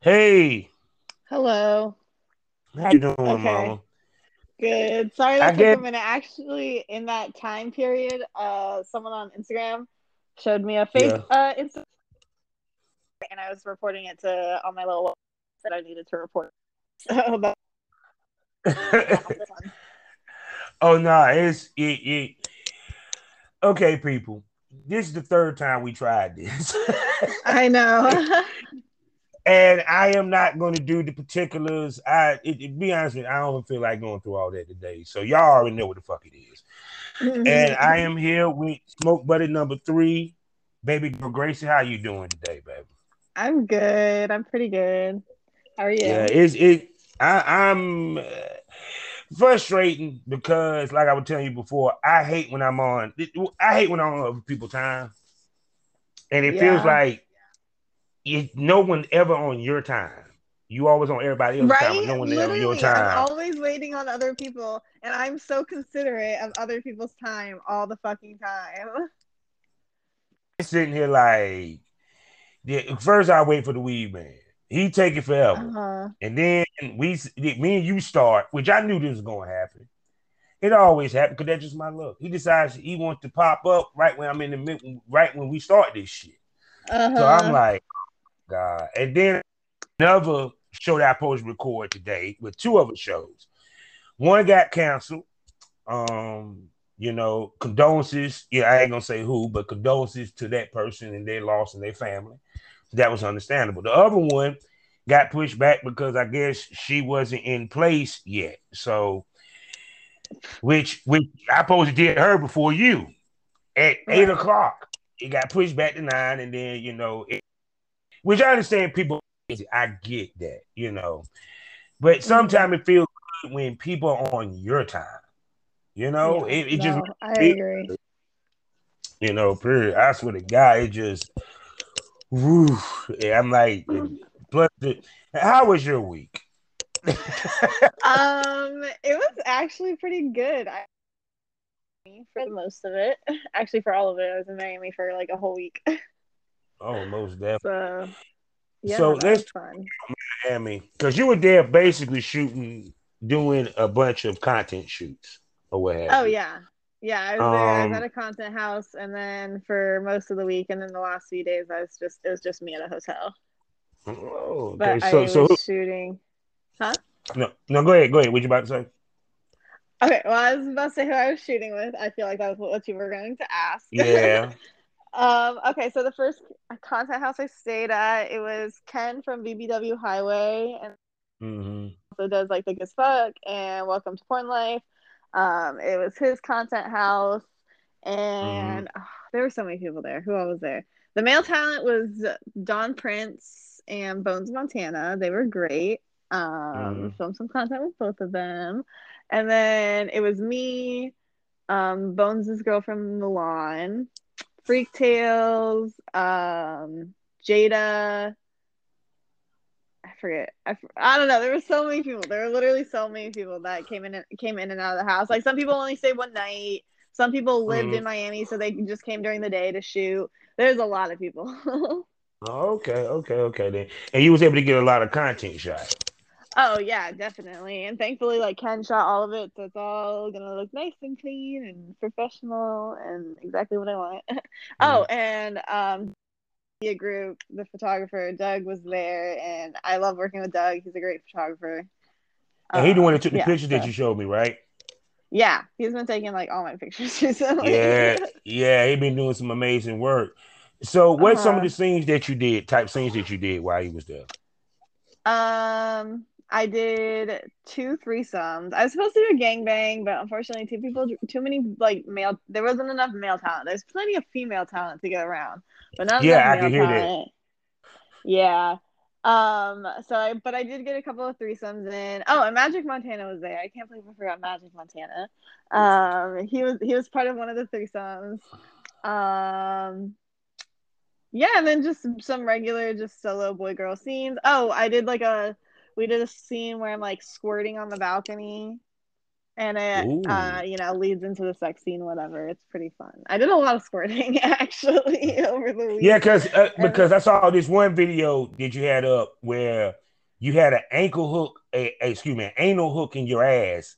Hey, Hello. how you doing, Okay. Mama? Good. Sorry I took get a minute. Actually, in that time period, uh, someone on Instagram showed me a fake yeah. uh Instagram, and I was reporting it to on my little that I needed to report. So that oh no, it's it, it. Okay, people. This is the third time we tried this, I know. and I am not going to do the particulars. I, it, it- be honest with you, I don't feel like going through all that today. So y'all already know what the fuck it is. And I am here with Smoke Buddy number three, baby girl Gracie. How you doing today, baby? I'm good. I'm pretty good. How are you? Yeah, it's it. I, I'm uh, frustrating because, like I was telling you before, I hate when I'm on. I hate when I'm on other people's time, and it feels like it, no one ever on your time. You always on everybody else's time, Right? but no one ever on your Literally, I'm always waiting on other people, and I'm so considerate of other people's time all the fucking time. sitting here like, yeah, first I wait for the weed man. He take it forever. Uh-huh. And then we, me and you start, which I knew this was going to happen. It always happens because that's just my luck. He decides he wants to pop up right when I'm in the mid, right when we start this shit. Uh-huh. So I'm like, God. And then another show that I supposed to record today with two other shows. One got canceled. Um, you know, condolences. Yeah, I ain't gonna say who, but condolences to that person and their loss and their family. That was understandable. The other one got pushed back because I guess she wasn't in place yet. So, which which I supposed to did her before you at eight o'clock. It got pushed back to nine, and then you know, it, which I understand people. I get that, you know, but sometimes it feels good when people are on your time. You know, Yeah, it, it just I it- agree. you know, period. I swear to God, it just, woo. I'm like, plus, the, how was your week? Um, it was actually pretty good. I for the most of it. Actually, for all of it, I was in Miami for like a whole week. oh, most definitely, So yeah, So that let's- was fun. Miami, because you were there basically shooting, doing a bunch of content shoots or what have Oh you. yeah. Yeah, I was there. I Um, was at a content house and then for most of the week and then the last few days I was just it was just me at a hotel. Oh, But okay. So, I so was shooting. Huh? No, no, go ahead, go ahead. What you about to say? Okay, well I was about to say who I was shooting with. I feel like that was what you were going to ask. Yeah. Um, okay, so the first content house I stayed at, it was Ken from BBW Highway and hmm also does like the good fuck and welcome to porn life. Um, it was his content house and ah, there were so many people there. Who all was there? The male talent was Don Prince and Bones Montana. They were great. Um, Mhm. filmed some content with both of them. And then it was me, um, Bones' girl from Milan, Freak Tales, um, Jada. I forget. I, I don't know. There were so many people. There were literally so many people that came in and came in and out of the house. Like some people only stayed one night. Some people lived Mhm. in Miami, so they just came during the day to shoot. There's a lot of people. Okay, okay, okay then. And you was able to get a lot of content shots. Oh yeah, definitely. And thankfully, like Ken shot all of it, so it's all gonna look nice and clean and professional and exactly what I want. oh, and um, media group, the photographer Doug was there, and I love working with Doug. He's a great photographer. And he the one Um, that took the yeah, pictures that you showed me, right? Yeah, he's been taking like all my pictures recently. Yeah, yeah, he been doing some amazing work. So, what's some of Uh-huh. the scenes that you did, type scenes that you did while he was there? Um, I did two threesomes. I was supposed to do a gangbang, but unfortunately, two people, too many like male. There wasn't enough male talent. There's plenty of female talent to go around, but not Yeah, enough I male hear that. talent. Yeah. Um. So I, but I did get a couple of threesomes in. Oh, and Magic Montana was there. I can't believe I forgot Magic Montana. Um. He was he was part of one of the threesomes. Um. Yeah, and then just some regular, just solo boy girl scenes. Oh, I did like a, we did a scene where I'm like squirting on the balcony, and it uh, you know leads into the sex scene whatever it's pretty fun i did a lot of squirting actually over the week yeah because uh, because i saw this one video that you had up where you had an ankle hook a, a excuse me an anal hook in your ass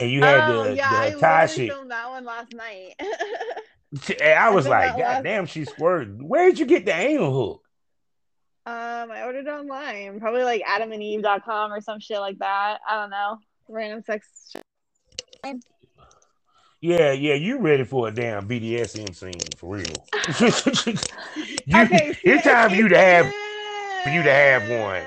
and you had oh, the, yeah, the tie I shit. filmed that one last night. and I was I like, God damn, she squirted. Where'd you get the anal hook? Um, I ordered online, probably like AdamandEve.com or some shit like that. I don't know, random sex. Yeah, yeah, you ready for a damn BDSM scene for real? you, Okay, it's time for you to have for you to have one.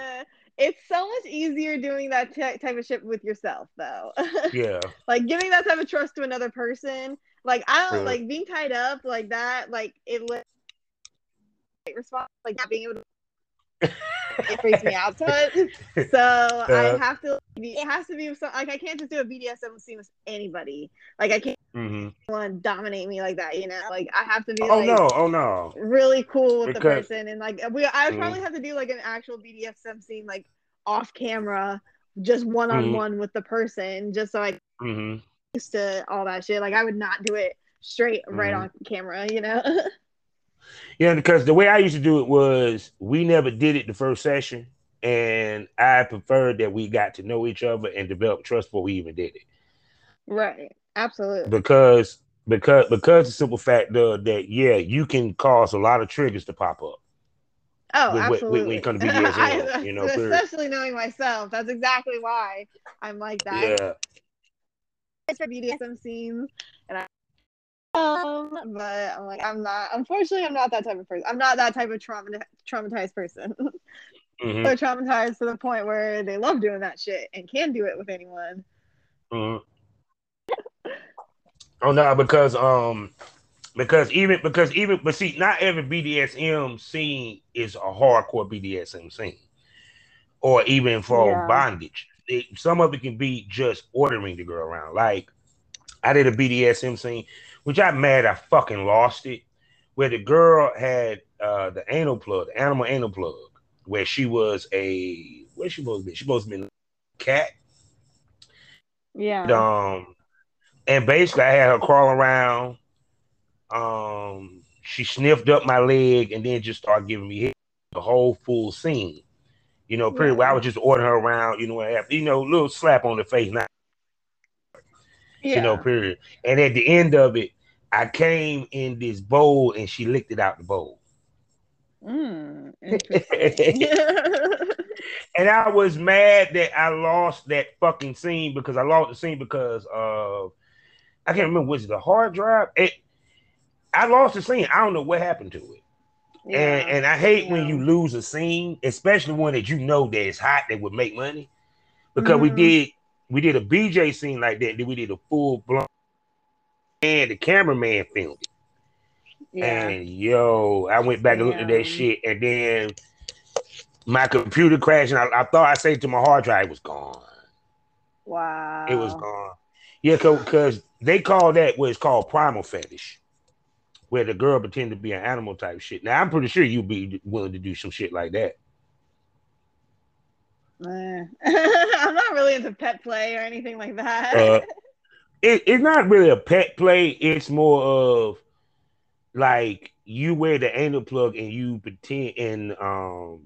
It's so much easier doing that ty- type of shit with yourself, though. Yeah, like giving that type of trust to another person. Like I don't Really? like being tied up like that. Like it li- response like not being able to. It freaks me out so. So I Uh. have to. It has to be some, like I can't just do a BDSM scene with anybody. Like I can't hmm want to dominate me like that. You know, like I have to be. Oh like, no, oh no. really cool with the person and like we I would Mhm. probably have to do like an actual BDSM scene like off camera just one on one with the person just so I get hmm used to all that shit like I would not do it straight right Mhm. on camera you know Yeah, because the way I used to do it was we never did it the first session, and I preferred that we got to know each other and develop trust before we even did it. right absolutely Because because because the simple fact of that, yeah, you can cause a lot of triggers to pop up. oh With- absolutely when it comes to BDSM, you know, period. especially knowing myself that's exactly why I'm like that Yeah. It's for BDSM scenes, and I um, but I'm like I'm not. Unfortunately, I'm not that type of person. I'm not that type of trauma traumatized person. Mhm, They're traumatized to the point where they love doing that shit and can do it with anyone. mhm. Oh no, because um because even because even but see, not every BDSM scene is a hardcore BDSM scene, or even for Yeah. bondage. It, some of it can be just ordering the girl around. Like I did a BDSM scene, which I'm mad I fucking lost it, where the girl had uh the anal plug, the animal anal plug, where she was a where she supposed to be? She supposed to be a cat. Yeah. Um, and basically, I had her crawl around. Um, she sniffed up my leg and then just started giving me hit the whole full scene. You know, period. well. I Yeah. was just ordering her around. You know, and have, you know, little slap on the face, not yeah. you know, period. And at the end of it, I came in this bowl and she licked it out the bowl. Mm, and I was mad that I lost that fucking scene because I lost the scene because of I can't remember was it the hard drive. It I lost the scene. I don't know what happened to it. yeah. And and I hate when you lose a scene, especially one that you know that is hot that would make money. Because we Mhm. did we did a BJ scene like that, then we did a full blown and the cameraman filmed it. yeah. And yo, I went back and looked at that shit, and then my computer crashed, and I, I thought I saved to my hard drive. It was gone. wow. It was gone. Yeah, because they call that what is called primal fetish, where the girl pretend to be an animal type shit. Now I'm pretty sure you'd be willing to do some shit like that. Eh. I'm not really into pet play or anything like that. Uh, It, it's not really a pet play. It's more of like you wear the anal plug and you pretend and um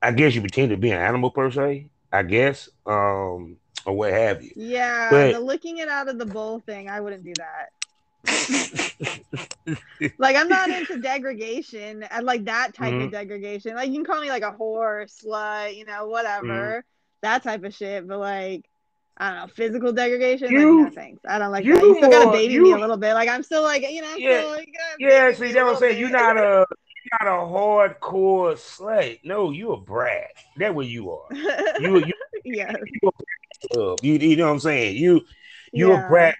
I guess you pretend to be an animal per se, I guess. Um or what have you. yeah, But- the licking it out of the bowl thing, I wouldn't do that. Like I'm not into degradation and like that type Mhm. of degradation. Like you can call me like a whore, slut, you know, whatever, that type of shit. But like I don't know, physical degradation. You- like no thanks. I don't like you that. You still gotta baby you- me a little bit. Like I'm still like you know, I'm Yeah, still like yeah, see that's what I'm saying. You're not a you're not a hardcore slut. No, you a brat. That's what you are. You you yeah, you, you know what I'm saying? You you Yeah. a brat,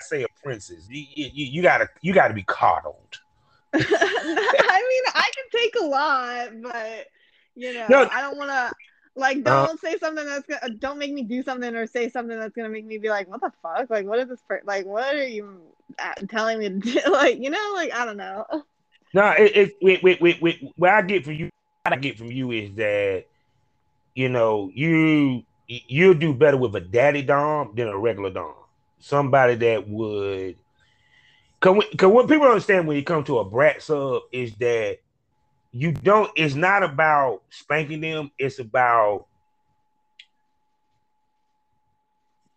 say a princess. You, you, you gotta you gotta be coddled. I mean, I can take a lot, but you know, No. I don't want to. Like, Uh-huh. don't say something that's gonna. Don't make me do something or say something that's gonna make me be like, "What the fuck? Like, what is this? Per- like, what are you uh, telling me to do? Like, you know, like I don't know. No, it, it wait, wait, wait, wait. What I get from you, what I get from you is that you know you you'll do better with a daddy dom than a regular dom. Somebody that would, cause, cause what people understand when you come to a brat sub is that you don't. It's not about spanking them. It's about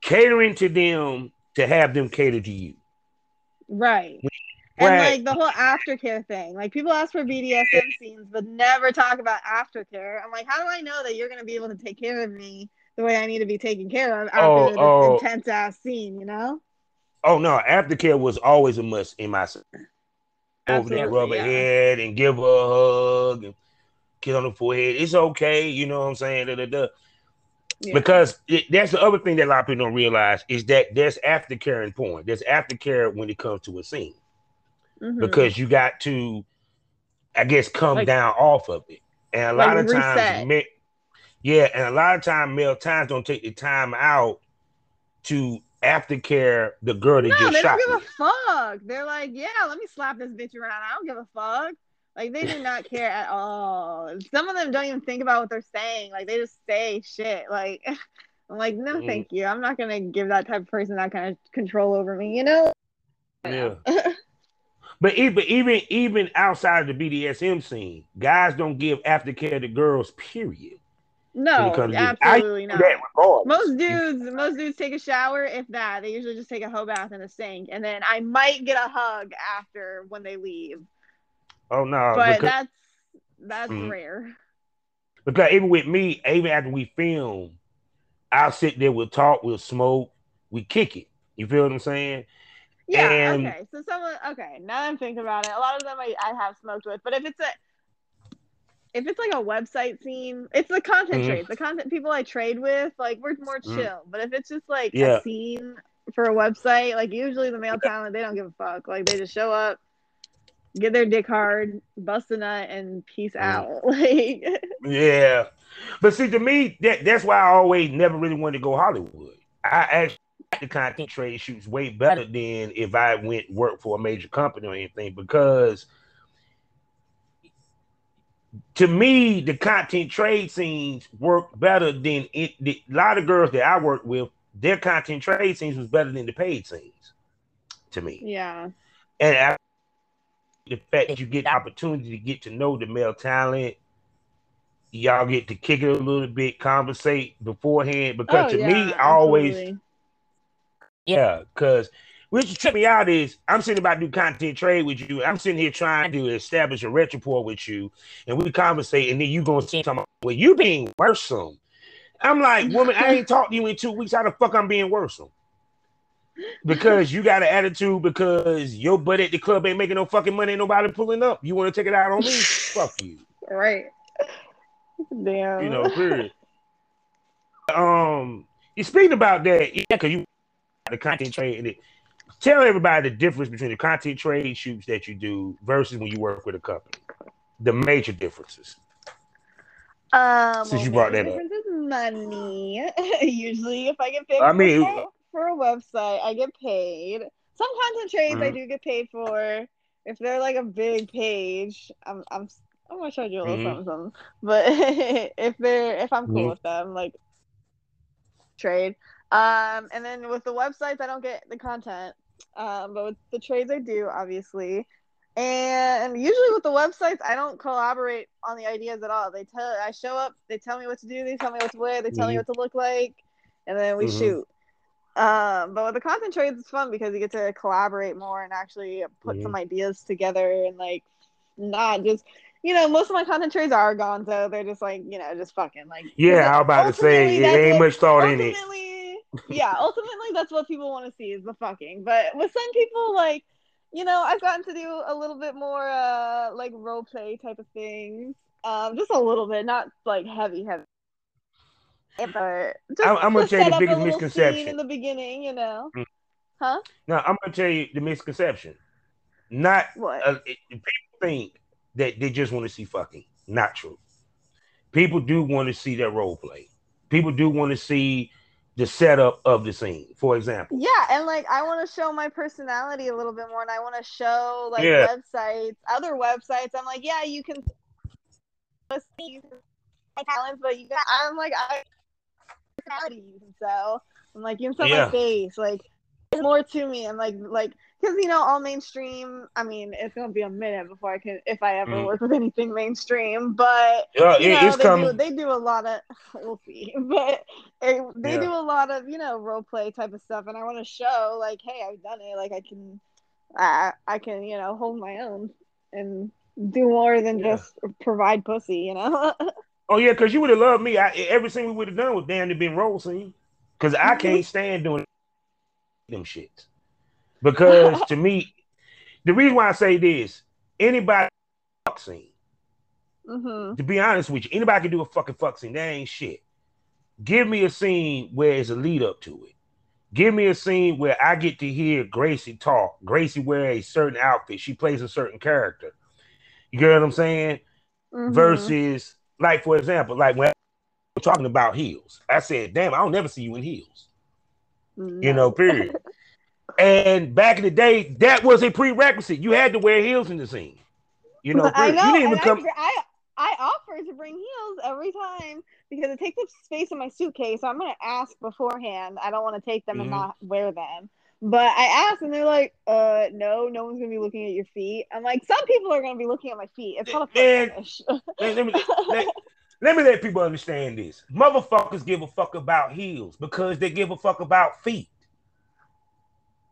catering to them to have them cater to you. Right. And like the whole aftercare thing. Like people ask for BDSM scenes, but never talk about aftercare. I'm like, how do I know that you're gonna be able to take care of me the way I need to be taken care of after oh, this oh. intense ass scene, you know? Oh no, aftercare was always a must in my over there, rub yeah. head and give her a hug and kiss on the forehead. It's okay, you know what I'm saying? Da, da, da. Yeah. Because it, that's the other thing that a lot of people don't realize is that there's aftercare in porn. There's aftercare when it comes to a scene. Mm-hmm. Because you got to, I guess, come like, down off of it. And a lot of times, me, yeah, and a lot of times male times don't take the time out to aftercare the girl that no, just they don't give a fuck. They're like, yeah, let me slap this bitch around. I don't give a fuck. Like they do not care at all. Some of them don't even think about what they're saying. Like they just say shit. Like I'm like, no, mm. thank you. I'm not gonna give that type of person that kind of control over me. You know? Yeah. but even even even outside of the BDSM scene, guys don't give aftercare to girls. Period. No, absolutely not. Most dudes, most dudes take a shower, if that. They usually just take a hoe bath in the sink, and then I might get a hug after when they leave. Oh no! But because, that's that's mm, rare. Because even with me, even after we film, I'll sit there, we'll talk, we'll smoke, we kick it. You feel what I'm saying? Yeah. And, okay. So someone. Okay. Now I'm thinking about it. A lot of them I, I have smoked with, but if it's a if it's like a website scene, it's the content mm-hmm. trades. The content people I trade with, like we're more mm. chill. Mm-hmm. But if it's just like yeah. a scene for a website, like usually the male talent, they don't give a fuck. Like they just show up, get their dick hard, bust a nut, and peace mm. out. Like yeah, but see, to me, that that's why I always never really wanted to go Hollywood. I actually the content trade shoots way better than if I went work for a major company or anything because to me the content trade scenes work better than it. The, a lot of girls that I worked with, their content trade scenes was better than the paid scenes. To me, yeah, and I, the fact that you get the opportunity to get to know the male talent, y'all get to kick it a little bit, conversate beforehand. Because oh, to yeah, me, I always, yeah, because which trip me out is I'm sitting about to do content trade with you. I'm sitting here trying to establish a rapport with you, and we conversate, and then you gonna say something. Well, you being worrisome. I'm like, woman, I ain't talked to you in two weeks. How the fuck I'm being worrisome? because you got an attitude because your butt at the club ain't making no fucking money, ain't nobody pulling up. You want to take it out on me? Fuck you. Right. Damn. You know, period. Um, you speaking about that, yeah, because you the content trade. It, tell everybody the difference between the content trade shoots that you do versus when you work with a company. The major differences. Um, Since you brought that up, money. Usually, if I get paid. I mean, for a website. I get paid. Some content trades mm-hmm. I do get paid for. If they're like a big page, I'm I'm I'm gonna charge you a little mm-hmm. something, something. But if they're if I'm cool mm-hmm. with them, like trade. Um, and then with the websites, I don't get the content. Um, but with the trades, I do obviously. And usually with the websites, I don't collaborate on the ideas at all. They tell I show up, they tell me what to do, they tell me what to wear, they tell me mm-hmm. what to look like, and then we mm-hmm. shoot. Um, but with the content trades, it's fun because you get to collaborate more and actually put mm-hmm. some ideas together and like not just you know, most of my content trades are gone gonzo. They're just like, you know, just fucking like Yeah, I was about to say it ain't much thought in it. Yeah, ultimately that's what people want to see is the fucking. But with some people like you know, I've gotten to do a little bit more uh like role play type of things. Um just a little bit, not like heavy heavy but I'm, I'm gonna tell you the biggest misconception in the beginning, you know. Mm. Huh? No, I'm gonna tell you the misconception. Not what uh, people think that they just want to see fucking. Not true. People do want to see that role play. People do want to see the setup of the scene, for example. Yeah, and like I want to show my personality a little bit more, and I want to show like yeah. websites, other websites. I'm like, yeah, you can see my talents, but you got. I'm like, I fatties. So I'm like, you can sell Yeah. my face. Like, there's more to me. I'm like, like, because you know, all mainstream. I mean, it's gonna be a minute before I can, if I ever Mhm. work with anything mainstream. But Yeah, you know, they coming. do they do a lot of. We'll see, but it, they Yeah. do a lot of you know role play type of stuff, and I want to show like, hey, I've done it. Like, I can, I I can you know hold my own and do more than Yeah. just provide pussy. You know. Oh yeah, because you would have loved me. I, everything we would have done was damn to been role scene. Because I can't stand doing them shits. Because to me, the reason why I say this, anybody fuck scene. hmm To be honest with you, anybody can do a fucking fuck scene. That ain't shit. Give me a scene where it's a lead up to it. Give me a scene where I get to hear Gracie talk. Gracie wear a certain outfit. She plays a certain character. You get what I'm saying? Mhm. versus like for example, like when we're talking about heels, I said, "Damn, I don't never see you in heels." You know, period. and back in the day, that was a prerequisite. You had to wear heels in the scene. You know, I know. you didn't even and come. I, I offer to bring heels every time because it takes up space in my suitcase. So I'm gonna ask beforehand. I don't want to take them and Mhm. not wear them. But I asked and they're like, uh, no, no one's gonna be looking at your feet. I'm like, some people are gonna be looking at my feet. It's called a Man. Let, let me, let, let me let people understand this. Motherfuckers give a fuck about heels because they give a fuck about feet.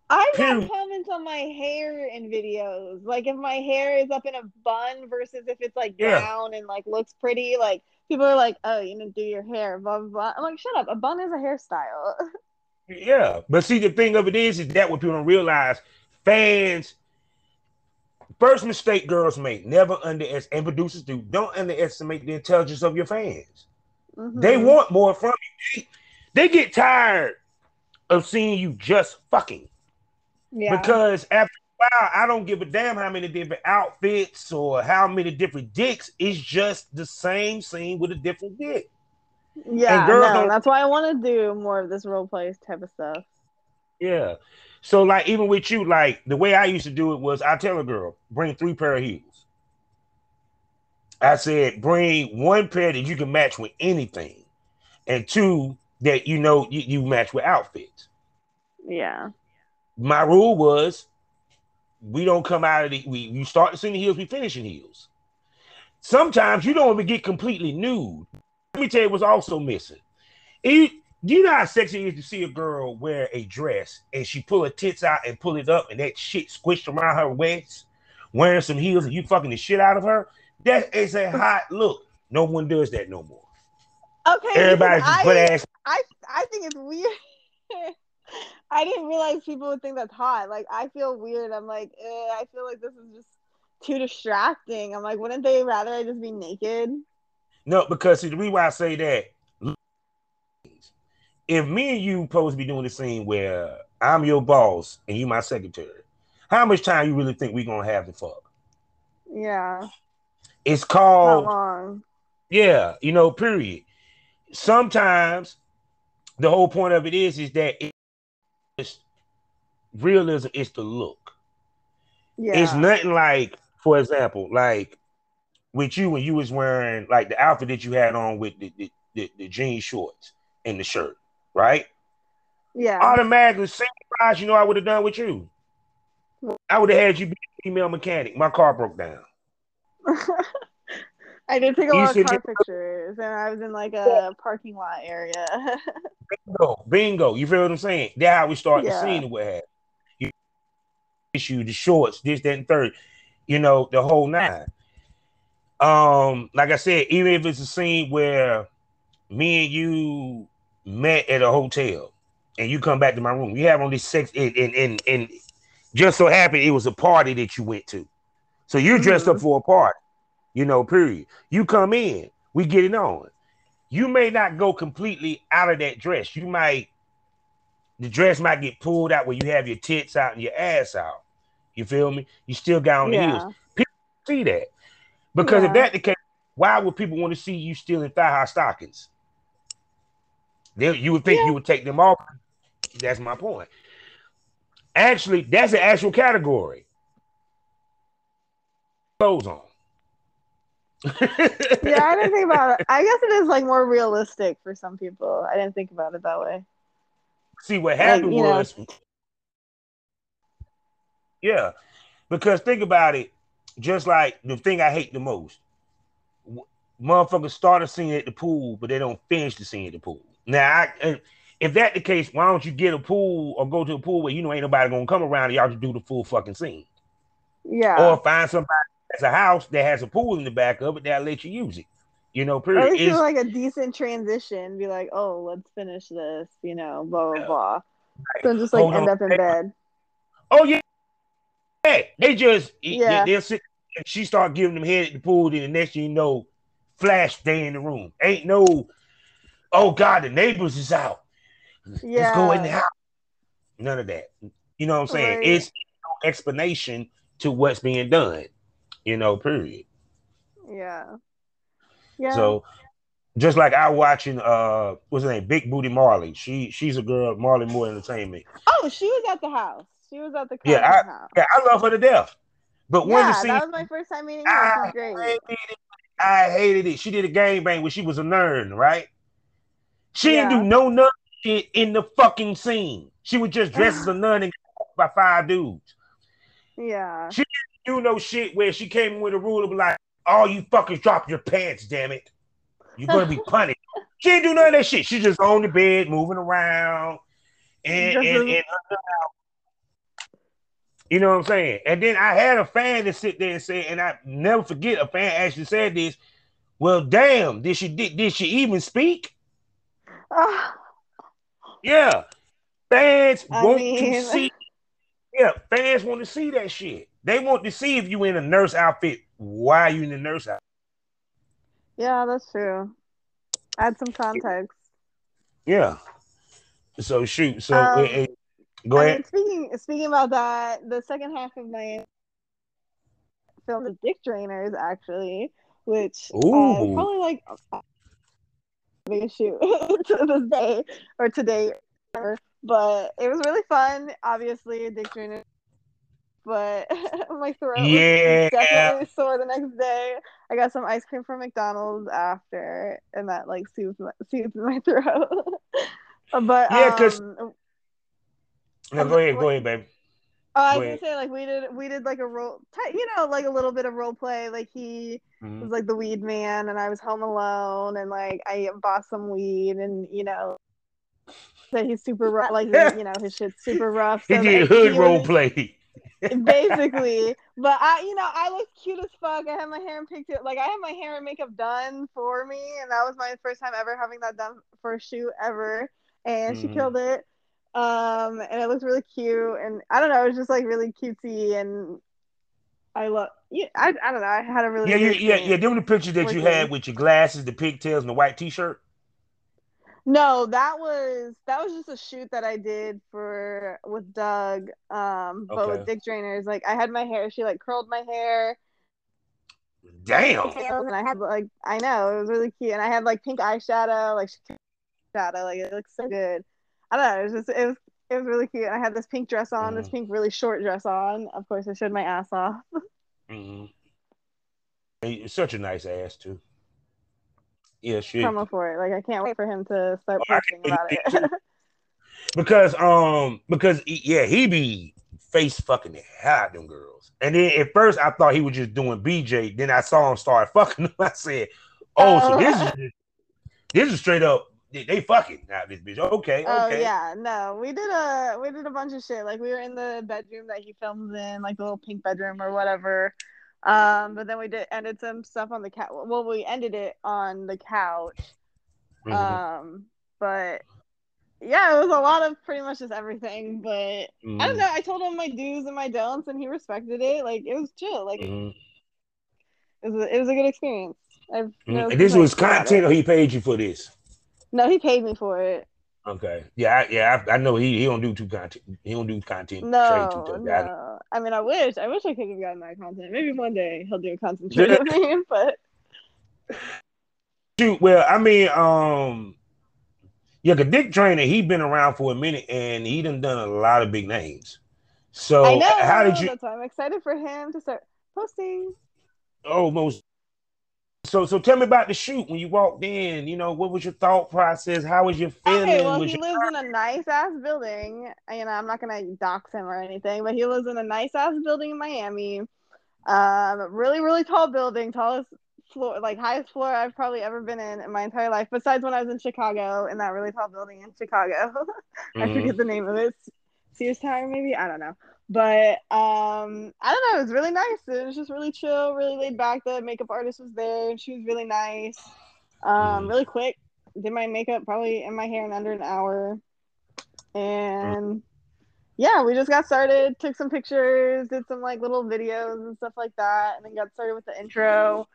I've got comments on my hair in videos. Like if my hair is up in a bun versus if it's like Yeah. down and like looks pretty. Like people are like, oh, you need to do your hair, blah blah blah. I'm like, shut up. A bun is a hairstyle. Yeah, but see, the thing of it is, is that what people don't realize, fans. First mistake girls make: never underestimate, and producers do. Don't underestimate the intelligence of your fans. They Mhm. want more from you. They, they get tired of seeing you just fucking yeah. because after a while, I don't give a damn how many different outfits or how many different dicks. It's just the same scene with a different dick. yeah, no, that's why I want to do more of this role play type of stuff. Yeah. So like even with you, like the way I used to do it was I tell a girl, bring three pair of heels. I said, bring one pair that you can match with anything, and two that you know you, you match with outfits. Yeah. My rule was we don't come out of the we you start to see the heels, we finish in heels. Sometimes you don't even get completely nude. Let me tell you what's also missing. It, do you know how sexy it is to see a girl wear a dress and she pull her tits out and pull it up and that shit squished around her waist, wearing some heels and you fucking the shit out of her? That is a hot look. No one does that no more. Okay. Everybody's just butt ass. I I think it's weird. I didn't realize people would think that's hot. Like I feel weird. I'm like, eh, I feel like this is just too distracting. I'm like, wouldn't they rather I just be naked? No, because see, the reason why I say that, if me and you supposed to be doing the scene where I'm your boss and you my secretary, how much time you really think we gonna have to fuck? Yeah. It's called yeah, you know, period. Sometimes the whole point of it is is that it's realism is the look. Yeah. It's nothing like, for example, like with you when you was wearing like the outfit that you had on with the the, the, the jean shorts and the shirt, right? yeah. Automatically, same price, you know, I would have done with you. I would have had you be a female mechanic. My car broke down. I did take a You lot of car be- pictures, and I was in like a parking lot area. Bingo, bingo. You feel what I'm saying? That's how we start the scene what have you. Issue the shorts, this, that, and third. You know, the whole nine. Um, like I said, even if it's a scene where me and you met at a hotel and you come back to my room, you have only sex and and and, and just so happened it was a party that you went to. So you're dressed up Mhm. for a party, you know, period. You come in, we get it on. You may not go completely out of that dress. You might the dress might get pulled out where you have your tits out and your ass out. You feel me? You still got on the heels People see that. Because if Yeah. that the case, why would people want to see you still in thigh high stockings? They, you would think Yeah. you would take them off. That's my point. Actually, that's an actual category. Clothes on. Yeah, I didn't think about it. I guess it is like more realistic for some people. I didn't think about it that way. See what happened Like, you know. was, yeah, because think about it. Just like the thing I hate the most, motherfuckers start a scene at the pool, but they don't finish the scene at the pool. Now, I, if that the case, why don't you get a pool or go to a pool where you know ain't nobody gonna come around and y'all just do the full fucking scene, Yeah. or find somebody that's a house that has a pool in the back of it that'll let you use it. You know, at period. least It's- like a decent transition. Be like, oh, let's finish this. You know, blah blah blah. Don't just like Hold end on. up in bed. Oh yeah, Hey, they just Yeah. they, will sit. And she start giving them head at the pool. Then the next thing you know, flash day in the room. Ain't no, oh God, the neighbors is out. Yeah. Let's go in the house. None of that. You know what I'm saying? Right. It's no explanation to what's being done. You know, period. Yeah. Yeah. So just like I watching uh what's her name? Big Booty Marley. She she's a girl, Marley Moore Entertainment. oh, she was at the house. She was at the Yeah, content house. Yeah, I love her to death. But when Yeah, the scene that was my first time meeting her. I great. hated it. I hated it. She did a gang bang when she was a nerd, right? She didn't do no nut shit in the fucking scene. She was just dressed as a nun and by five dudes. Yeah. You no shit where she came with a rule of like, all you fuckers drop your pants, damn it. You're gonna be punished. She didn't do none of that shit. She just on the bed, moving around, and, and, and you know what I'm saying? And then I had a fan that sit there and say, and I never forget a fan actually said this. Well, damn, did she did, did she even speak? Ah, Yeah. Fans I want mean- to see. Yeah, fans want to see that shit. They want to see if you in a nurse outfit. Why are you in the nurse outfit? yeah, that's true. Add some context. Yeah. So shoot. So Um, eh, eh, go I ahead. mean, speaking speaking about that, the second half of my film is Dick Drainers actually, which uh, probably like biggest shoot to this day or today, but it was really fun. Obviously, Dick Drainers, but my throat Yeah. was definitely sore the next day. I got some ice cream from McDonald's after, and that like soothed my, soothed my throat. but Yeah, 'cause- um, No, go ahead, go ahead, baby. Oh, I was gonna say like we did we did like a role, you know, like a little bit of role play. Like he Mhm. was like the weed man, and I was home alone, and like I bought some weed, and you know, that he's super rough, like you know, his shit's super rough. So, He did like, hood he role was- play. Basically. But I, you know, I looked cute as fuck. I had my hair and picked it. Like I had my hair and makeup done for me, and that was my first time ever having that done for a shoot ever. And she Mhm. killed it. Um, and it looked really cute. And I don't know, it was just like really cutesy, and I love. Yeah, I, I don't know. I had a really Yeah, yeah, yeah, yeah. Them the pictures that you had with your glasses, the pigtails, and the white t-shirt. No, that was that was just a shoot that I did for with Doug. Um, but Okay. with Dick Drainers, like I had my hair. She like curled my hair. Damn. and I had like I know it was really cute, and I had like pink eyeshadow, like shadow, like it looks so good. I don't know, it was just it was it was really cute. I had this pink dress on, this Mhm. pink really short dress on. Of course, I showed my ass off. hmm You're such a nice ass too. Yeah, shit. Promo for it. Like I can't wait for him to start Oh, posting about it. because um because yeah he be face fucking the hell out them girls and then at first i thought he was just doing bj then i saw him start fucking them i said oh so Oh. this is just- this is straight up they, they fucking now this bitch okay Oh okay yeah, no, we did a we did a bunch of shit. Like we were in the bedroom that he films in, like the little pink bedroom or whatever. Um, but then we did ended some stuff on the couch. Well, we ended it on the couch. Mhm. Um, but yeah, it was a lot of pretty much just everything. But I Mhm. don't know. I told him my do's and my don'ts, and he respected it. Like it was chill. Like Mhm. it was a, it was a good experience. I've no Mhm. And this was content or he paid you for this No, he paid me for it. Okay yeah I, yeah I, I know he, he don't do two content he don't do content trade No, I- no. I mean, I wish. I wish I could have gotten that content. Maybe one day he'll do a content trade me. But Shoot, well, I mean, um, yeah, the Dick Drainer, He's been around for a minute and he done done a lot of big names. So I know. how did you That's why I'm excited for him to start posting. almost So so tell me about the shoot when you walked in. You know, what was your thought process? How was your feeling? Okay, well, was he lives in a nice ass building. You know, I'm not gonna dox him or anything, but he lives in a nice ass building in Miami. Um, really, really tall building, tallest floor, like highest floor I've probably ever been in in my entire life. Besides when I was in Chicago in that really tall building in Chicago, I Mhm. forget the name of it. Sears Tower, maybe I don't know. But um, I don't know. It was really nice. It was just really chill, really laid back. The makeup artist was there, and she was really nice. Um, Mhm. really quick. Did my makeup probably in my hair in under an hour, and yeah, we just got started. Took some pictures, did some like little videos and stuff like that, and then got started with the intro,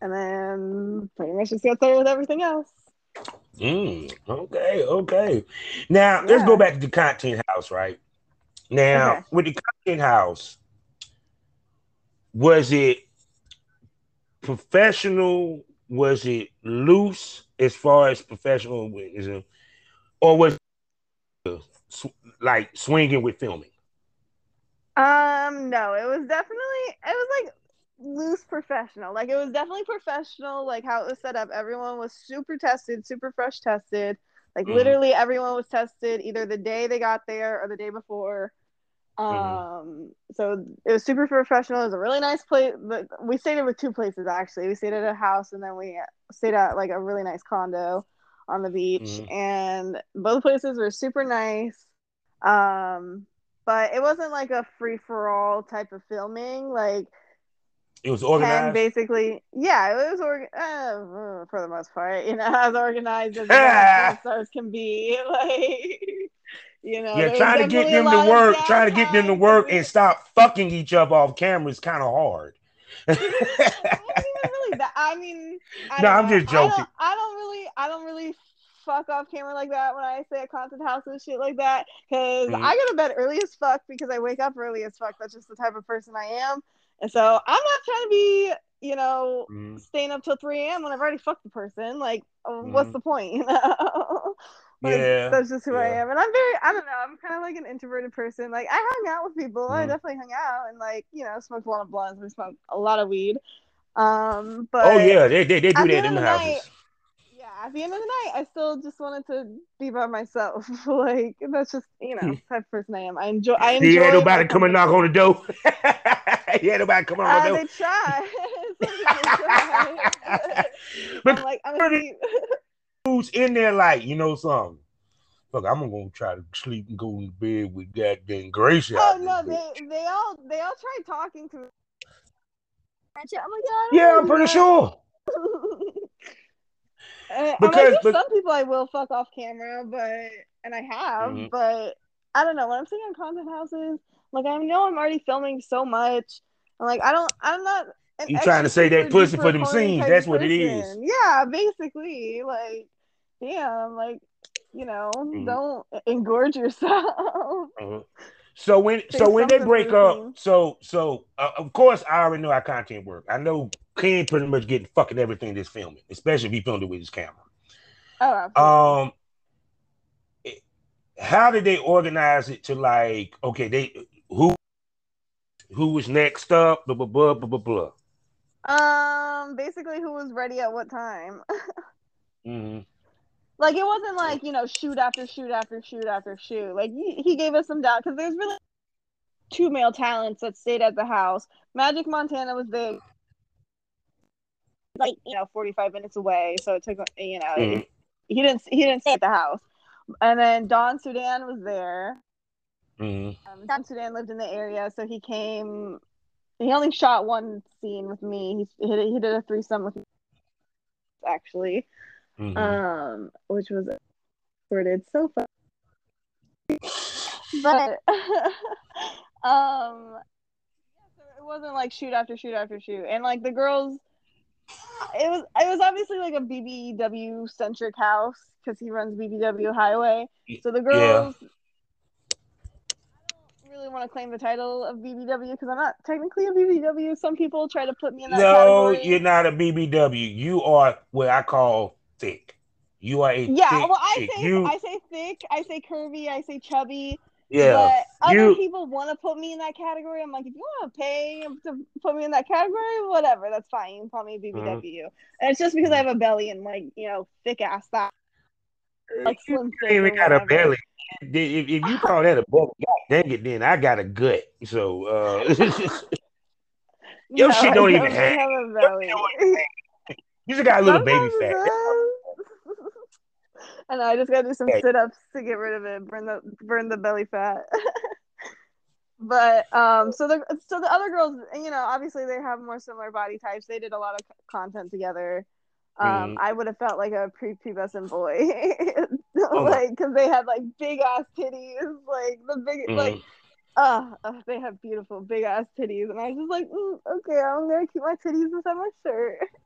and then pretty much just got started with everything else. Mm, okay, okay. Now let's go back to the content house, right? Now Okay. with the content house, was it professional? Was it loose as far as professional is it, or was it like swinging with filming? Um, no, it was definitely it was like loose professional. Like it was definitely professional, like how it was set up. Everyone was super tested, super fresh tested. Like Mhm. literally everyone was tested either the day they got there or the day before. Um, Mhm. so it was super professional. It was a really nice place. But we stayed with two places actually. We stayed at a house and then we stayed at like a really nice condo on the beach. Mhm. And both places were super nice. Um, but it wasn't like a free for all type of filming. Like It was organized. basically, yeah, it was org- uh, for the most part, you know, as organized as stars can be. Like, you know, yeah, trying to get them to work, trying to get them to work and stop fucking each other off camera is kind of hard. it wasn't even really that. I mean, I No, I'm know. just I don't, joking. I don't really, I don't really fuck off camera like that when I say a content house and shit like that. Because Mhm. I go to bed early as fuck because I wake up early as fuck. That's just the type of person I am. And so I'm not trying to be, you know, Mhm. staying up till 3 a.m. when I've already fucked the person. Like, uh, what's Mhm. the point? You know? Like, Yeah, that's just who I am. And I'm very, I don't know, I'm kind of like an introverted person. Like, I hung out with people. I Mhm. definitely hung out and, like, you know, smoked a lot of blunts. We smoked a lot of weed. Um, but Oh yeah, they they, they do that in the the houses. night, yeah, at the end of the night, I still just wanted to be by myself. like, that's just, you know, the type of person I am. I enjoy, I enjoy. He had my nobody come and knock on the door. he had nobody come on Uh, the they door. try. Some people try. but I'm like, I'm Pretty- who's in there like, you know something? Fuck, I'm gonna try to sleep and go to bed with goddamn Gracie. Oh out no, they they all they all tried talking to me. I'm like, yeah, I don't Yeah, wanna I'm pretty that. sure. And I'm Because- like, but- some people I will fuck off camera, but and I have, Mhm. but I don't know. When I'm sitting in content houses, like I know I'm already filming so much. I'm like, I don't, I'm not. You trying to say that super pussy for them horny scenes, that's of what it is. Yeah, basically, like, damn, like, you know, Mhm. don't engorge yourself. Uh-huh. So when Say so when they break up, so so uh, of course I already know how content work. I know Ken pretty much getting fucking everything that's filming, especially if he filmed it with his camera. Oh, absolutely. Um, it- how did they organize it to like okay they who who was next up blah blah blah blah blah blah. Um, basically, who was ready at what time? Mhm. like, it wasn't like you know shoot after shoot after shoot after shoot. Like he, he gave us some doubt because there's really two male talents that stayed at the house. Magic Montana was there, like you know, 45 minutes away, so it took you know Mhm. he didn't he didn't stay at the house. And then Don Sudan was there. Mhm. Um, Don Sudan lived in the area, so he came. He only shot one scene with me. He, he, did, he did a threesome with me, actually, Mhm. um, which was recorded so fun. But um, yeah, so it wasn't like shoot after shoot after shoot, and like the girls, it was it was obviously like a BBW centric house because he runs BBW Highway. So the girls. I don't really want to claim the title of BBW because I'm not technically a BBW. Some people try to put me in that no, category. you're not a BBW. You are what I call thick. You are a Yeah, well, I chick. say you I say thick, I say curvy, I say chubby, Yeah, But other you- people want to put me in that category. I'm like, if you want to pay to put me in that category, whatever, that's fine. You can call me BBW. And it's just because I have a belly and like you know thick ass thigh, like you slim even got a belly. If, if you call that a belly, dang it, then I got a gut. So uh, Your No, shit don't even hang. have a belly. you just got a little baby Sometimes fat. Does. I just gotta do some sit ups to get rid of it, burn the burn the belly fat. but um, so the so the other girls, you know, obviously they have more similar body types. They did a lot of content together. Um, Mhm. I would have felt like a prepubescent boy, Oh like because they had like big ass titties, like the big Mhm. like. Uh, uh, they have beautiful big ass titties, and I was just like, mm, okay, I'm gonna keep my titties inside my shirt.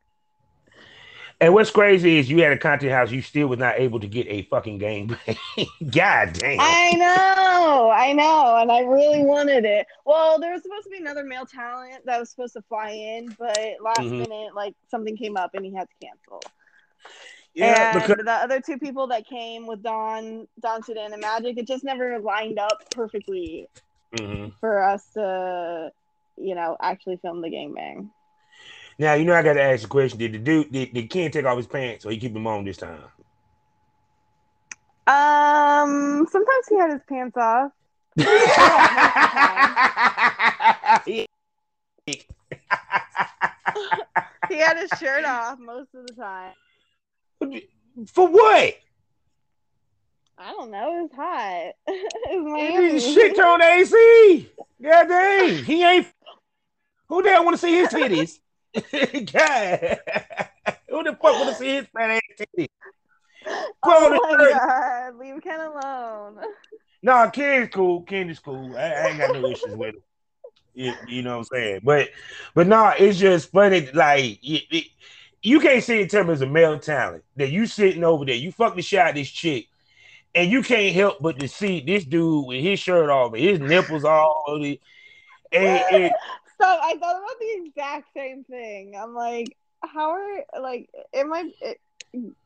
And what's crazy is you had a content house, you still was not able to get a fucking game. God damn. I know, I know, and I really wanted it. Well, there was supposed to be another male talent that was supposed to fly in, but last Mhm. minute, like something came up and he had to cancel. yeah, and because the other two people that came with Don, Don Sudan and Magic, it just never lined up perfectly Mhm. for us to, you know, actually film the gangbang. Now you know I gotta ask the question: Did the dude did, did Ken take off his pants or he keep them on this time? Um, sometimes he had his pants off. He had his shirt off most of the time. For what? I don't know. It was hot. it was Miami. shit on AC. God dang. He ain't. Who hell want to see his titties? God. Who the fuck would have seen his fat ass on Oh my shirt. god! Leave Ken alone. No, Ken's cool. Ken is cool. I, I ain't got no issues with him. You, you know what I'm saying? But but no, it's just funny. Like you, it- you can't see it tell me as a male talent that you sitting over there, you fucking shot this chick, and you can't help but to see this dude with his shirt off and his nipples all and, and So I thought about the exact same thing. I'm like, how are like it might it,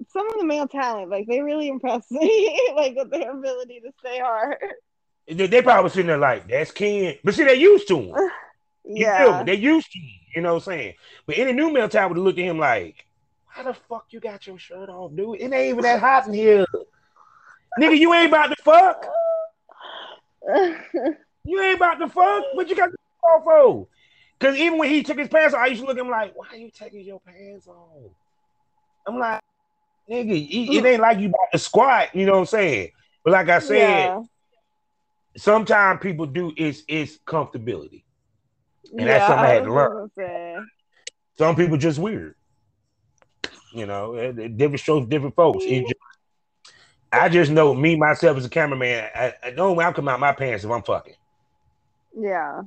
some of the male talent like they really impress me like with their ability to stay hard. they, they probably sitting there like that's Ken, but see they used to him. You feel me? Yeah. They used to him. You know what I'm saying? But any new male talent would look at him like, "Why the fuck you got your shirt off, dude? It ain't even that hot in here, nigga. You ain't about to fuck." You ain't about to fuck. What you got off for? Because even when he took his pants off, I used to look at him like, why are you taking your pants off? I'm like, nigga, it, it ain't like you about to squat, you know what I'm saying? But like I said, yeah. sometimes people do it's it's comfortability. And yeah, that's something I had to learn. Some people just weird. You know, eh, eh, different shows, different folks. Just- I just know me myself as a cameraman. I, I know when I come out my pants if I'm fucking. Yeah.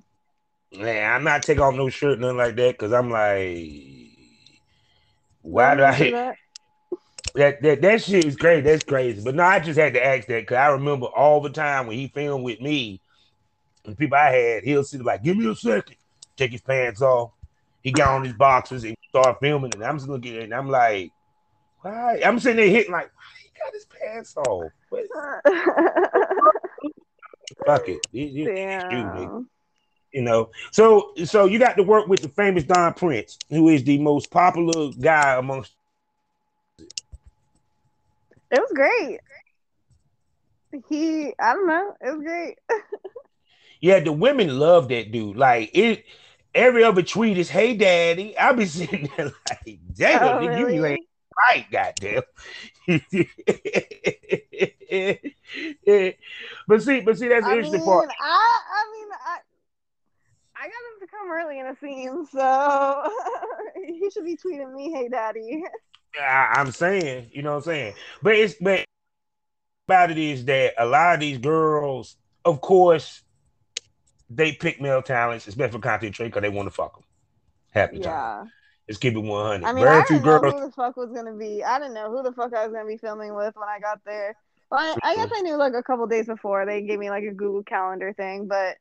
Man, I'm not taking off no shirt, nothing like that, because I'm like, why do I? that. That, that that shit is crazy. That's crazy. But no, I just had to ask that because I remember all the time when he filmed with me, and people I had, he'll sit like, "Give me a second. take his pants off. He got on his boxers and start filming, and I'm just looking at it, and I'm like, why? I'm sitting there hitting like, why he got his pants off? What? Fuck it. Damn. You know. So so you got to work with the famous Don Prince, who is the most popular guy amongst. It was great. He, I don't know, it was great. Yeah, the women love that dude. Like it, every other tweet is "Hey, Daddy." I'll be sitting there like, "Damn, Oh, nigga, you really? like, right, goddamn." but see, but see, that's the I interesting mean, part. I, I mean, I, I got him to come early in a scene, so he should be tweeting me, "Hey, daddy." I, I'm saying, you know what I'm saying. But it's but about it is that a lot of these girls, of course, they pick male talents, especially for content trade, because they want to fuck them. Happy the time. Let's keep it 100. I mean, Very I few didn't know girls. who the fuck was gonna be. I didn't know who the fuck I was gonna be filming with when I got there. Well, I, I guess I knew like a couple days before. They gave me like a Google Calendar thing, but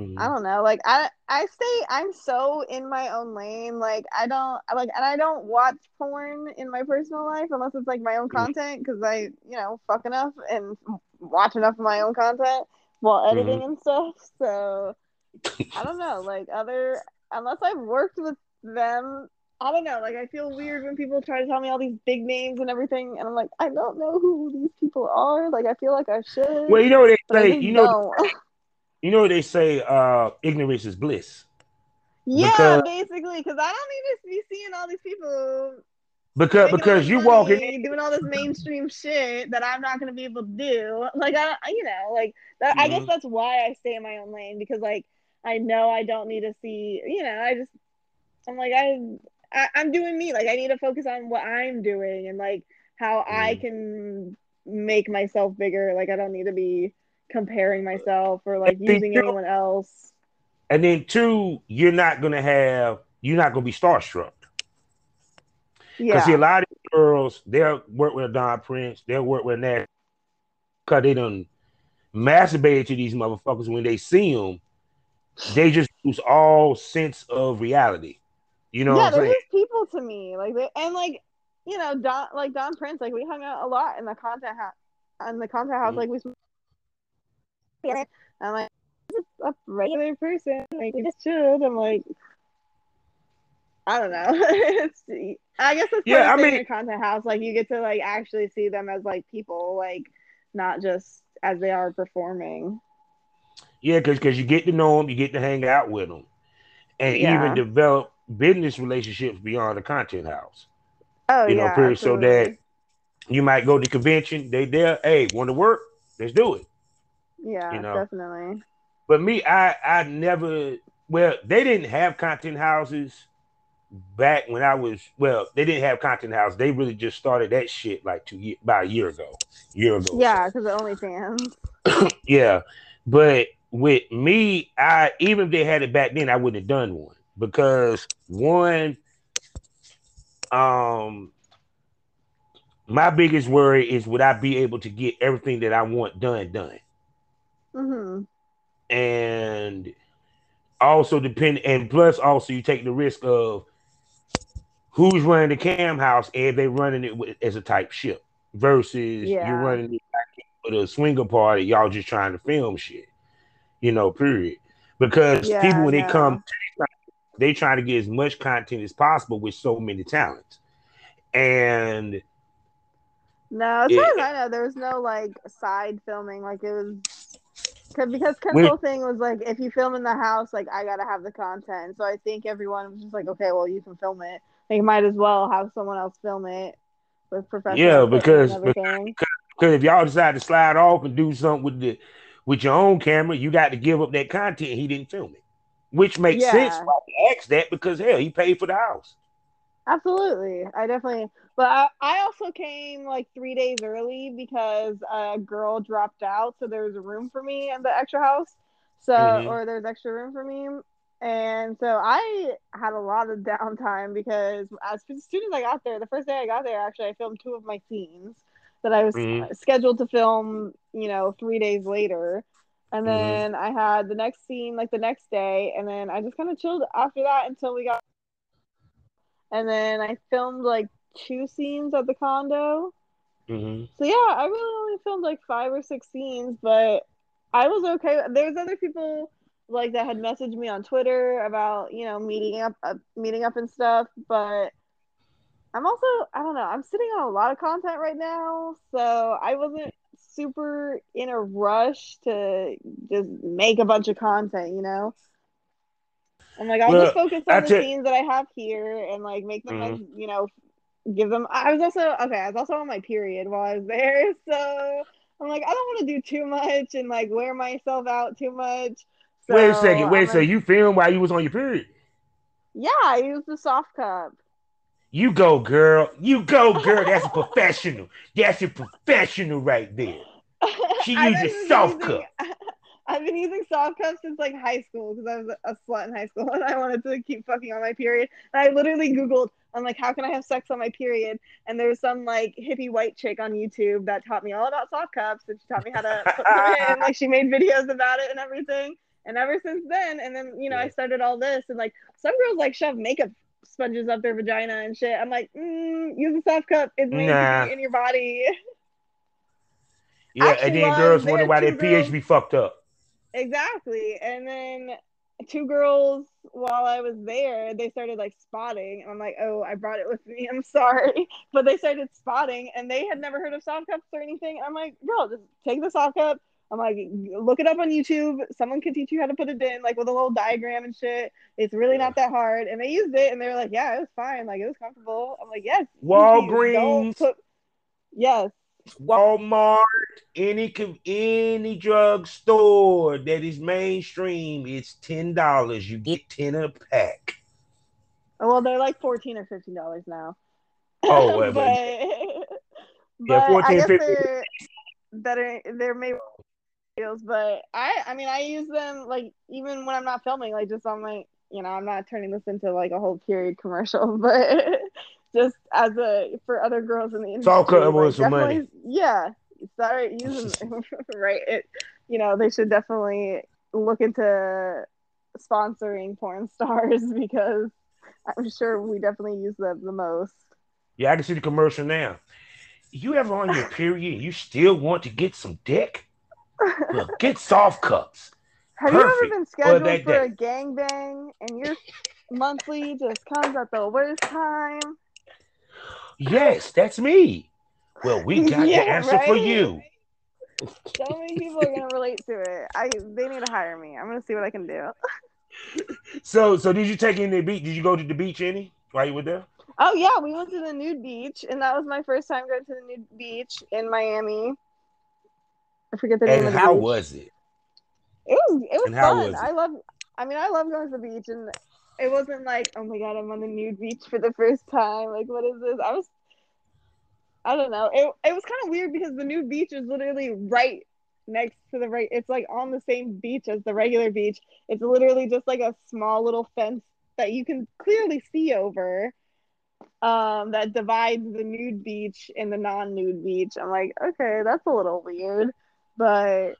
Mhm. I don't know. Like I I stay I'm so in my own lane. Like I don't like and I don't watch porn in my personal life unless it's like my own Mhm. content because I, you know, fuck enough and watch enough of my own content. while editing mm-hmm. and stuff. So I don't know, like other unless I've worked with them, I don't know. Like I feel weird when people try to tell me all these big names and everything, and I'm like, I don't know who these people are. Like I feel like I should. Well, you know what they say. You know, you know what they say. Uh, ignorance is bliss. Yeah, because, basically, because I don't need to be seeing all these people because because you walking doing all this mainstream shit that I'm not gonna be able to do. Like I, you know, like that, mm-hmm. I guess mm-hmm. that's why I stay in my own lane because like I know I don't need to see. You know, I just I'm like I, I am doing me. Like I need to focus on what I'm doing and like how mm-hmm. I can make myself bigger. Like I don't need to be comparing myself or like using anyone else. And then two, you're not gonna have you're not gonna be starstruck. Yeah. Because see, a lot of girls, they'll work with Don Prince, they'll work with that because they don't masturbate to these motherfuckers when they see them. They just lose all sense of reality. You know, yeah, they're just people to me, like they, and like you know, Don like Don Prince, like we hung out a lot in the content house, in the content house, mm-hmm. like we. I'm like, just a regular person, like we just chilled. I'm like, I don't know. I guess it's yeah. I mean, content house, like you get to like actually see them as like people, like not just as they are performing. Yeah, because because you get to know them, you get to hang out with them, and yeah. even develop business relationships beyond the content house. Oh you yeah, know, so that you might go to convention. They there, hey, want to work? Let's do it. Yeah, you know? definitely. But me, I I never. Well, they didn't have content houses back when I was well, they didn't have content house. They really just started that shit like two years about a year ago. Year ago. Yeah, because of OnlyFans. yeah. But with me, I even if they had it back then, I wouldn't have done one. Because one, um my biggest worry is would I be able to get everything that I want done done? Mm-hmm. And also depend and plus also you take the risk of who's running the cam house and they running it with, as a type ship versus yeah. you're running it with a swinger party, y'all just trying to film shit, you know, period. Because yeah, people when they come, they trying to get as much content as possible with so many talents, and no, as far as I know, there was no like side filming. Like it was Cause, because Ken's whole thing was like, if you film in the house, like I gotta have the content. So I think everyone was just like, okay, well you can film it. Like might as well have someone else film it with professional. Yeah, because because, because if y'all decide to slide off and do something with the with your own camera, you got to give up that content. He didn't film it, which makes yeah. sense why he asked that because hell, he paid for the house. Absolutely, I definitely. But I, I also came like three days early because a girl dropped out, so there was a room for me in the extra house. So, mm-hmm. or there's extra room for me, and so I had a lot of downtime because as soon as I got there, the first day I got there, actually, I filmed two of my scenes that I was mm-hmm. scheduled to film, you know, three days later. And mm-hmm. then mm-hmm. I had the next scene like the next day, and then I just kind of chilled after that until we got. And then I filmed like two scenes at the condo. Mm-hmm. So yeah, I really only filmed like five or six scenes, but I was okay. There's other people like that had messaged me on Twitter about you know meeting up, uh, meeting up and stuff. But I'm also I don't know. I'm sitting on a lot of content right now, so I wasn't super in a rush to just make a bunch of content. You know. I'm like, I'll well, just focus on the scenes that I have here and like make them, mm-hmm. as, you know, give them. I was also okay. I was also on my period while I was there, so I'm like, I don't want to do too much and like wear myself out too much. So wait a second. Wait a second. You filmed while you was on your period? Yeah, I used the soft cup. You go, girl. You go, girl. That's a professional. That's a professional right there. She used a soft using, cup. I've been using soft cups since like high school because I was a slut in high school and I wanted to keep fucking on my period. And I literally Googled, I'm like, how can I have sex on my period? And there's some like hippie white chick on YouTube that taught me all about soft cups and she taught me how to put them in. Like she made videos about it and everything. And ever since then, and then you know, I started all this, and like some girls like shove makeup sponges up their vagina and shit. I'm like, mm, use a soft cup. It's made nah. in your body. Yeah, Actually, and then girls wonder why their pH be fucked up. Exactly. And then two girls while I was there, they started like spotting. And I'm like, oh, I brought it with me. I'm sorry. But they started spotting and they had never heard of soft cups or anything. I'm like, girl, just take the soft cup. I'm like, look it up on YouTube. Someone can teach you how to put it in, like with a little diagram and shit. It's really not that hard. And they used it and they were like, yeah, it was fine. Like it was comfortable. I'm like, yes. Walgreens. Put... Yes. Walmart, any any drug store that is mainstream, it's ten dollars. You get ten a pack. Well, they're like fourteen or fifteen dollars now. Oh, well, but, yeah, but 14, I guess 15. they're better. They're made deals, but I, I mean, I use them like even when I'm not filming, like just on my, you know, I'm not turning this into like a whole period commercial, but just as a for other girls in the industry. like, money. Yeah, start using right. It, you know, they should definitely look into sponsoring porn stars because I'm sure we definitely use them the most. Yeah, I can see the commercial now. You ever on your period you still want to get some dick? Well, get soft cups. Have you ever been scheduled for a day. gangbang and your monthly just comes at the worst time? Yes, that's me. Well, we got Yeah, the answer for you. So many people are gonna relate to it. I they need to hire me. I'm gonna see what I can do. So, so did you take in the beach? Did you go to the beach any while you were there? Oh yeah, we went to the nude beach, and that was my first time going to the nude beach in Miami. I forget the name And of the how beach. was it? It was it was And fun. was it? I love. I mean, I love going to the beach, and it wasn't like, oh my god, I'm on the nude beach for the first time. Like, what is this? I was. I don't know. It it was kind of weird because the nude beach is literally right next to the right. It's like on the same beach as the regular beach. It's literally just like a small little fence that you can clearly see over. Um, that divides the nude beach and the non-nude beach. I'm like, okay, that's a little weird, but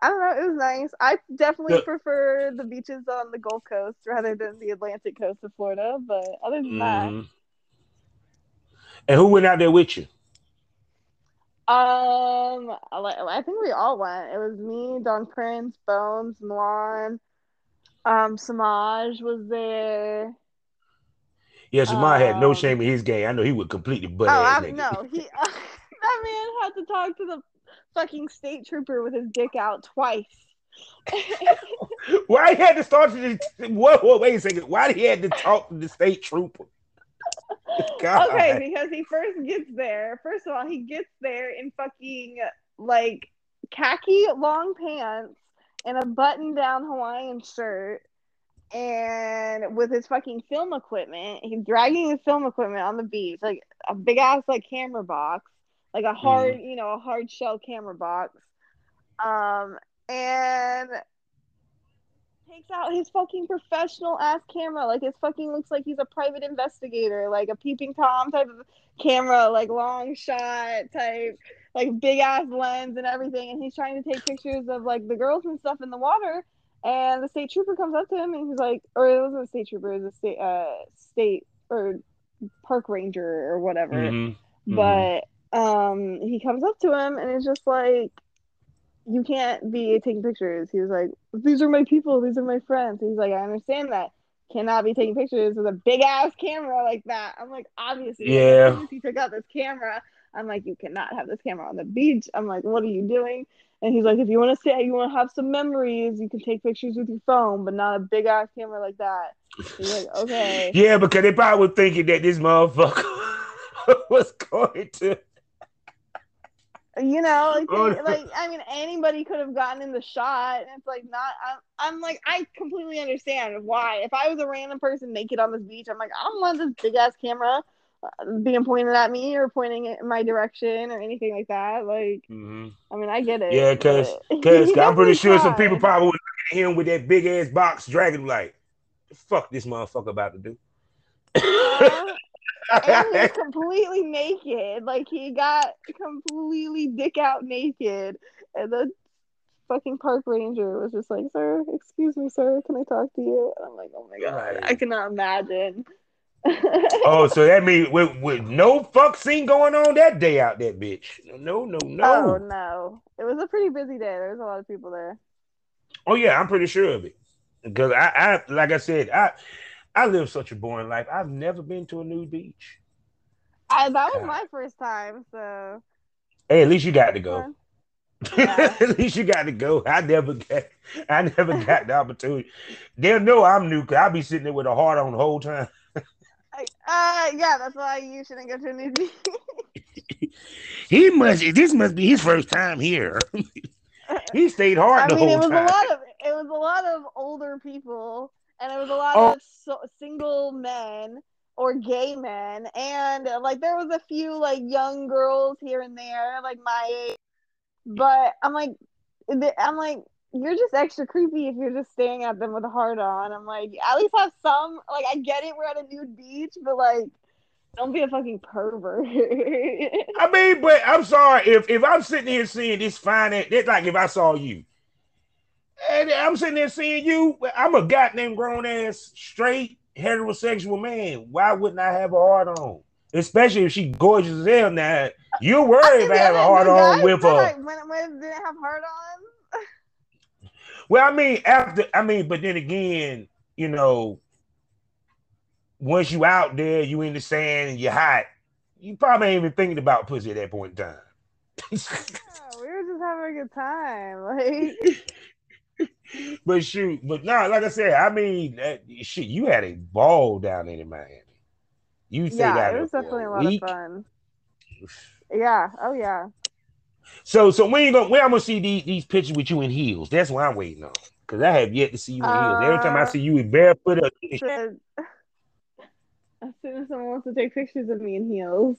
I don't know. It was nice. I definitely The- prefer the beaches on the Gulf Coast rather than the Atlantic coast of Florida. But other than that, Mhm. And who went out there with you? um, I, think we all went. It was me, Don Prince, Bones, Milan, um, Samaj was there. Yeah, Samar had no Um, shame in his game. I know he would completely butt oh, I, no, he that man had to talk to the fucking state trooper with his dick out twice. Why he had to start to the, whoa, whoa, wait a second. Why did he had to talk to the state trooper? God. Okay, because he first gets there. First of all, he gets there in fucking like khaki long pants and a button down Hawaiian shirt and with his fucking film equipment. He's dragging his film equipment on the beach, like a big ass like camera box, like a hard, you know, a hard shell camera box. Um and takes out his fucking professional ass camera. Like his fucking looks like he's a private investigator, like a peeping tom type of camera, like long shot type, like big ass lens and everything. And he's trying to take pictures of like the girls and stuff in the water. And the state trooper comes up to him and he's like, or it wasn't a state trooper, it was a state, uh, state or park ranger or whatever Mhm, mhm. but um he comes up to him and it's just like you can't be taking pictures. He was like these are my people. These are my friends. He's like i understand that. Cannot be taking pictures with a big ass camera like that. I'm like obviously Yeah. as soon as he took out this camera i'm like you cannot have this camera on the beach. I'm like what are you doing? And he's like if you want to say you want to have some memories you can take pictures with your phone but not a big ass camera like that. He's like okay. Yeah, because they probably were thinking that this motherfucker was going to. You know like, Oh, no. like i mean anybody could have gotten in the shot and it's like not I'm, I'm like i completely understand why if i was a random person naked on this beach i'm like i don't want this big ass camera uh, being pointed at me or pointing in my direction or anything like that like Mhm. i mean i get it Yeah, 'cause- but- Cause I'm pretty sure some people probably would look at him with that big ass box dragon like, fuck this motherfucker about to do. And he was completely naked. Like he got completely dick out naked, and the fucking park ranger was just like, "Sir, excuse me, sir, can I talk to you?" And I'm like, "Oh my god, Right. I cannot imagine." oh, so that means with, with no fuck scene going on that day out that bitch. No, no, no. Oh no, it was a pretty busy day. There was a lot of people there. Oh yeah, I'm pretty sure of it. Because I, I like I said, I I live such a boring life. I've never been to a nude beach. I, that was God. my first time, so. Hey, at least you got to go. Yeah. at least you got to go. I never got, I never got the opportunity. They'll know I'm new because I'll be sitting there with a heart on the whole time. uh, yeah, that's why you shouldn't go to a new beach. he must. This must be his first time here. he stayed hard I the mean, whole it was time. A lot of, it was a lot of older people, and it was a lot oh. of so, single men or gay men. And like there was a few like young girls here and there like my age. But i'm like i'm like you're just extra creepy if you're just staring at them with a heart on. I'm like at least have some like i get it we're at a nude beach but like don't be a fucking pervert. I mean but i'm sorry if if i'm sitting here seeing this fine it's like if i saw you and i'm sitting there seeing you i'm a goddamn grown ass straight heterosexual man, why wouldn't I have a heart on? Especially if she gorgeous as hell. Now you're worried about having a heart on with her. Like, when, when did have heart on? well, I mean, after I mean, but then again, you know, once you out there, you in the sand and you're hot, you probably ain't even thinking about pussy at that point in time. yeah, we were just having a good time. Like but shoot, but no, nah, like I said, I mean, that, shit, you had a ball down in Miami. You say yeah, that it was definitely a, a lot week. of fun. Yeah. Oh yeah. So so when you go when I'm gonna see these, these pictures with you in heels? That's what I'm waiting on. Cause I have yet to see you in uh, heels. Every time I uh, see you with barefoot up. As soon as someone wants to take pictures of me in heels.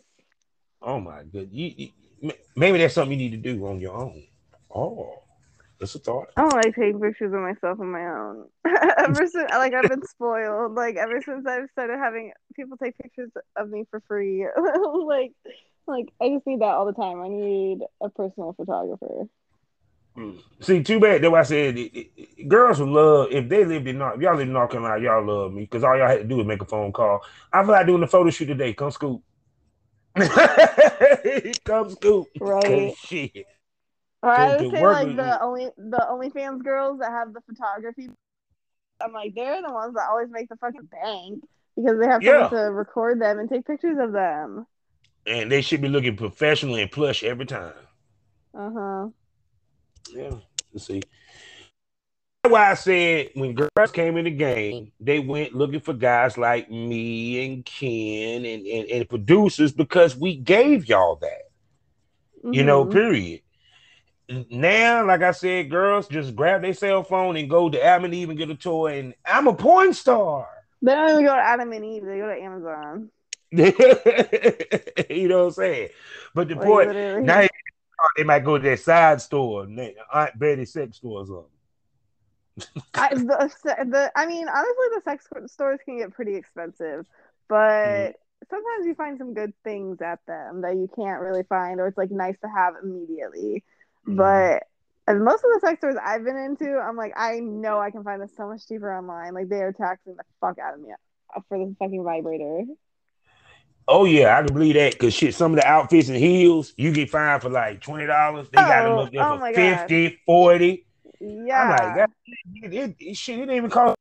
Oh my good. You, you, maybe that's something you need to do on your own. Oh. That's a thought. I don't like taking pictures of myself on my own. ever since, like, I've been spoiled. Like, ever since I've started having people take pictures of me for free, like, like I just need that all the time. I need a personal photographer. Hmm. See, too bad. That's why I said it, it, girls would love if they lived in North. Y'all live in North Carolina, y'all love me because all y'all had to do is make a phone call. I feel like doing the photo shoot today. Come scoop. Come scoop. Right. Shit. Or I would say like the only the OnlyFans girls that have the photography. I'm like they're the ones that always make the fucking bank because they have yeah. to record them and take pictures of them. And they should be looking professional and plush every time. Uh huh. Yeah. Let's see. That's why I said when girls came in the game, they went looking for guys like me and Ken and, and, and producers because we gave y'all that. Mm-hmm. You know, mm-hmm. period now, like I said, girls just grab their cell phone and go to Adam and Eve and get a toy, and I'm a porn star. They don't even go to Adam and Eve; they go to Amazon. you know what I'm saying? But the like, point literally. now they might go to their side store, Aunt Betty sex store or something. I, the, the, I mean, honestly, the sex stores can get pretty expensive, but mm sometimes you find some good things at them that you can't really find, or it's like nice to have immediately. Mm-hmm. But and most of the sex stores I've been into, I'm like, I know I can find this so much cheaper online. Like they are taxing the fuck out of me for the fucking vibrator. Oh yeah, I can believe that because shit, some of the outfits and heels you get fined for like twenty dollars. They oh, got them up there oh for 50, God. 40. Yeah, I'm like that. It, it, it, shit, it didn't even cost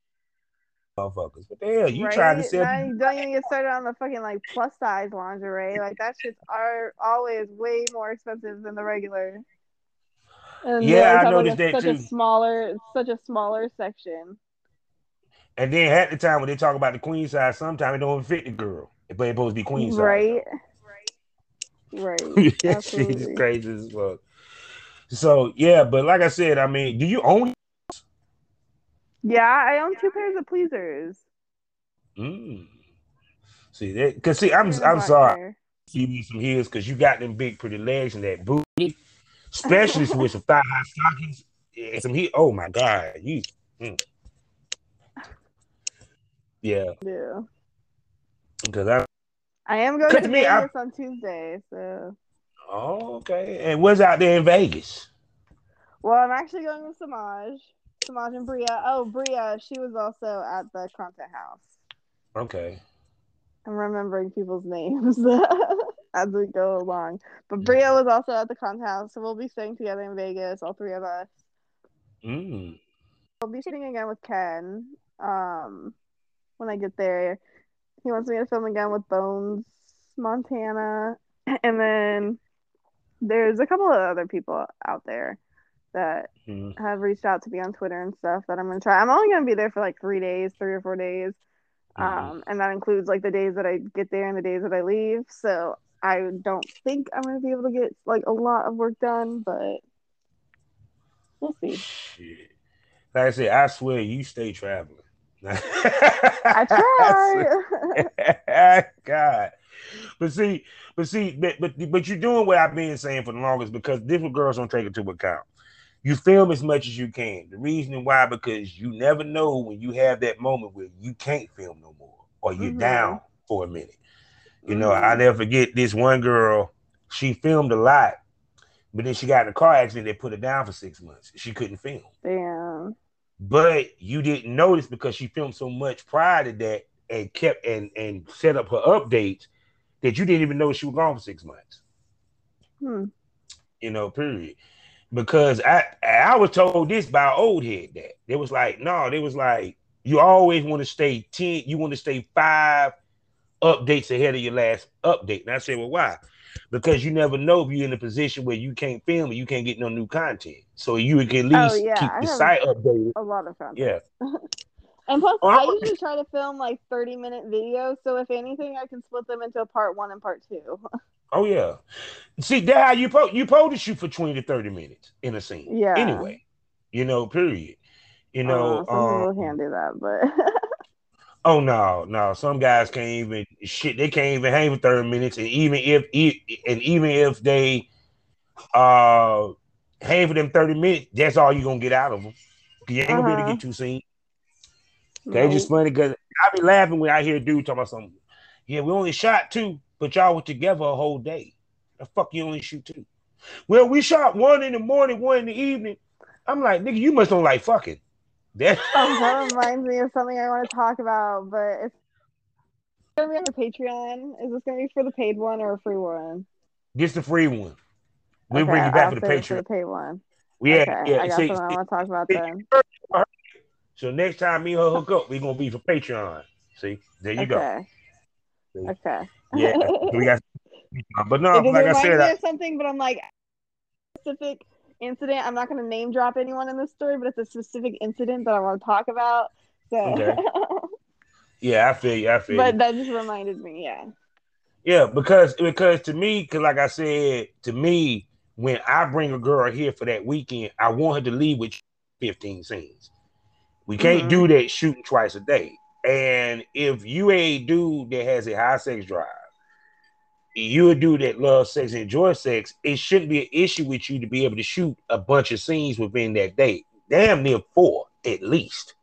motherfuckers. What the hell? You right? trying to sell? Now, don't even get started on the fucking like plus size lingerie. Like that shit's are always way more expensive than the regular. And yeah, I noticed that such too. A smaller, such a smaller section. And then at the time when they talk about the queen size, sometimes it don't fit the girl. But it's supposed to be queen size. Right. Right. Right. She's crazy as fuck. So yeah, but like I said, I mean, do you own? Yeah, I own two pairs of pleasers. Mm. See that? Cause see, I'm I'm sorry. You me some heels because you got them big pretty legs and that booty especially with some thigh high stockings and some heat. Oh my god, you. Mm. Yeah. Yeah. Because I. I am going to, Vegas I, on Tuesday, so. Oh, okay. And what's out there in Vegas? Well, I'm actually going with Samaj. Samaj and Bria. Oh, Bria, she was also at the content house. Okay. I'm remembering people's names. as we go along. But Bria was also at the con house, so we'll be staying together in Vegas, all three of us. Mm. I'll be shooting again with Ken. Um, when I get there, he wants me to film again with Bones Montana, and then there's a couple of other people out there that Mhm. have reached out to me on Twitter and stuff that I'm gonna try. I'm only gonna be there for like three days, three or four days. Mhm. Um, and that includes like the days that I get there and the days that I leave. So I don't think I'm gonna be able to get like a lot of work done, but we'll see. Shit. Like I said, I swear you stay traveling. I try. God. But see, but see, but, but but you're doing what I've been saying for the longest because different girls don't take it into account. You film as much as you can. The reason why, because you never know when you have that moment where you can't film no more or you're Mhm. down for a minute. You know, I never forget this one girl, she filmed a lot, but then she got in a car accident They put her down for six months. She couldn't film. Damn. But you didn't notice because she filmed so much prior to that and kept and and set up her updates that you didn't even know she was gone for six months. Hmm. You know, period. Because I I was told this by old head that it was like, no, they was like, you always want to stay 10, you want to stay five updates ahead of your last update. And I said, well, why? Because you never know if you're in a position where you can't film and you can't get no new content. So you can at Oh, least yeah, keep I the site updated. A lot of fun. Yeah. And plus, Oh, I usually try to film like 30 minute videos. So if anything, I can split them into a part one and part two. Oh yeah. See, that how you po- you supposed to shoot for 20 to 30 minutes in a scene. Yeah. Anyway, you know, period. You know, Uh, some people um, can't do that, but oh no, no, some guys can't even shit, they can't even hang for 30 minutes. And even if and even if they uh hang for them 30 minutes, that's all you're gonna get out of them. You ain't gonna be able to Uh-huh. get two scenes. It's just funny because I be laughing when I hear a dude talking about something. Yeah, we only shot two, but y'all were together a whole day. The fuck you only shoot two? Well, we shot one in the morning, one in the evening. I'm like, nigga, you must don't like fucking. That Oh, that reminds me of something I want to talk about, but it's gonna be on the Patreon. Is this gonna be for the paid one or a free one? Just the free one. We'll Okay, bring you back I'll for the for Patreon. the paid one. Yeah, okay, yeah. I got see, something I want to talk about then. so next time me and her hook up, we're gonna be for Patreon. See, there you go. Okay. See? Okay. Yeah, we got. But no, It like I said, I, something, but I'm like specific incident. I'm not going to name drop anyone in this story, but it's a specific incident that I want to talk about. So, Okay. yeah, I feel you. I feel you. but that just reminded me. Yeah. Yeah, because because to me, because like I said, to me, when I bring a girl here for that weekend, I want her to leave with 15 scenes. We can't Mhm. do that shooting twice a day. And if you a dude that has a high sex drive, you a dude that loves sex and enjoys sex, it shouldn't be an issue with you to be able to shoot a bunch of scenes within that day. Damn near four at least.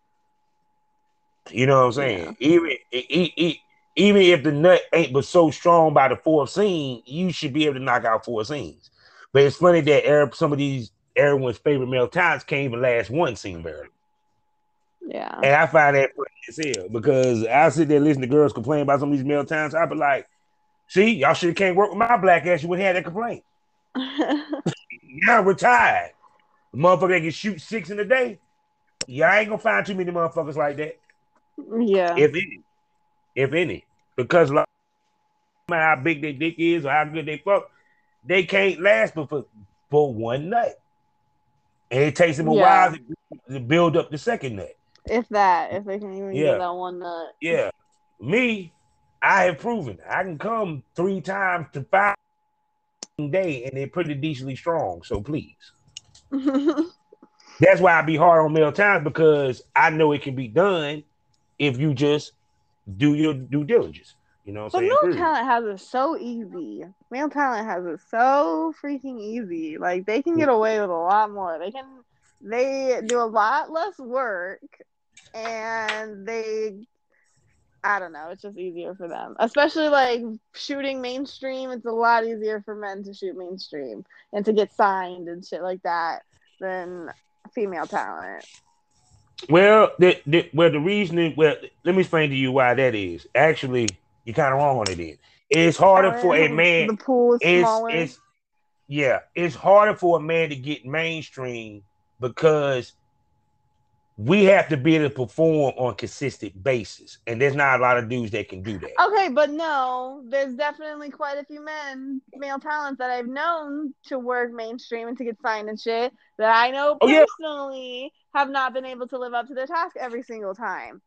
You know what I'm saying? Even e- e- e- even if the nut ain't but so strong by the fourth scene, you should be able to knock out four scenes. But it's funny that Arab, some of these everyone's favorite male talents can't even last one scene barely. Yeah. And I find that funny as hell because I sit there listening to girls complain about some of these male talents. I be like, see, y'all should have can't work with my black ass. You wouldn't have that complaint. Now we're tired. The motherfucker that can shoot six in a day. Y'all ain't gonna find too many motherfuckers like that. yeah. if any, if any, because like no matter how big their dick is or how good they fuck, they can't last but for, for one nut, and it takes them a Yeah. while to, to build up the second nut. if that, if they can even Yeah. get that one nut. Yeah, me, I have proven I can come three times to five day, and they're pretty decently strong. So please, that's why I be hard on male times because I know it can be done if you just do your due diligence. You know what but I'm saying? male Period. talent has it so easy. Male talent has it so freaking easy. Like they can get away with a lot more. They can they do a lot less work and they I don't know, it's just easier for them. Especially like shooting mainstream, it's a lot easier for men to shoot mainstream and to get signed and shit like that than female talent. Well, the, the well the reasoning well let me explain to you why that is. Actually, you're kind of wrong on it. Then it's harder oh, for a man. The pool is It's smaller. it's yeah, it's harder for a man to get mainstream because we have to be able to perform on consistent basis, and there's not a lot of dudes that can do that. Okay, but no, there's definitely quite a few men, male talents that I've known to work mainstream and to get signed and shit that I know Oh, yeah. personally have not been able to live up to their task every single time.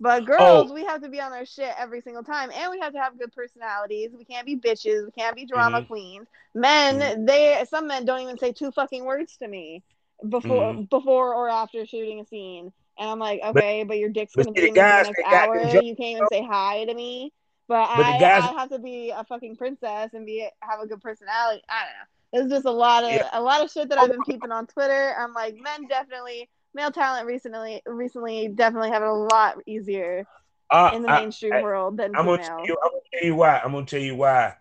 But girls, Oh. we have to be on our shit every single time, and we have to have good personalities. We can't be bitches. We can't be drama Mhm. queens. Men, Mm-hmm. they some men don't even say two fucking words to me before Mhm. before or after shooting a scene, and I'm like, okay, but, your dick's gonna be in the next hour. You can't even say hi to me. But, But I, guys- I have to be a fucking princess and be have a good personality. I don't know. There's just a lot of Yeah. a lot of shit that I've been keeping on Twitter. I'm like, men definitely male talent recently recently definitely have it a lot easier Uh, in the mainstream I- world than I'm gonna, you, I'm gonna tell you why. I'm gonna tell you why.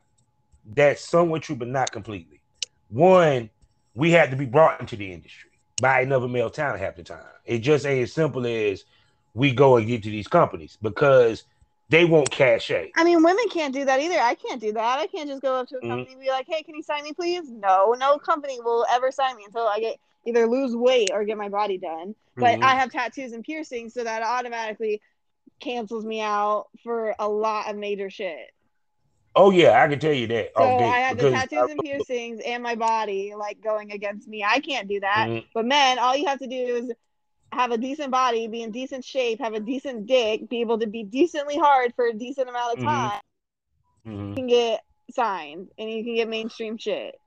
That's somewhat true, but not completely. One, we had to be brought into the industry by another male talent half the time. It just ain't as simple as we go and get to these companies because they won't cachet. I mean, women can't do that either. I can't do that. I can't just go up to a Mhm. company and be like, "Hey, can you sign me, please?" No, no company will ever sign me until I get either lose weight or get my body done. But Mhm. I have tattoos and piercings, so that automatically cancels me out for a lot of major shit. Oh yeah, I can tell you that. So off I have the tattoos and piercings and my body like going against me. I can't do that. Mhm. But men, all you have to do is have a decent body, be in decent shape, have a decent dick, be able to be decently hard for a decent amount of Mhm. time. Mhm. You can get signed and you can get mainstream shit.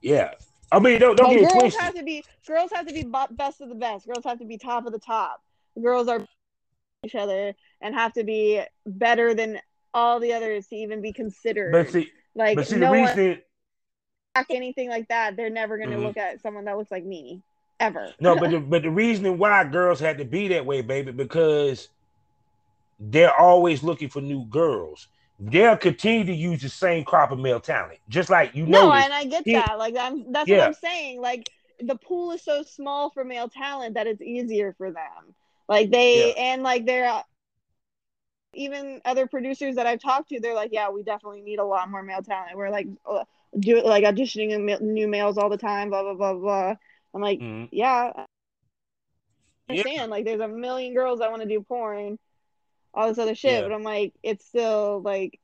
Yeah, I mean, don't don't But get girls twisted. have to be girls have to be best of the best. Girls have to be top of the top. Girls are each other and have to be better than all the others to even be considered. But see, like but see, no the one reason back anything like that, they're never going to Mhm. look at someone that looks like me ever. No, but the, but the reason why girls had to be that way, baby, because they're always looking for new girls. They'll continue to use the same crop of male talent, just like you know. no, and I get that. Like I'm that's Yeah. what I'm saying. Like the pool is so small for male talent that it's easier for them. Like they Yeah. and like they're even other producers that I've talked to, they're like, yeah, we definitely need a lot more male talent. We're like uh, do like auditioning new males all the time. Blah blah blah blah. I'm like, Mhm. yeah, I Yeah. understand. Like there's a million girls that want to do porn, all this other shit, Yeah. but I'm like, it's still like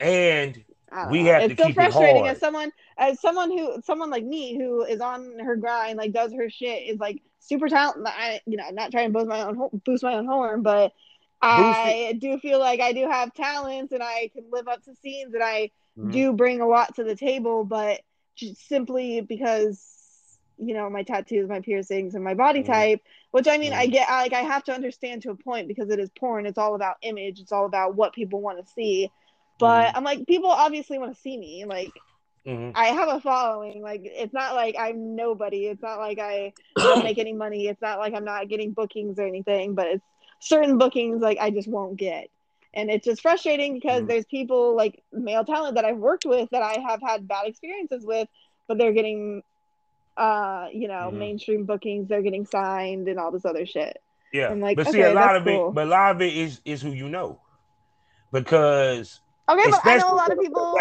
And We know. have it's to still keep it frustrating hard. as someone as someone who someone like me who is on her grind, like does her shit, is like super talented. I you know not trying to boost my own boost my own horn, but I do feel like I do have talents and I can live up to scenes and I Mhm. do bring a lot to the table, but simply because you know my tattoos, my piercings, and my body Mhm. type. Which I mean, I Mhm. get like I have to understand to a point because it is porn. It's all about image. It's all about what people want to see. But Mhm. I'm like, people obviously want to see me. Like Mhm. I have a following. Like it's not like I'm nobody. It's not like I don't make any money. It's not like I'm not getting bookings or anything. But it's certain bookings like I just won't get. And it's just frustrating because Mhm. there's people like male talent that I've worked with that I have had bad experiences with, but they're getting uh, you know, Mhm. mainstream bookings, they're getting signed and all this other shit. Yeah, I'm like, but see, okay, a lot of cool. it, but a lot of it is is who you know, because Okay, but I know a lot of people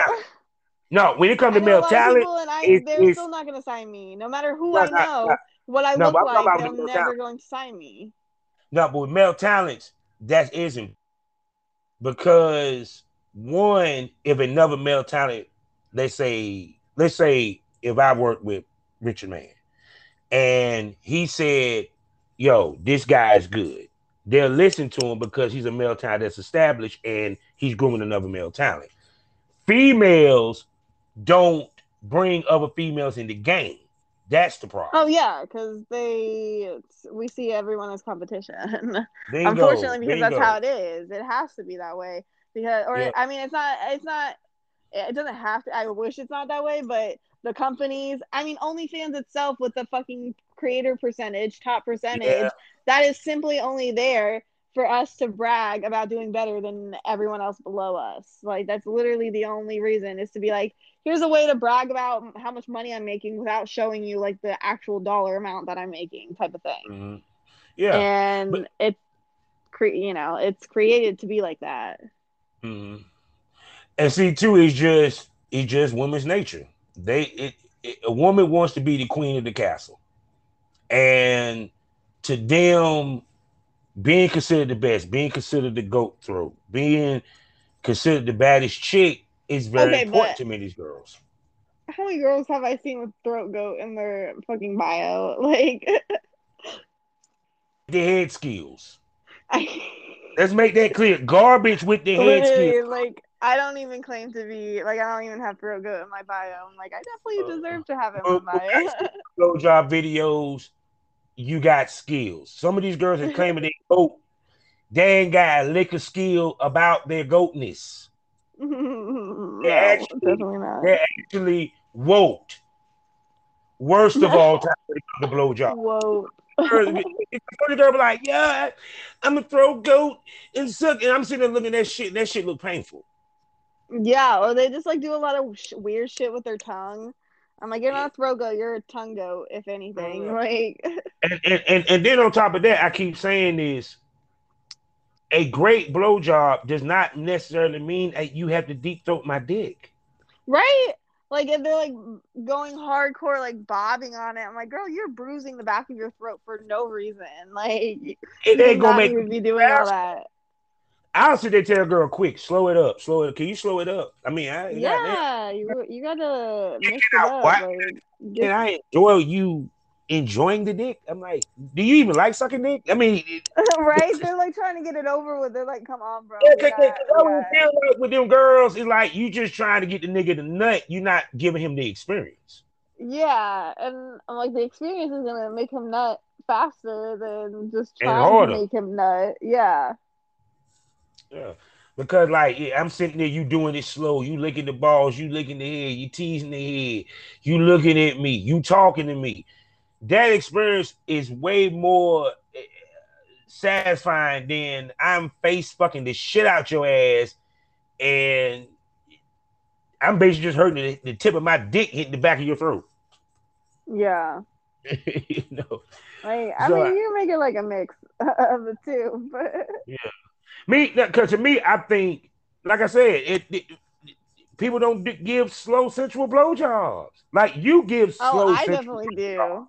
no, when it comes to male talent, and I it's- they're it's- still not gonna sign me. No matter who No, I no, know, no. what I No, look like, they're never talent. going to sign me. No, but with male talents, that isn't because one, if another male talent, let's say, let's say if I work with Richard Mann and he said, Yo, this guy is good, they'll listen to him because he's a male talent that's established and he's grooming another male talent. Females don't bring other females in the game. That's the problem. Oh yeah, because they it's, we see everyone as competition. Bingo, Unfortunately, because that's how it is. It has to be that way because, or. I mean, it's not. It's not. It doesn't have to. I wish it's not that way, but the companies. I mean, OnlyFans itself with the fucking creator percentage, top percentage, Yeah. that is simply only there for us to brag about doing better than everyone else below us. Like that's literally the only reason is to be like, here's a way to brag about how much money I'm making without showing you like the actual dollar amount that I'm making, type of thing. Mhm. Yeah. and but- it's cre- you know it's created to be like that. Mhm. And see, too, it's just it's just women's nature. They it, it a woman wants to be the queen of the castle, and to them being considered the best, being considered the goat throat, being considered the baddest chick is very Okay, important to me. These girls. How many girls have I seen with throat goat in their fucking bio? Like, The head skills. I Let's make that clear. Garbage with the head skills. like I don't even claim to be like I don't even have throat goat in my bio. I'm like I definitely Uh, deserve to have it in my bio. blowjob videos, you got skills. Some of these girls are claiming they goat. They ain't got a lick of skill about their goatness. no, actually-. They're actually woke. Worst of all time comes blowjob. Whoa. Girl, the girl be like, yeah, I'm a throw goat and suck. And I'm sitting there looking at that shit. and That shit look painful. Yeah, or they just like do a lot of sh- weird shit with their tongue. I'm like, you're not a throat goat, you're a tongue goat, if anything. Like, And, and, and, and then on top of that, I keep saying this. A great blowjob does not necessarily mean that you have to deep throat my dick. right? Like, if they're like going hardcore, like bobbing on it, I'm like, girl, you're bruising the back of your throat for no reason. Like, you It ain't gonna make need to be doing all that. I'll sit there tell a girl, quick, slow it up, slow it. Can you slow it up? I mean, I. Yeah, you you gotta mix it out up. what? Like, and get, I enjoy you enjoying the dick. I'm like, do you even like sucking dick? I mean, right? They're like trying to get it over with. They're like, come on, bro. yeah, we 'cause- got- 'cause I we feel like with them girls, it's like you just trying to get the nigga to nut. You're not giving him the experience. Yeah, and I'm like, the experience is gonna make him nut faster than just trying to make him nut. Yeah. Yeah. Because like yeah, I'm sitting there, you doing it slow, you licking the balls, you licking the head, you teasing the head, you looking at me, you talking to me. That experience is way more eh, satisfying than I'm face fucking the shit out your ass, and I'm basically just hurting the, the tip of my dick hitting the back of your throat. Yeah. you know, Like, I So, mean, I- you make it like a mix of the two, but me because to me, I think, like I said, it, it people don't d- give slow sensual blowjobs. Like you give slow. oh, I sensual definitely do.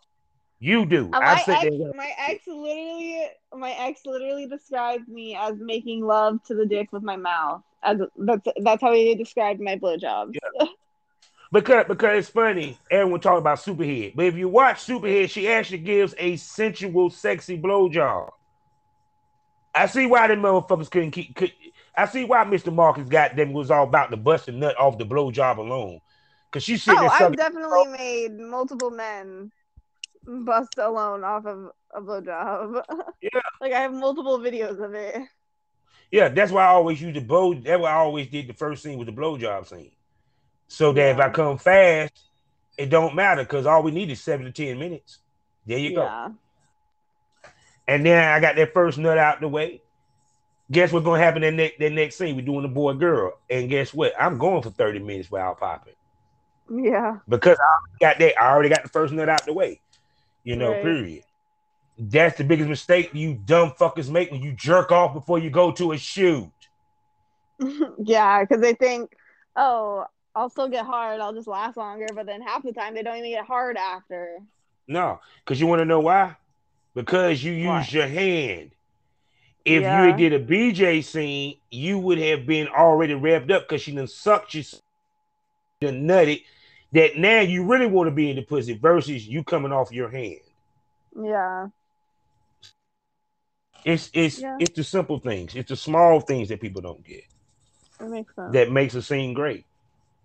You do. Uh, I my ex, my ex literally, my ex literally described me as making love to the dick with my mouth. As that's that's how he described my blowjobs. Because because it's funny, everyone talk about Superhead, but if you watch Superhead, she actually gives a sensual, sexy blowjob. I see why them motherfuckers couldn't keep. Could, I see why Mr. Marcus got them was all about to bust a nut off the blowjob alone, because she sitting Oh, I've definitely made multiple men bust alone off of a blowjob. Yeah. like I have multiple videos of it. Yeah, that's why I always use the blow. That's why I always did the first scene with the blowjob scene, so that if I come fast, it don't matter because all we need is seven to ten minutes. There you go. And then I got that first nut out the way. Guess what's gonna happen that, that next scene? We're doing the boy girl. And guess what? I'm going for 30 minutes without popping. Yeah. Because I already got that, I already got the first nut out the way. You know, Right. period. That's the biggest mistake you dumb fuckers make when you jerk off before you go to a shoot. yeah, because they think, oh, I'll still get hard. I'll just last longer. But then half the time they don't even get hard after. No, because you want to know why? Because you use your hand. If you Yeah. had did a BJ scene, you would have been already revved up because she done sucked you, done nutted. That now you really want to be in the pussy versus you coming off your hand. Yeah. It's it's Yeah. it's the simple things. It's the small things that people don't get That makes sense. that makes a scene great.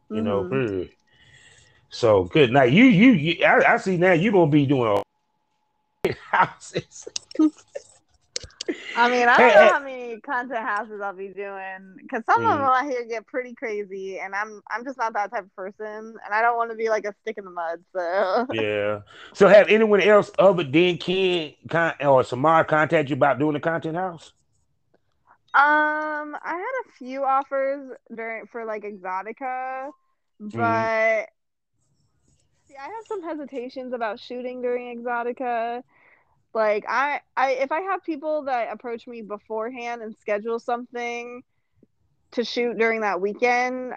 You know, Mhm. period. So good night. You you, you I, I see now you're gonna be doing all houses. I mean, I don't know how many content houses I'll be doing because some of Mhm. them out here get pretty crazy, and I'm I'm just not that type of person, and I don't want to be like a stick in the mud. So Yeah. So have anyone else other than Ken con- or Samar contact you about doing the content house? Um, I had a few offers during for like Exotica, but see, I have some hesitations about shooting during Exotica. Like I, I if I have people that approach me beforehand and schedule something to shoot during that weekend,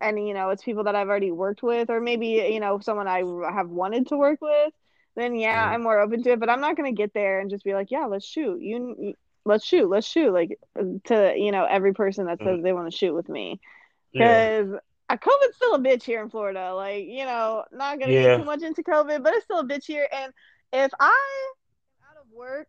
and you know it's people that I've already worked with, or maybe you know someone I have wanted to work with, then yeah. I'm more open to it. But I'm not gonna get there and just be like, yeah, let's shoot. You, let's shoot, let's shoot. Like to you know every person that says Mhm. they want to shoot with me because uh, COVID's still a bitch here in Florida. Like you know, not gonna Yeah. get too much into COVID, but it's still a bitch here. And if I am out of work.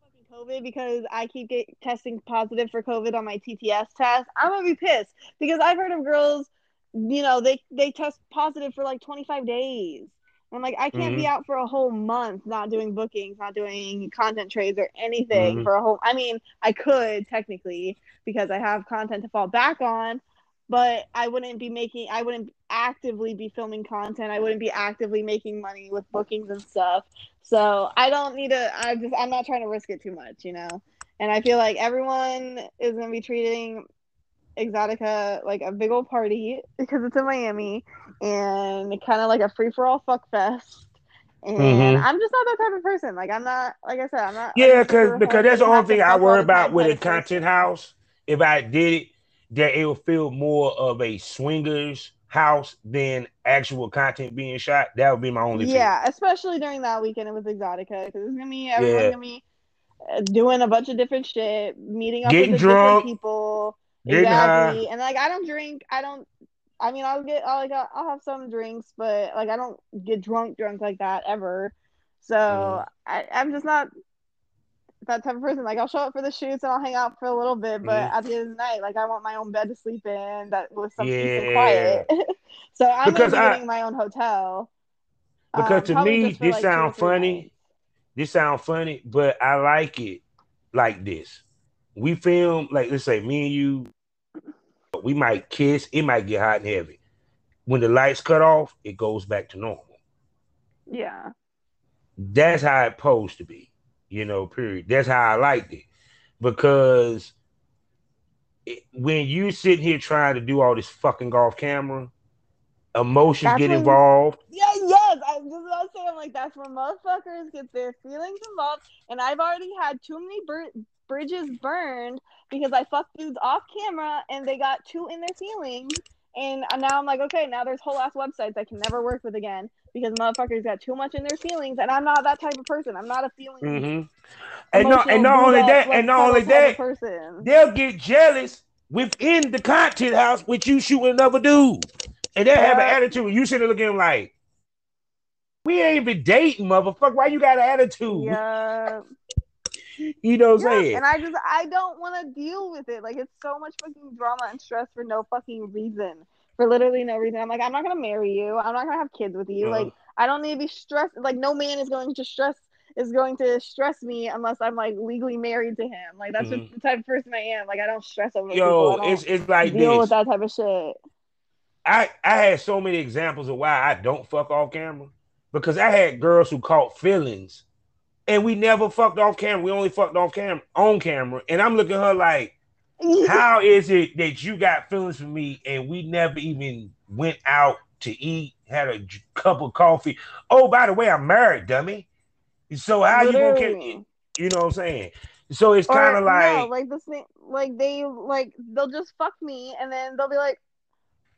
fucking COVID because I keep get, testing positive for COVID on my TTS test. I'm gonna be pissed because I've heard of girls, you know, they they test positive for like 25 days. I'm like, I can't be Mhm. out for a whole month not doing bookings, not doing content trades or anything Mhm. for a whole. I mean, I could technically because I have content to fall back on, but I wouldn't be making. I wouldn't actively be filming content. I wouldn't be actively making money with bookings and stuff. So I don't need to. I just. I'm not trying to risk it too much, you know. And I feel like everyone is gonna be treating Exotica like a big old party because it's in Miami and kind of like a free for all fuck fest. And Mhm. I'm just not that type of person. Like I'm not. Like I said, I'm not. Yeah, because because that's the only thing I worry about with a type of person. content house. If I did it, that it will feel more of a swingers house than actual content being shot. That would be my only. Yeah, especially during that weekend with Exotica because it's gonna be everyone's Yeah. gonna be uh, doing a bunch of different shit, meeting up Getting with drunk, different people. getting exactly, high. and like I don't drink. I don't. I mean, I'll get. I'll like. I'll have some drinks, but like I don't get drunk, drunk like that ever. So Mhm. I, I'm just not that type of person. Like I'll show up for the shoots and I'll hang out for a little bit, but Mhm. at the end of the night, like I want my own bed to sleep in that with some peace and quiet. so I'm Because gonna be I- getting my own hotel. Because um, to me, for, this like, two or sound three funny. nights. This sound funny, but I like it like this. We film like let's say me and you, we might kiss. It might get hot and heavy. When the lights cut off, it goes back to normal. Yeah. That's how it's supposed to be. You know, period. That's how I liked it because it, when you sit here trying to do all this fucking off camera, emotions That's get when- involved. Yeah, yes. I was just about to say, I'm like, that's where motherfuckers get their feelings involved. And I've already had too many br- bridges burned because I fucked dudes off camera and they got too in their feelings. And now I'm like, okay, now there's whole ass websites I can never work with again because motherfuckers got too much in their feelings. And I'm not that type of person. I'm not a feeling. Mhm. And not and not only that, and not only that, person. they'll get jealous within the content house with you shooting another dude. And they'll have an attitude. You sitting looking at like, we ain't even dating, motherfucker. Why you got an attitude? Yeah. You know what I'm Yeah, saying? and I just I don't want to deal with it. Like it's so much fucking drama and stress for no fucking reason. For literally no reason. I'm like, I'm not gonna marry you. I'm not gonna have kids with you. Uh-huh. Like I don't need to be stressed. Like no man is going to stress is going to stress me unless I'm like legally married to him. Like that's just the type of person I am. Like I don't stress over Mm-hmm. Yo, people. It's it's like deal this. with that type of shit. I I had so many examples of why I don't fuck off camera because I had girls who caught feelings, and we never fucked off camera. We only fucked off camera on camera, and I'm looking at her like, how is it that you got feelings for me and we never even went out to eat, had a cup of coffee? Oh, by the way, I'm married, dummy. So how you gonna care? You know what I'm saying? So it's kind of like, no, like the same like they like they'll just fuck me and then they'll be like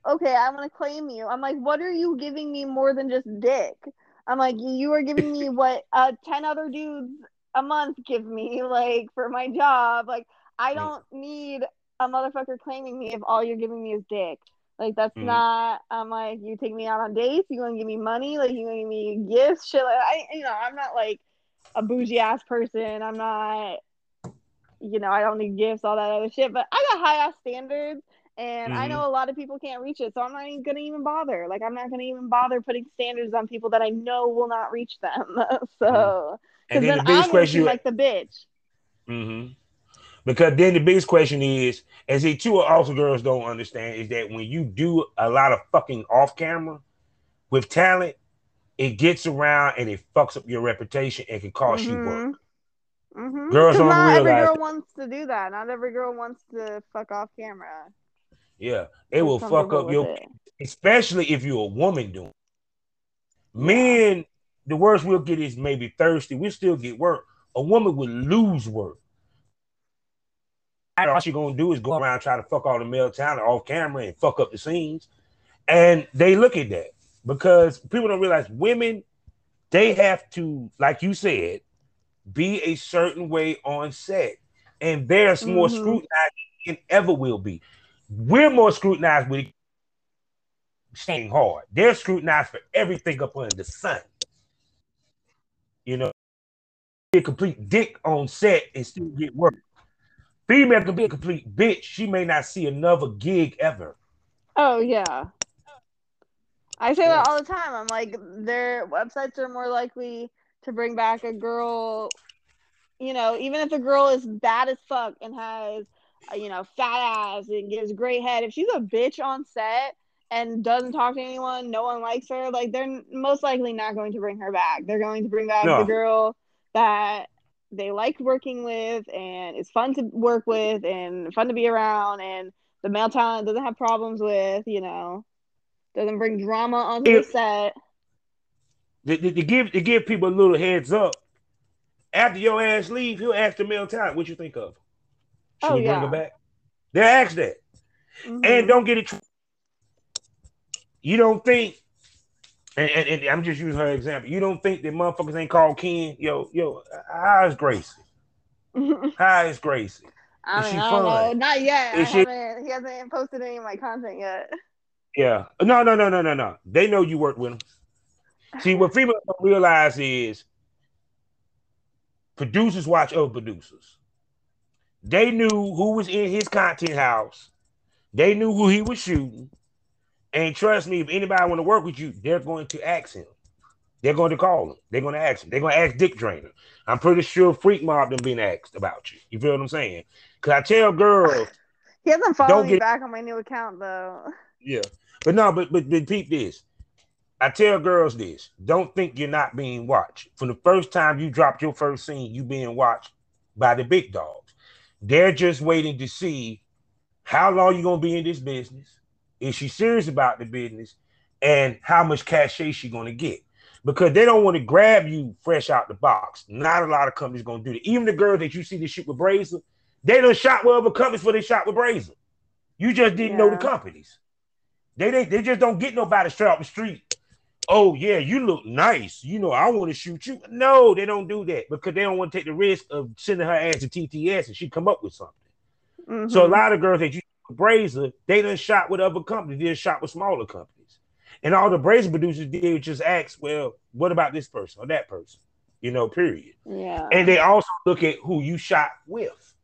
okay i'm gonna claim you i'm like what are you giving me more than just dick i'm like you are giving me what uh 10 other dudes a month give me like for my job like i Mm. don't need a motherfucker claiming me if all you're giving me is dick like that's Mhm. not i'm like you take me out on dates you gonna give me money like you gonna give me gifts shit like i you know i'm not like a bougie ass person i'm not you know, I don't need gifts, all that other shit. But I got high ass standards, and I Mhm. know a lot of people can't reach it, so I'm not even gonna even bother. Like, I'm not gonna even bother putting standards on people that I know will not reach them. so, because and then then the I'm biggest gonna question you like the bitch. hmm Because then the biggest question is, and see, two also girls don't understand is that when you do a lot of fucking off camera with talent, it gets around and it fucks up your reputation and can cost you work. Mm-hmm. Girls don't not every girl that. wants to do that. Not every girl wants to fuck off camera. Yeah, it They're will fuck up your, it. especially if you're a woman doing. Men, the worst we'll get is maybe thirsty. We will still get work. A woman would lose work. All she gonna do is go around trying to fuck all the male talent off camera and fuck up the scenes. And they look at that because people don't realize women they have to, like you said, be a certain way on set. And there's mm-hmm. more scrutinized than ever will be. We're more scrutinized with staying hard. They're scrutinized for everything up under the sun. You know, be a complete dick on set and still get work. Female can be a complete bitch. She may not see another gig ever. Oh yeah. I say yeah. that all the time. I'm like, their websites are more likely to bring back a girl, you know, even if the girl is bad as fuck and has, uh, you know, fat ass and gives great head. If she's a bitch on set and doesn't talk to anyone, no one likes her, like they're most likely not going to bring her back. They're going to bring back no. the girl that they like working with and it's fun to work with and fun to be around and the male talent doesn't have problems with, you know, doesn't bring drama onto if, the set. To, to, give to give people a little heads up, after your ass leave, he'll ask the male talent, what you think of? Should oh, we yeah. bring her back? They'll ask that. Mm-hmm. And don't get it. You don't think and, and, and, I'm just using her example. You don't think that motherfuckers ain't called Ken? Yo, yo, how is Gracie? how is Gracie? I, mean, is she I fun? Know. Not yet. Is I she... haven't, he hasn't posted any of my content yet. Yeah. No, no, no, no, no, no. They know you work with them. See, what people don't realize is producers watch other producers. They knew who was in his content house. They knew who he was shooting. And trust me, if anybody want to work with you, they're going to ask him. They're going to call him. They're going to ask him. They're going to ask Dick Drainer. I'm pretty sure Freak Mob them being asked about you. You feel what I'm saying? Because I tell girls. He hasn't followed me get... back on my new account though. Yeah, but no, but but but peep this. I tell girls this: don't think you're not being watched. From the first time you dropped your first scene, you being watched by the big dogs. They're just waiting to see how long you're gonna be in this business is she serious about the business and how much cachet she going to get? Because they don't want to grab you fresh out the box. Not a lot of companies going to do that. Even the girls that you see the shoot with Brazer, they done shot with other companies before they shot with Brazer. You just didn't yeah. know the companies. They, they they just don't get nobody straight off the street. Oh yeah, you look nice. You know I want to shoot you. No, they don't do that because they don't want to take the risk of sending her ass to TTS and she come up with something. Mm-hmm. So a lot of girls that you Brazer, they done shot with other companies, they done shot with smaller companies. And all the Brazer producers did was just ask, well, what about this person or that person? You know, period. Yeah. And they also look at who you shot with,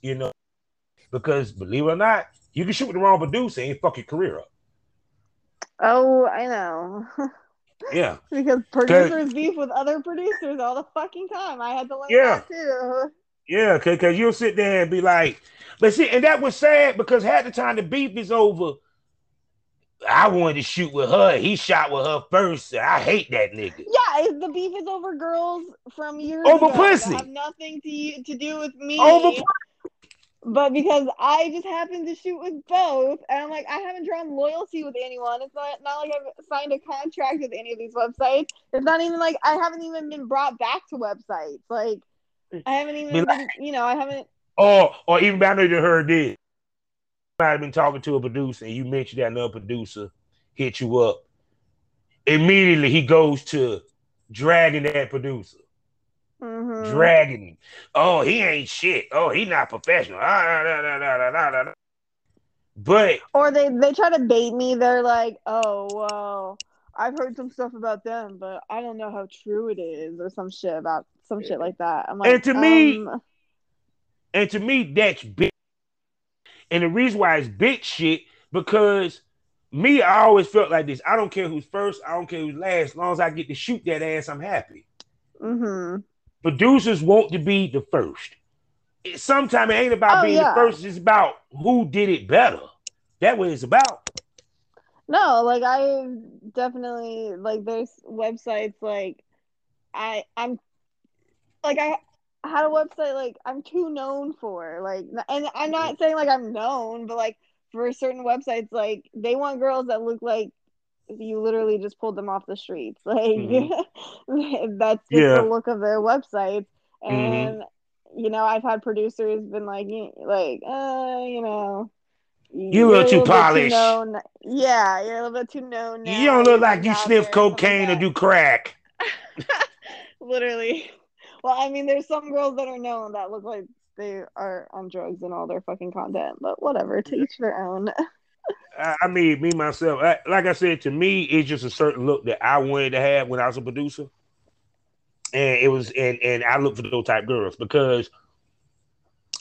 you know, because believe it or not, you can shoot with the wrong producer and fuck your career up. Oh, I know. Yeah. because producers beef with other producers all the fucking time. I had to learn yeah. that too. Yeah, cause, cause you'll sit there and be like, but see, and that was sad because half the time the beef is over. I wanted to shoot with her. He shot with her first. I hate that nigga. Yeah, the beef is over girls from years over ago pussy. have nothing to to do with me. Over but because I just happened to shoot with both, and I'm like, I haven't drawn loyalty with anyone. It's not, not like I've signed a contract with any of these websites. It's not even like I haven't even been brought back to websites. Like I haven't even, been, you know, I haven't or or even I know you heard this. Might have been talking to a producer and you mentioned that another producer hit you up. Immediately he goes to dragging that producer. Mm-hmm. Dragging him. Oh, he ain't shit. Oh, he not professional. Ah, but or they they try to bait me. They're like, oh well, I've heard some stuff about them, but I don't know how true it is, or some shit about some shit like that. I'm like, and to um, me, and to me, that's big. And the reason why it's big shit, because me, I always felt like this. I don't care who's first, I don't care who's last. As long as I get to shoot that ass, I'm happy. Mm-hmm. Producers want to be the first. Sometimes it ain't about oh, being yeah. the first, it's about who did it better. That what it's about. No, like I definitely like there's websites like I I'm like I had a website like I'm too known for like and I'm not saying like I'm known but like for certain websites like they want girls that look like you literally just pulled them off the streets like mm-hmm. that's just yeah. the look of their websites mm-hmm. and mm-hmm. you know I've had producers been like like uh you know you look too polished. yeah, you're a little bit too known. Now. You don't look like you sniff cocaine or do crack. Literally. Well, I mean, there's some girls that are known that look like they are on drugs and all their fucking content, but whatever, to each their own. I, mean, me myself, I, like I said, to me, it's just a certain look that I wanted to have when I was a producer, and it was, and and I look for those type girls because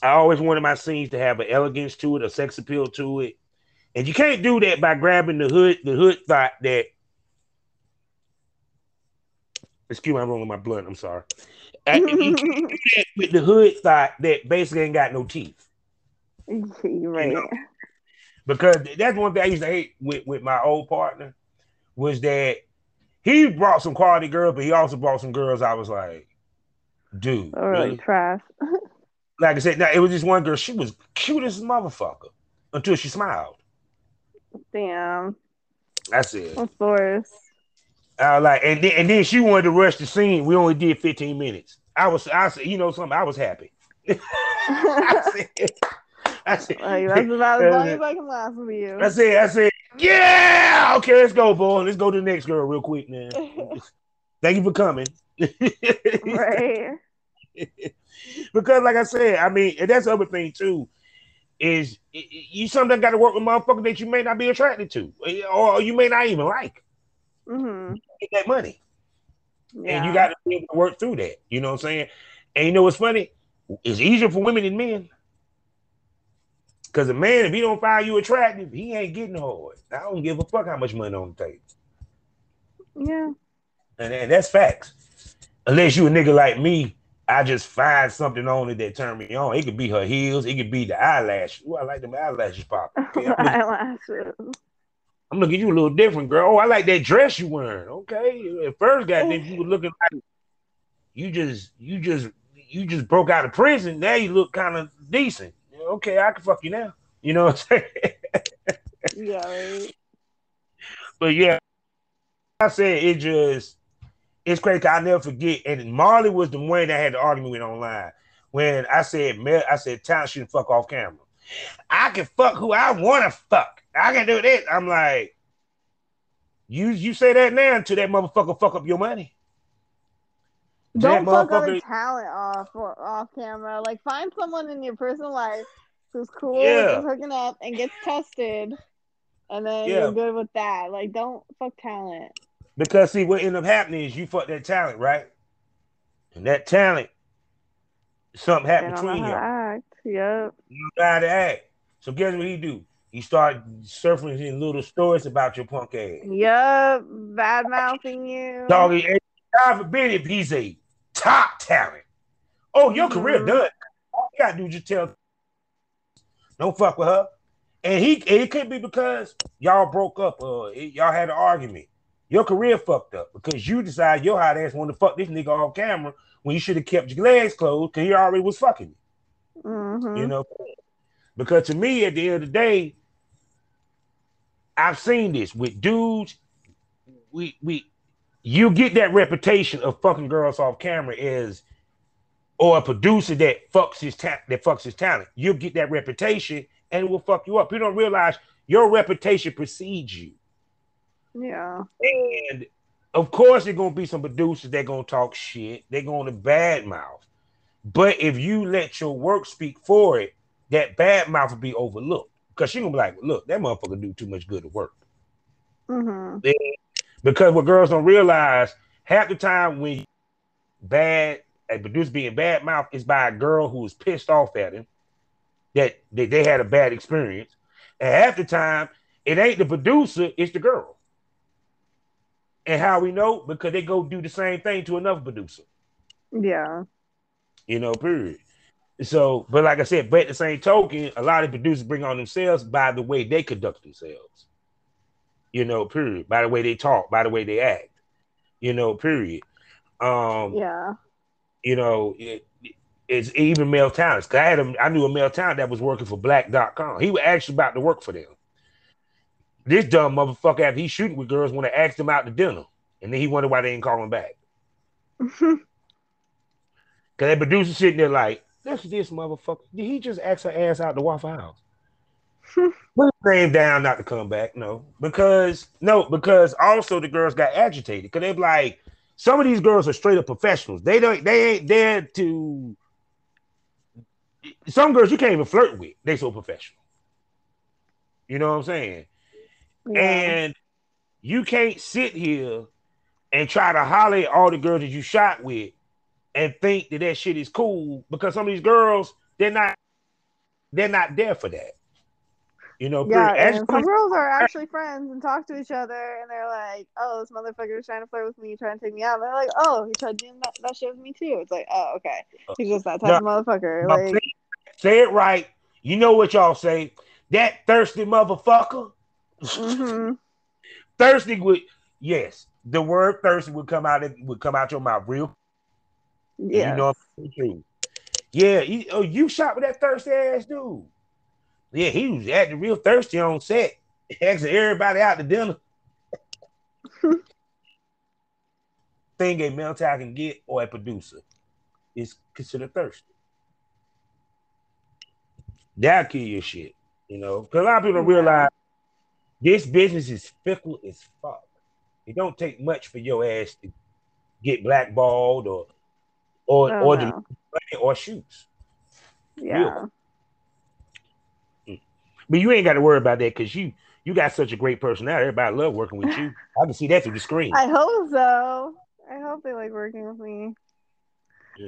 I always wanted my scenes to have an elegance to it, a sex appeal to it, and you can't do that by grabbing the hood, the hood thought that. Excuse me, I'm rolling my blunt. I'm sorry. with the hood thought that basically ain't got no teeth. right. You know? Because that's one thing I used to hate with, with my old partner was that he brought some quality girls, but he also brought some girls. I was like, dude, oh, really? trash. like I said, now it was just one girl. She was cute as a motherfucker until she smiled. Damn. That's it. Of course. I was like, and then, and then she wanted to rush the scene. We only did 15 minutes. I was, I said, you know something, I was happy. I said, I said, like, that's about as long as I can last with you. I said, I said, yeah, okay, let's go, boy. Let's go to the next girl real quick, man. Thank you for coming. right. because, like I said, I mean, and that's the other thing too is you sometimes got to work with motherfuckers that you may not be attracted to, or you may not even like. Mm-hmm. Get that money. Yeah. And you got to be able to work through that. You know what I'm saying? And you know what's funny? It's easier for women than men. Because a man, if he don't find you attractive, he ain't getting hard. I don't give a fuck how much money on the table. Yeah. And, and that's facts. Unless you a nigga like me, I just find something on it that turn me on. It could be her heels, it could be the eyelash. Ooh, I like them eyelashes pop. Okay, eyelashes. I'm looking at you a little different, girl. Oh, I like that dress you wearing. Okay. At first, oh. goddamn, you were looking like you just you just you just broke out of prison. Now you look kind of decent. Okay, I can fuck you now. You know what I'm saying? yeah, right. But yeah, I said it just it's crazy. I never forget. And Marley was the one that had the argument with online when I said I said talent shouldn't fuck off camera. I can fuck who I want to fuck. I can do this. I'm like, you you say that now until that motherfucker fuck up your money. Don't fuck other talent off off camera. Like find someone in your personal life who's cool yeah. with hooking up and gets tested, and then yeah. you're good with that. Like don't fuck talent. Because see, what end up happening is you fuck that talent, right? And that talent, something happened between you. Yep. You to act. So guess what he do? He start surfing in little stories about your punk ass. Yup, bad mouthing you. Doggy, God forbid if he's a top talent. Oh, your mm-hmm. career done. All you gotta do is just tell, don't fuck with her. And he it could be because y'all broke up or y'all had an argument. Your career fucked up because you decided your hot ass wanted to fuck this nigga off camera when you should have kept your legs closed because he already was fucking you. Mm-hmm. You know, because to me, at the end of the day, I've seen this with dudes. We we you get that reputation of fucking girls off camera as or a producer that fucks his ta- that fucks his talent. You'll get that reputation and it will fuck you up. You don't realize your reputation precedes you. Yeah. And of course, there's gonna be some producers that gonna talk shit. They're gonna bad mouth. But if you let your work speak for it, that bad mouth will be overlooked because she gonna be like, look, that motherfucker do too much good to work. Mm-hmm. Because what girls don't realize, half the time when bad a producer being bad mouth is by a girl who is pissed off at him that they, they had a bad experience, and half the time it ain't the producer, it's the girl. And how we know because they go do the same thing to another producer. Yeah. You know, period. So, but like I said, but at the same token, a lot of producers bring on themselves by the way they conduct themselves. You know, period. By the way they talk, by the way they act. You know, period. Um, yeah. You know, it, it's even male talents. I had a, I knew a male talent that was working for Blacked.com. He was actually about to work for them. This dumb motherfucker, after he's shooting with girls, want to ask them out to dinner, and then he wondered why they didn't call him back. Cause that producer sitting there like, at this motherfucker. Did he just ask her ass out the Waffle House? Put his name down not to come back. No, because no, because also the girls got agitated because they are like, some of these girls are straight up professionals. They don't they ain't there to some girls you can't even flirt with. They so professional. You know what I'm saying? Yeah. And you can't sit here and try to holler at all the girls that you shot with and think that that shit is cool because some of these girls they're not they're not there for that. You know, Yeah, period. As- and some girls are actually friends and talk to each other, and they're like, "Oh, this motherfucker is trying to flirt with me, trying to take me out." And they're like, "Oh, he tried doing that, that shit with me too." It's like, "Oh, okay, he's just that type of motherfucker." Now, Like, say it right. You know what y'all say? That thirsty motherfucker. hmm Thirsty would yes, the word thirsty would come out would come out your mouth real. Yeah, You know. Yeah, you, oh, you shot with that thirsty ass dude. Yeah, he was acting real thirsty on set, asking everybody out to dinner. Thing a male talent can get or a producer is considered thirsty. That'll kill your shit, you know. Because a lot of people don't realize this business is fickle as fuck. It don't take much for your ass to get blackballed or or Oh, or the money or shoots. yeah, But you ain't got to worry about that because you you got such a great personality. Everybody love working with you. I can see that through the screen. I hope so. I hope they like working with me.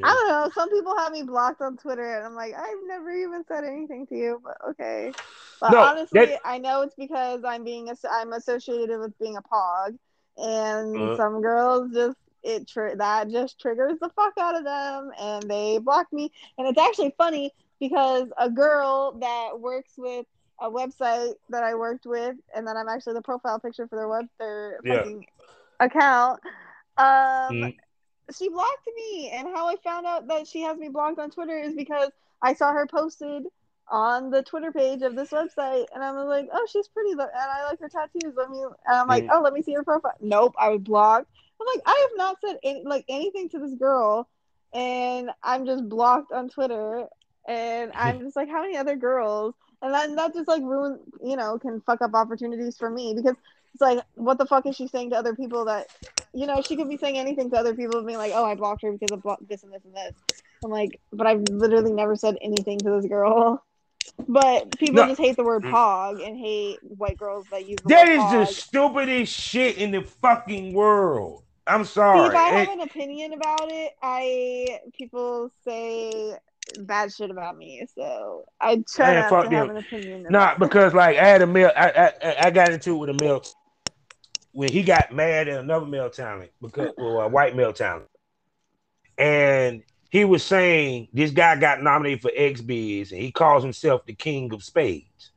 I don't know. Some people have me blocked on Twitter, and I'm like, I've never even said anything to you, but okay. But No, honestly, that- I know it's because I'm being as- I'm associated with being a pog, and Uh. some girls just it tr- that just triggers the fuck out of them, and they block me. And it's actually funny because a girl that works with a website that I worked with, and then I'm actually the profile picture for their web their Yeah. fucking account. Um, Mhm. she blocked me and how i found out that she has me blocked on twitter is because i saw her posted on the twitter page of this website and i was like oh she's pretty and i like her tattoos let me and i'm like oh let me see her profile nope i was blocked i'm like i have not said any, like anything to this girl and i'm just blocked on twitter and i'm just like how many other girls and then that just like ruin you know can fuck up opportunities for me because it's like what the fuck is she saying to other people that you know, she could be saying anything to other people, being like, "Oh, I blocked her because of blo- this and this and this." I'm like, but I've literally never said anything to this girl. But people No. just hate the word. "pog" and hate white girls that use the That is "pog." the stupidest shit in the fucking world. I'm sorry. if I have It- an opinion about it, I people say bad shit about me, so I try Man, not to have them. an opinion. Nah, because like I had a male, I, I I got into it with a male when he got mad at another male talent because well, a white male talent, and he was saying this guy got nominated for XBIZ and he calls himself the King of Spades.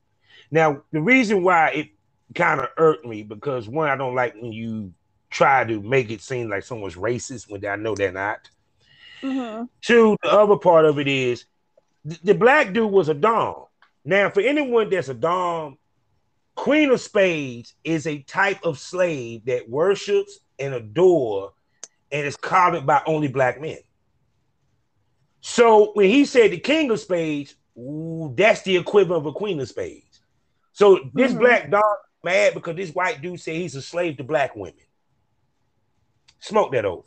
Now the reason why it kind of irked me because one, I don't like when you try to make it seem like someone's racist when I know they're not. Mhm. Two, the other part of it is th- the black dude was a dom. Now, for anyone that's a dom, Queen of Spades is a type of slave that worships and adore and is coveted by only black men. So when he said the King of Spades, ooh, that's the equivalent of a Queen of Spades. So this Mhm. black dom mad because this white dude said he's a slave to black women. Smoke that over.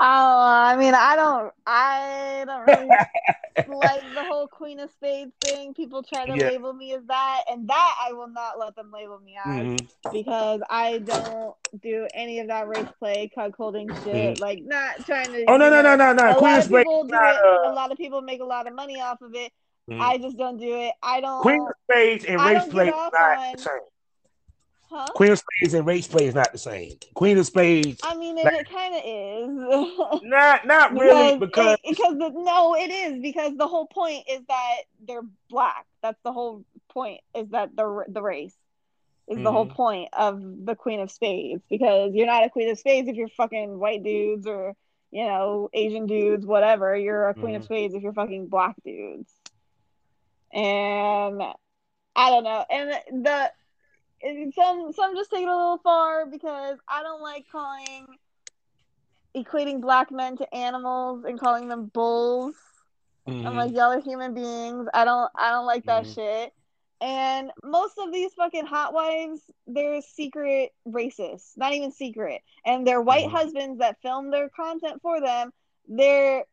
Oh, I mean, I don't, I don't really like the whole Queen of Spades thing. People try to Yeah. label me as that, and that I will not let them label me as Mhm. because I don't do any of that race play, cuckolding shit. Like, not trying to. Oh no no no no no! A Queen lot of Spades people do not, it. uh, A lot of people make a lot of money off of it. Mhm. I just don't do it. I don't. Queen of Spades and race play get is off not the same. Huh? Queen of Spades and race play is not the same. Queen of Spades, I mean, it, Like- it kind of is. not not really because it- because the, no, it is because the whole point is that they're black. That's the whole point is that the the race is the whole Mhm. point of the Queen of Spades because you're not a Queen of Spades if you're fucking white dudes or you know Asian dudes, whatever. You're a Queen of Mhm. Spades if you're fucking black dudes. And I don't know, and the some some just take it a little far because I don't like calling equating black men to animals and calling them bulls. I'm Mhm. like, y'all are human beings. I don't I don't like that Mhm. shit. And most of these fucking hot wives, they're secret racists, not even secret. And their white Mhm. husbands that film their content for them, they're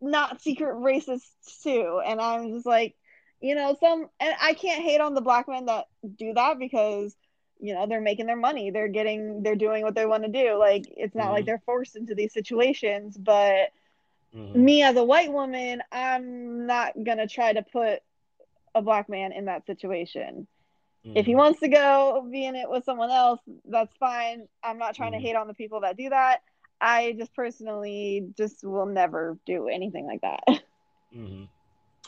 not secret racists too. And I'm just like, you know, some, and I can't hate on the black men that do that because, you know, they're making their money. They're getting, they're doing what they want to do. Like, it's not like Mhm. they're forced into these situations, but Mhm. me as a white woman, I'm not gonna try to put a black man in that situation. If he Mhm. wants to go be in it with someone else, that's fine. I'm not trying to hate on the people that do that. I just personally just will never do anything like that.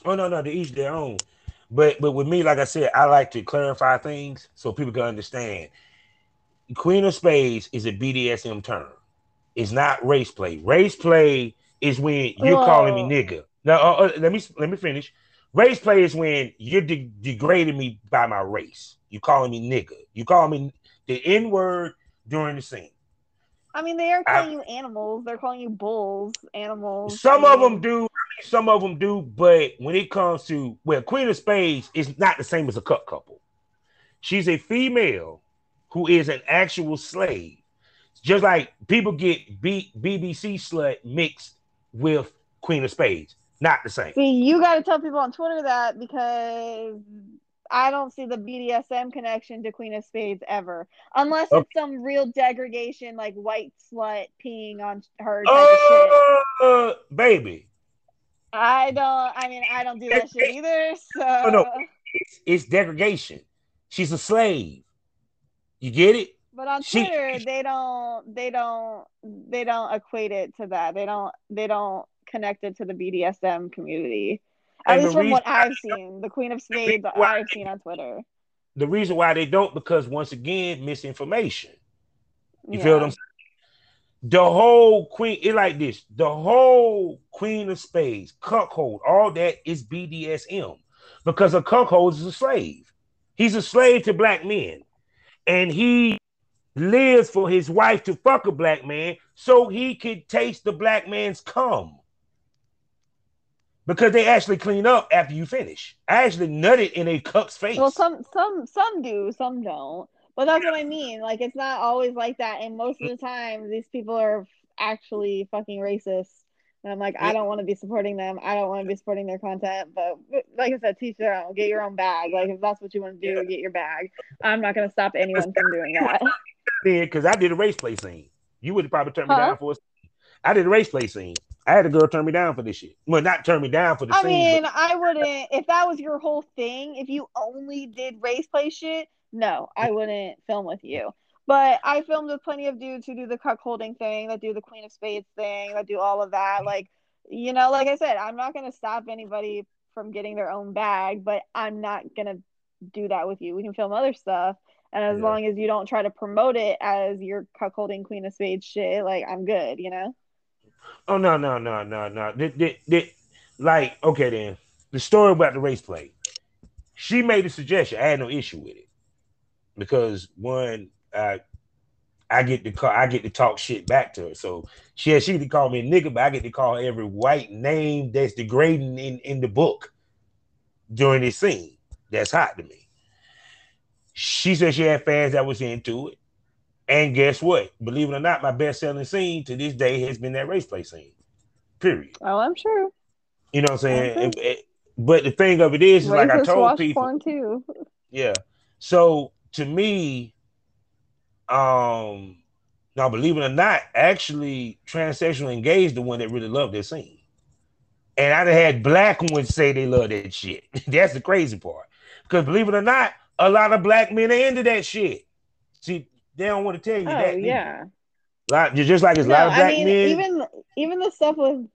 Oh no, no, to each their own. But but with me, like I said, I like to clarify things so people can understand. Queen of Spades is a BDSM term. It's not race play. Race play is when you're calling me Whoa. nigga. Now uh, uh, let me let me finish. Race play is when you're de- degrading me by my race. You calling me nigga. You call me the N word during the scene. I mean, they are I- calling you animals. They're calling you bulls, animals. Some I of them do, some of them do, but when it comes to well, Queen of Spades is not the same as a cut couple. She's a female who is an actual slave. Just like people get B- BBC slut mixed with Queen of Spades, not the same. See, you got to tell people on Twitter that because I don't see the BDSM connection to Queen of Spades ever, unless Okay. it's some real degradation, like white slut peeing on her type of shit. Oh, baby, I don't. I mean, I don't do that shit either. So Oh, no. it's, it's degradation. She's a slave. You get it? but on She- Twitter, they don't. They don't. They don't equate it to that. They don't. They don't connect it to the BDSM community. At least from what I've seen, the Queen of Spades that I've seen on Twitter. The reason why they don't, because once again, misinformation. You Yeah. feel what I'm saying? The whole queen, it like this. The whole queen of spades, cuckold, all that is BDSM because a cuckold is a slave. He's a slave to black men, and he lives for his wife to fuck a black man so he could taste the black man's cum. Because they actually clean up after you finish. I actually nutted in a cuck's face. Well, some some some do, some don't. But that's what I mean. Like it's not always like that, and most of the time, these people are actually fucking racist. And I'm like, I don't want to be supporting them. I don't want to be supporting their content. But like I said, teach their own. Get your own bag. Like if that's what you want to do, get your bag. I'm not gonna stop anyone from doing that. because I did a race play scene. You would probably turn me Huh? down for a I did a race play scene. I had a girl turn me down for this shit. Well, not turn me down for the I scene. mean, but I wouldn't if that was your whole thing. If you only did race play shit, no, I wouldn't film with you. But I filmed with plenty of dudes who do the cuckolding thing, that do the Queen of Spades thing, that do all of that. Like, you know, like I said, I'm not gonna stop anybody from getting their own bag, but I'm not gonna do that with you. We can film other stuff. And as Yeah. long as you don't try to promote it as your cuckolding Queen of Spades shit, like I'm good, you know? Oh no, no, no, no, no. Th- th- th- like, okay then. The story about the race play. She made a suggestion. I had no issue with it. Because one, uh, I get to call, I get to talk shit back to her. So she she to call me a nigga, but I get to call every white name that's degrading in, in the book during this scene. That's hot to me. She said she had fans that was into it. And guess what? Believe it or not, my best selling scene to this day has been that race play scene. Period. Oh, I'm sure. You know what I'm saying? It- it- but the thing of it is, is like I told people, too. yeah. So to me, um, now believe it or not, actually, transsexual engaged the one that really loved that scene. And I done had black ones say they love that shit. That's the crazy part. Because believe it or not, a lot of black men are into that shit. See, they don't want to tell you Oh that. yeah. Lot, just like it's a No, lot of black I mean men. even even the stuff with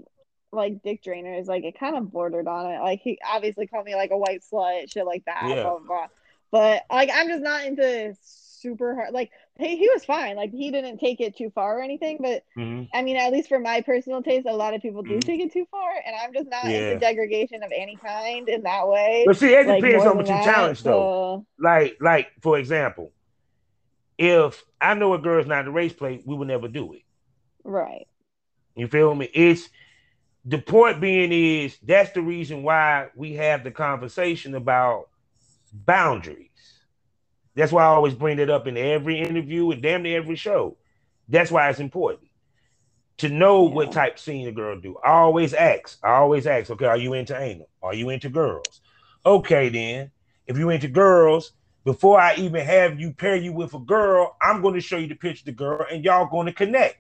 like dick Drainer is like it kind of bordered on it. Like he obviously called me like a white slut, shit like that. Yeah. Blah, blah, blah. But like I'm just not into super hard. Like he he was fine. Like he didn't take it too far or anything. But Mhm. I mean, at least for my personal taste, a lot of people do Mhm. take it too far, and I'm just not Yeah. into degradation of any kind in that way. But see, it like, depends on what you challenge, though. so- like like for example, if I know a girl's not a race play, we would never do it. right. You feel me? It's the point being is that's the reason why we have the conversation about boundaries. That's why I always bring it up in every interview and damn near every show. That's why it's important to know yeah. what type scene a girl do. I always ask. I always ask. Okay, are you into anal? Are you into girls? Okay, then if you into girls, before I even have you pair you with a girl, I'm going to show you the picture of the girl, and y'all going to connect.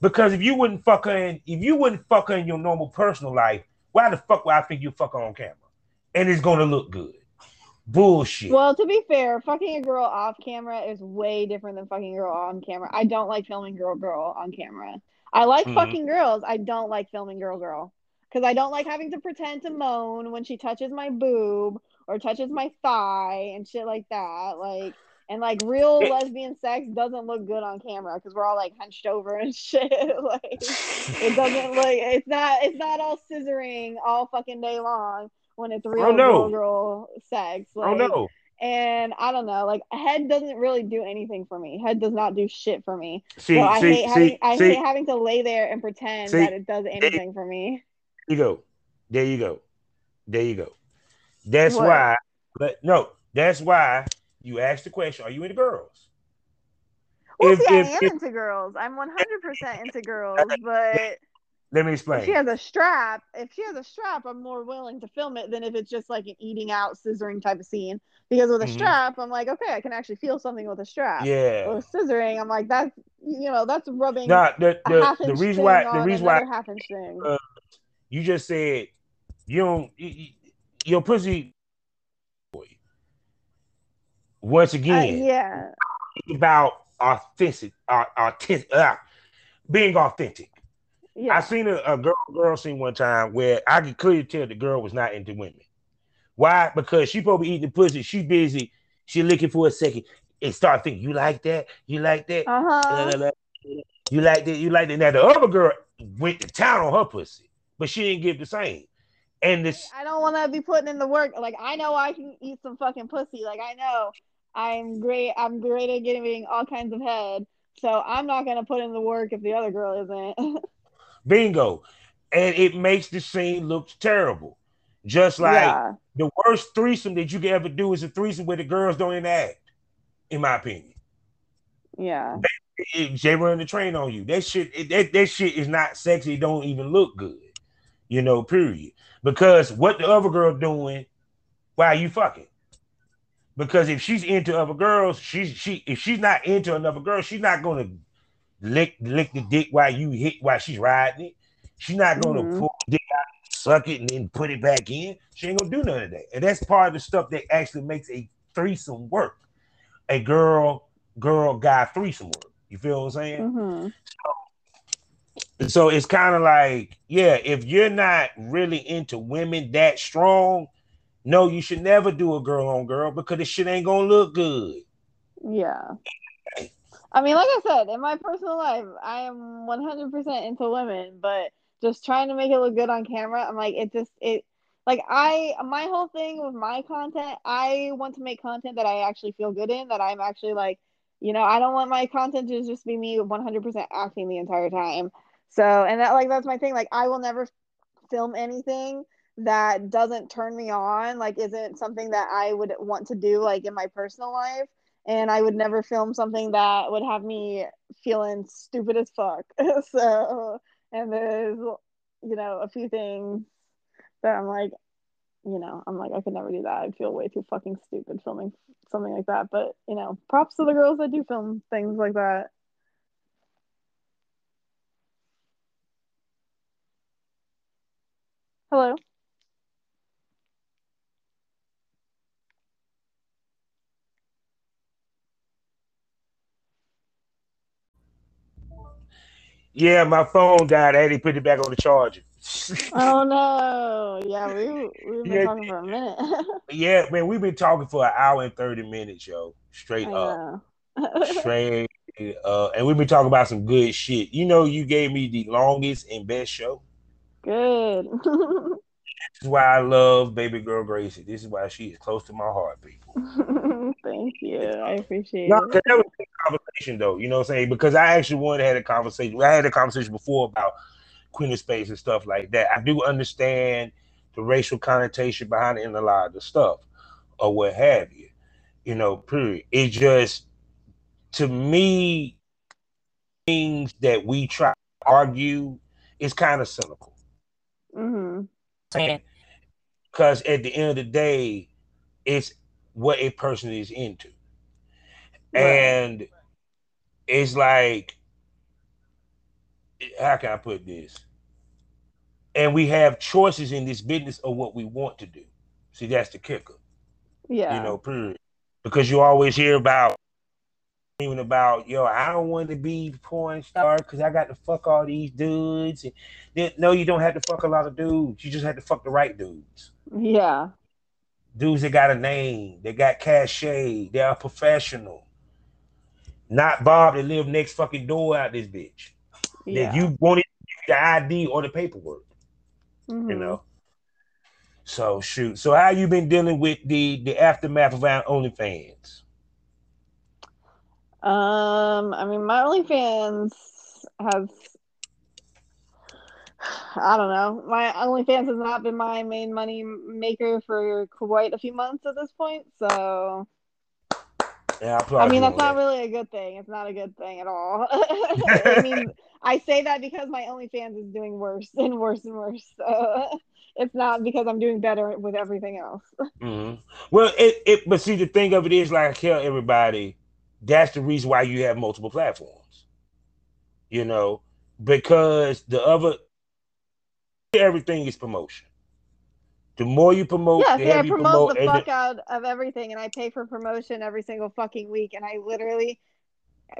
Because if you wouldn't fuck her in, if you wouldn't fuck her in your normal personal life, why the fuck would I think you fuck her on camera? And it's gonna look good. Bullshit. Well, to be fair, fucking a girl off camera is way different than fucking a girl on camera. I don't like filming girl girl on camera. I like mm-hmm. fucking girls. I don't like filming girl girl because I don't like having to pretend to moan when she touches my boob or touches my thigh and shit like that. Like and like real lesbian sex doesn't look good on camera because we're all like hunched over and shit. like it doesn't look. It's not. It's not all scissoring all fucking day long when it's real oh, no. girl girl sex. Like, oh no. And I don't know, like head doesn't really do anything for me. Head does not do shit for me. See, so I see, hate having I see, hate having to lay there and pretend that it does anything for me. There you go. There you go. There you go. That's what? why. But no, that's why you ask the question, are you into girls? Well, if, see, if, I am if, into girls. I'm 100% into girls, but let me explain. If she has a strap, if she has a strap, I'm more willing to film it than if it's just like an eating out, scissoring type of scene. Because with a mm-hmm. strap, I'm like, okay, I can actually feel something with a strap. Yeah. with scissoring, I'm like, that's you know, that's rubbing. Nah, the the, the reason why the reason why half inch thing. Uh, you just said you don't you, your pussy boy, once again, uh, yeah, about authentic, uh, authentic, uh, being authentic. Yeah. I seen a, a, girl girl scene one time where I could clearly tell the girl was not into women. Why? Because she probably eating the pussy. She busy. She looking for a second and start thinking, "You like that? You like that? Uh-huh. You like that? You like that?" Now the other girl went to town on her pussy, but she didn't give the same. And this, I don't want to be putting in the work. Like I know I can eat some fucking pussy. Like I know I'm great. I'm great at getting all kinds of head. So I'm not gonna put in the work if the other girl isn't. Bingo. And it makes the scene look terrible. Just like yeah. the worst threesome that you can ever do is a threesome where the girls don't interact, in my opinion. Yeah. They, they run the train on you. That shit, that, that shit is not sexy. It don't even look good. You know, period. Because what the other girl doing while you fucking? Because if she's into other girls, she's she if she's not into another girl, she's not gonna lick lick the dick while you hit while she's riding it. She's not gonna mm-hmm. pull the dick out, suck it, and then put it back in. She ain't gonna do none of that. And that's part of the stuff that actually makes a threesome work. A girl, girl, guy threesome work. You feel what I'm saying? Mm-hmm. So, so it's kind of like, yeah, if you're not really into women that strong, no, you should never do a girl on girl because the shit ain't gonna look good. Yeah. I mean, like I said, in my personal life, I am 100% into women, but just trying to make it look good on camera, I'm like, it just, it, like, I, my whole thing with my content, I want to make content that I actually feel good in, that I'm actually like, you know, I don't want my content to just be me 100% acting the entire time. So, and that, like, that's my thing. Like, I will never film anything that doesn't turn me on, like, isn't something that I would want to do, like, in my personal life and I would never film something that would have me feeling stupid as fuck. so, and there's, you know, a few things that I'm like, you know, I'm like, I could never do that. I'd feel way too fucking stupid filming something like that. But, you know, props to the girls that do film things like that. Hello. Yeah, my phone died. I had to put it back on the charger. oh no! Yeah, we we've been yeah, talking for a minute. yeah, man, we've been talking for an hour and thirty minutes, yo. Straight up, straight. Uh, and we've been talking about some good shit. You know, you gave me the longest and best show. Good. this is why I love baby girl Gracie. This is why she is close to my heart, people. Thank you. I appreciate no, it. That was a conversation though, you know what I'm saying? Because I actually wanted to have a conversation. I had a conversation before about Queen of Spades and stuff like that. I do understand the racial connotation behind it and a lot of the stuff. or what have you. You know, period. It just to me things that we try to argue is kind of cynical. Mm-hmm. Because at the end of the day, it's what a person is into. Right. And it's like, how can I put this? And we have choices in this business of what we want to do. See, that's the kicker, Yeah. you know, period. Because you always hear about even about, yo, I don't want to be porn star because I got to fuck all these dudes. And then, no, you don't have to fuck a lot of dudes. You just have to fuck the right dudes. Yeah. Dudes that got a name, they got cachet, they are professional. Not Bob that live next fucking door out this bitch. Yeah. That you wanted the ID or the paperwork, you Mhm. know. So shoot. So how you been dealing with the the aftermath of our OnlyFans? Um, I mean, my OnlyFans has, I don't know, my OnlyFans has not been my main money maker for quite a few months at this point. So, Yeah, I, I mean, that's not really a good thing. It's not a good thing at all. I mean, I say that because my OnlyFans is doing worse and worse and worse. So, it's not because I'm doing better with everything else. Mhm. Well, it, it but see the thing of it is like I tell everybody, that's the reason why you have multiple platforms. You know, because the other everything is promotion. The more you promote, Yeah, the see, I promote promote, the fuck out of everything, and I pay for promotion every single fucking week, and I literally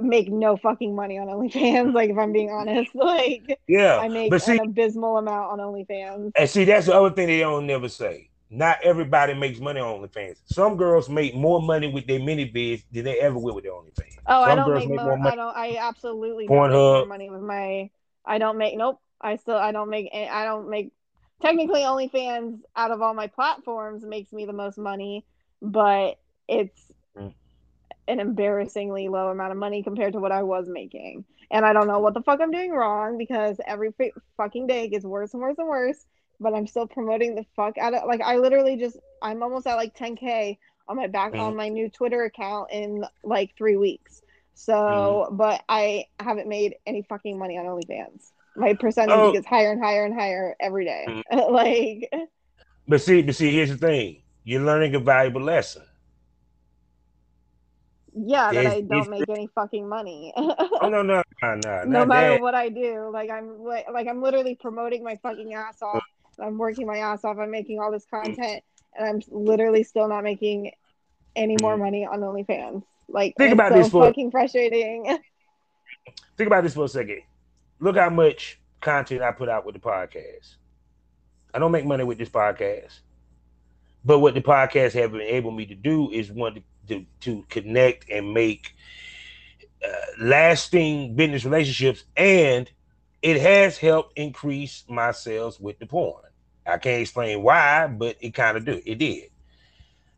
make no fucking money on OnlyFans. Like, if I'm being honest, like yeah. I make but see, an abysmal amount on OnlyFans. and see, that's the other thing they don't never say. Not everybody makes money on OnlyFans. Some girls make more money with their ManyVids than they ever will with their OnlyFans. Oh, I don't make, make mo- more money. I don't. I absolutely don't make Pornhub. more money with my. I don't make. Nope. I still. I don't make. I don't make. Technically, OnlyFans out of all my platforms makes me the most money, but it's Mm. an embarrassingly low amount of money compared to what I was making. And I don't know what the fuck I'm doing wrong because every fucking day it gets worse and worse and worse. But I'm still promoting the fuck out of like I literally just I'm almost at like 10k on my back Mhm. on my new Twitter account in like three weeks. So, but I haven't made any fucking money on OnlyFans. My percentage Oh. gets higher and higher and higher every day. like, But see, but see, here's the thing: you're learning a valuable lesson. yeah, that There's- I don't make any fucking money. Oh no, no, no, no, no matter that. what I do, like I'm like, like I'm literally promoting my fucking ass off. I'm working my ass off. I'm making all this content, and I'm literally still not making any more money on OnlyFans. Like, Think it's about so this for- fucking frustrating. Think about this for a second. Look how much content I put out with the podcast. I don't make money with this podcast, but what the podcast have enabled me to do is want to to, to connect and make uh, lasting business relationships, and it has helped increase my sales with the porn. I can't explain why, but it kind of do. It did.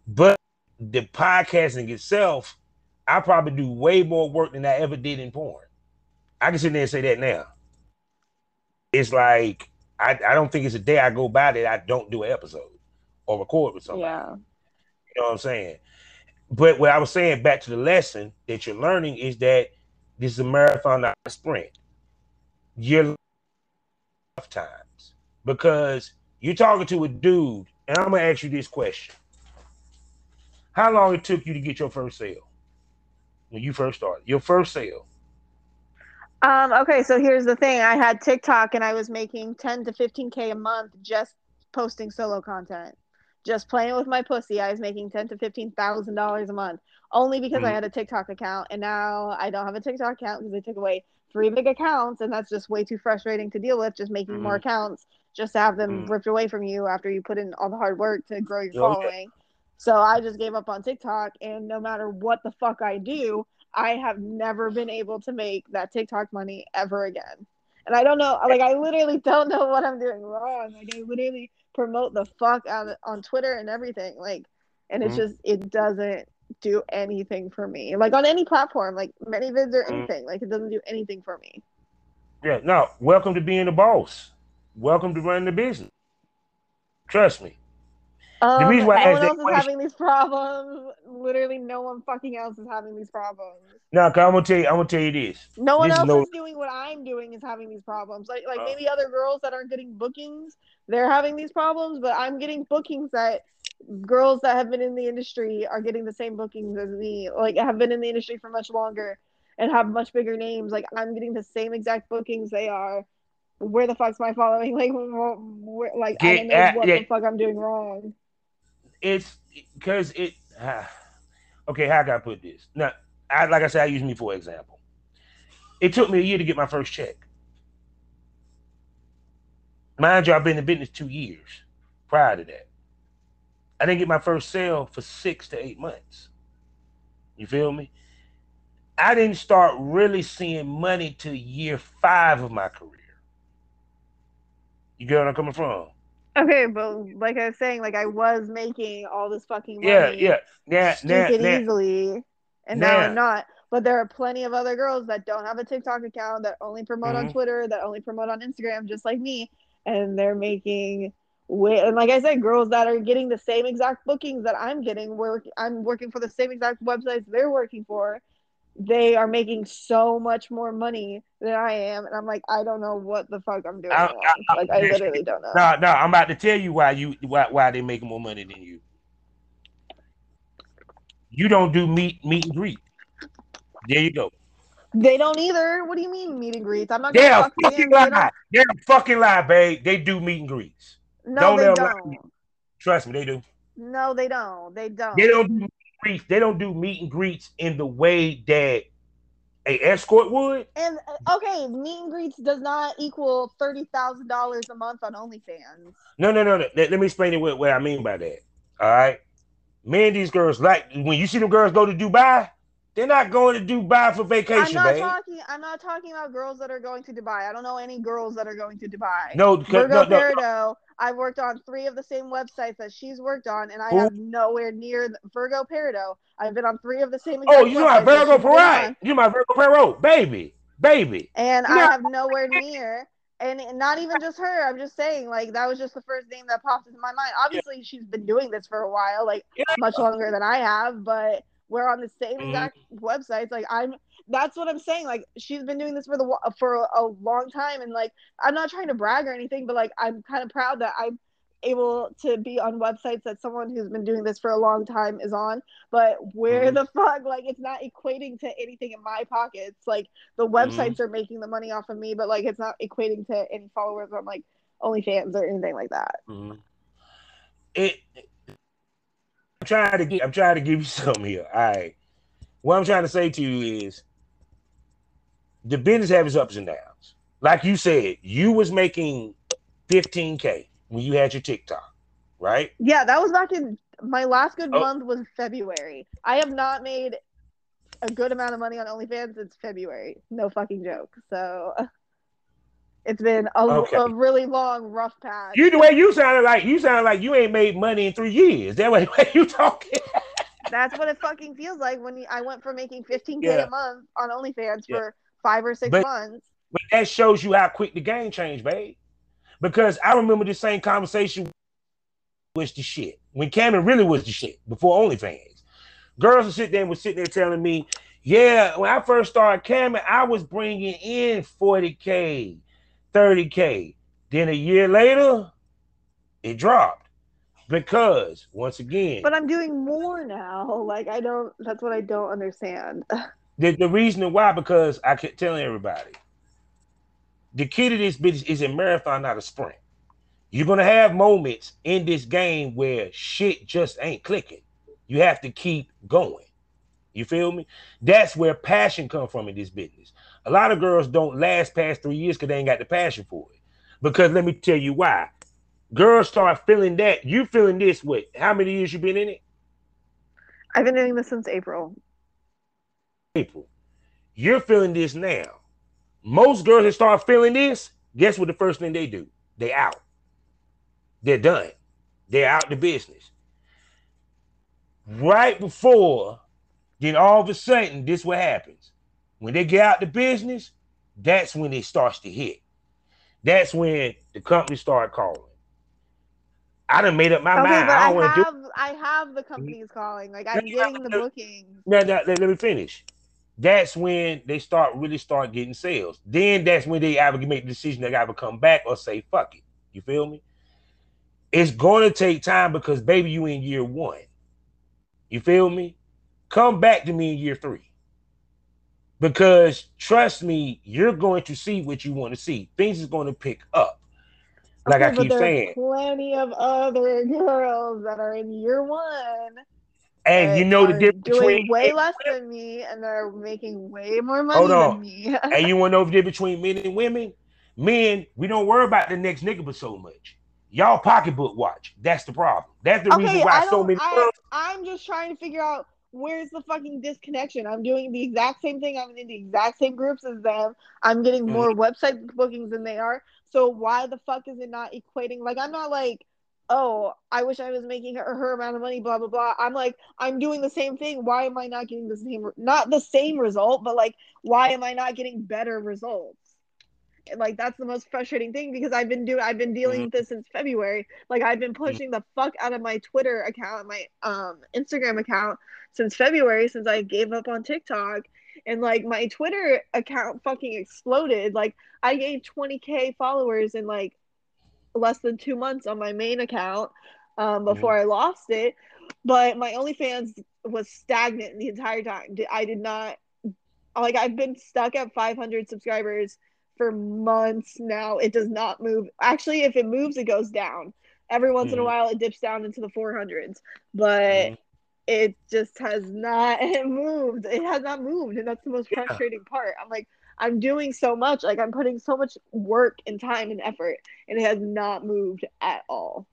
But the podcasting itself, I probably do way more work than I ever did in porn. I can sit there and say that now. It's like I, I don't think it's a day I go by that I don't do an episode or record with somebody. yeah, You know what I'm saying? But what I was saying back to the lesson that you're learning is that this is a marathon, not a sprint. You're times because you're talking to a dude, and I'm gonna ask you this question: How long it took you to get your first sale when you first started? Your first sale. Um, okay, so here's the thing. I had TikTok and I was making 10 to 15k a month just posting solo content. Just playing with my pussy. I was making 10 to 15,000 dollars a month only because I Mhm. had a TikTok account and now I don't have a TikTok account because they took away three big accounts and that's just way too frustrating to deal with just making more accounts just to have them Mhm. ripped away from you after you put in all the hard work to grow your Oh, yeah. following. So I just gave up on TikTok and no matter what the fuck I do, I have never been able to make that TikTok money ever again. And I don't know, like I literally don't know what I'm doing wrong. Like I literally promote the fuck out of, on Twitter and everything. Like, and it's Mhm. just it doesn't do anything for me. Like on any platform, like ManyVids or Mhm. anything, like it doesn't do anything for me. Yeah, Now, Welcome to being the boss. Welcome to running the business. Trust me. Um, reason why I no asked one else is question- having these problems. Literally, no one fucking else is having these problems. Now, cause I'm gonna tell you, I'm gonna tell you this. No one This is else no- is doing what I'm doing is having these problems. Like like Oh. maybe other girls that aren't getting bookings, they're having these problems, but I'm getting bookings that girls that have been in the industry are getting the same bookings as me. Like have been in the industry for much longer and have much bigger names. Like I'm getting the same exact bookings they are. Where the fuck's my following? Like, wh- wh- like I don't know at- what yeah. the fuck I'm doing wrong. It's because it. ah, okay, how can I put this? Now, I like I said, I use me for example. It took me a year to get my first check. Mind you, I've been in business two years prior to that. I didn't get my first sale for six to eight months. You feel me? I didn't start really seeing money till year five of my career. You get where I'm coming from? Okay, but like I was saying, like I was making all this fucking money. Yeah, yeah. Now, now, stupid easily, and now I'm not. But there are plenty of other girls that don't have a TikTok account that only promote on Mhm. Twitter, that only promote on Instagram, just like me, and they're making. Way, and like I said, girls that are getting the same exact bookings that I'm getting, work I'm working for the same exact websites they're working for. They are making so much more money than I am, and I'm like, I don't know what the fuck I'm doing. I-. I- like I literally don't know. No, no, I'm about to tell you why you why why they making more money than you. You don't do meet meet and greet. There you go. They don't either. What do you mean meet and greets? I'm not They're gonna a fucking lie. They are a fucking lie, babe. They do meet and greets. No, Don't they let 'em lie to don't. you. Trust me, they do. No, they don't. They don't. They don't do meet and greets. They don't do meet and greets in the way that a escort would. And uh, okay, meet and greets does not equal thirty thousand dollars a month on OnlyFans. No, no, no, no. Let, let me explain it what, what I mean by that. All right. Me and these girls, like when you see them girls go to Dubai, they're not going to Dubai for vacation. I'm not babe. talking. I'm not talking about girls that are going to Dubai. I don't know any girls that are going to Dubai. No, Virgo no, no, Peridot. I've worked on three of the same websites that she's worked on, and I Who? have nowhere near Virgo Peridot. I've been on three of the same. Oh, you my Virgo. Perot. You my Virgo Perot, baby, baby. and. I have nowhere near. And not even just her. I'm just saying, like that was just the first name that popped into my mind. Obviously, she's been doing this for a while, like Yeah. much longer than I have. But we're on the same Mhm. exact websites. Like I'm. That's what I'm saying. Like she's been doing this for the for a long time, and like I'm not trying to brag or anything, but like I'm kind of proud that I'm able to be on websites that someone who's been doing this for a long time is on but where Mhm. the fuck like it's not equating to anything in my pockets like the Mm-hmm. websites are making the money off of me but like it's not equating to any followers on like OnlyFans or anything like that Mhm. It. I'm trying to get. I'm trying to give you something here. All right. What I'm trying to say to you is, the business has its ups and downs. Like you said, you was making 15k when you had your TikTok, right? yeah that was back in my last good Oh. month was February I have not made a good amount of money on OnlyFans since February no fucking joke so it's been a, Okay. a really long rough patch You the way you sounded like you sounded like you ain't made money in three years. That way, way you talking. That's what it fucking feels like when you, I went from making 15k Yeah. a month on OnlyFans Yeah. for five or six But- months. But that shows you how quick the game changed, babe. Because I remember the same conversation was the shit. When Cameron really was the shit before OnlyFans. Girls would sit there and was sitting there telling me, yeah, when I first started Cameron, I was bringing in 40K, 30K. Then a year later, it dropped. Because once again, But I'm doing more now. Like I don't. That's what I don't understand. The, the reason why, because I kept telling everybody, the key to this business is a marathon, not a sprint. You're gonna have moments in this game where shit just ain't clicking. You have to keep going. You feel me? That's where passion comes from in this business. A lot of girls don't last past three years because they ain't got the passion for it. Because let me tell you why. Girls start feeling that. You feeling this with how many years you been in it? I've been doing this since April. April. You're feeling this now. Most girls that start feeling this, guess what the first thing they do? They out. They're done. They're out the business. Right before, then all of a sudden, this what happens. When they get out the business, that's when it starts to hit. That's when the company start calling. I done made up my Okay, mind. I I don't want to have I have the companies calling. Like I'm getting the bookings. Now, now, let, let me finish. That's when they start really start getting sales. Then that's when they either make the decision they either come back or say fuck it. You feel me? It's going to take time because baby, you in year one. You feel me? Come back to me in year three. Because trust me, you're going to see what you want to see. Things is going to pick up. Like Okay, I keep there saying. plenty of other girls that are in year one. And you know the difference doing between way less than me, and they're making way more money Hold on. than me. and you want to know the difference between men and women? Men, we don't worry about the next nigga but so much. Y'all pocketbook watch. That's the problem. That's the reason why so many I, girls. I'm just trying to figure out where's the fucking disconnection. I'm doing the exact same thing. I'm in the exact same groups as them. I'm getting Mm-hmm. more website bookings than they are. So why the fuck is it not equating? Like I'm not like, oh, I wish I was making her her amount of money. Blah blah blah. I'm like, I'm doing the same thing. Why am I not getting the same? Not the same result, but like, why am I not getting better results? Like that's the most frustrating thing because I've been doing I've been dealing Mhm. with this since February. Like I've been pushing the fuck out of my Twitter account, my um Instagram account since February since I gave up on TikTok. And like my Twitter account fucking exploded. Like I gained 20k followers in like less than two months on my main account um, before I lost it. But my OnlyFans was stagnant the entire time. I did not like I've been stuck at 500 subscribers for months now. It does not move. Actually, if it moves, it goes down. Every once in a Mhm. while, it dips down into the 400s, but Mhm. it just has not moved. It has not moved, and that's the most Yeah. frustrating part. I'm like, I'm doing so much, like I'm putting so much work and time and effort, and it has not moved at all.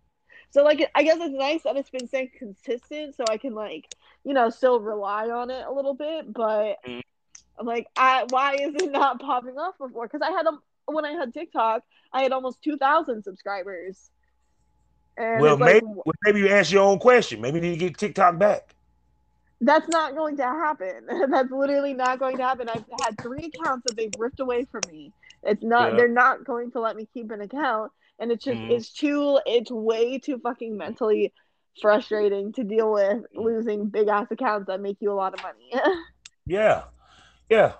So like, I guess it's nice that it's been staying consistent, so I can like, you know, still rely on it a little bit. But Mhm. I'm like, I why is it not popping off before? Because I had a when I had TikTok, I had almost two thousand subscribers. And Well, it's like, maybe well, maybe you ask your own question. Maybe you need to get TikTok back. That's not going to happen. That's literally not going to happen. I've had three accounts that they've ripped away from me. It's not. Yeah. They're not going to let me keep an account, and it's just. Mhm. It's too. It's way too fucking mentally frustrating to deal with Mm-hmm. losing big ass accounts that make you a lot of money. Yeah, yeah.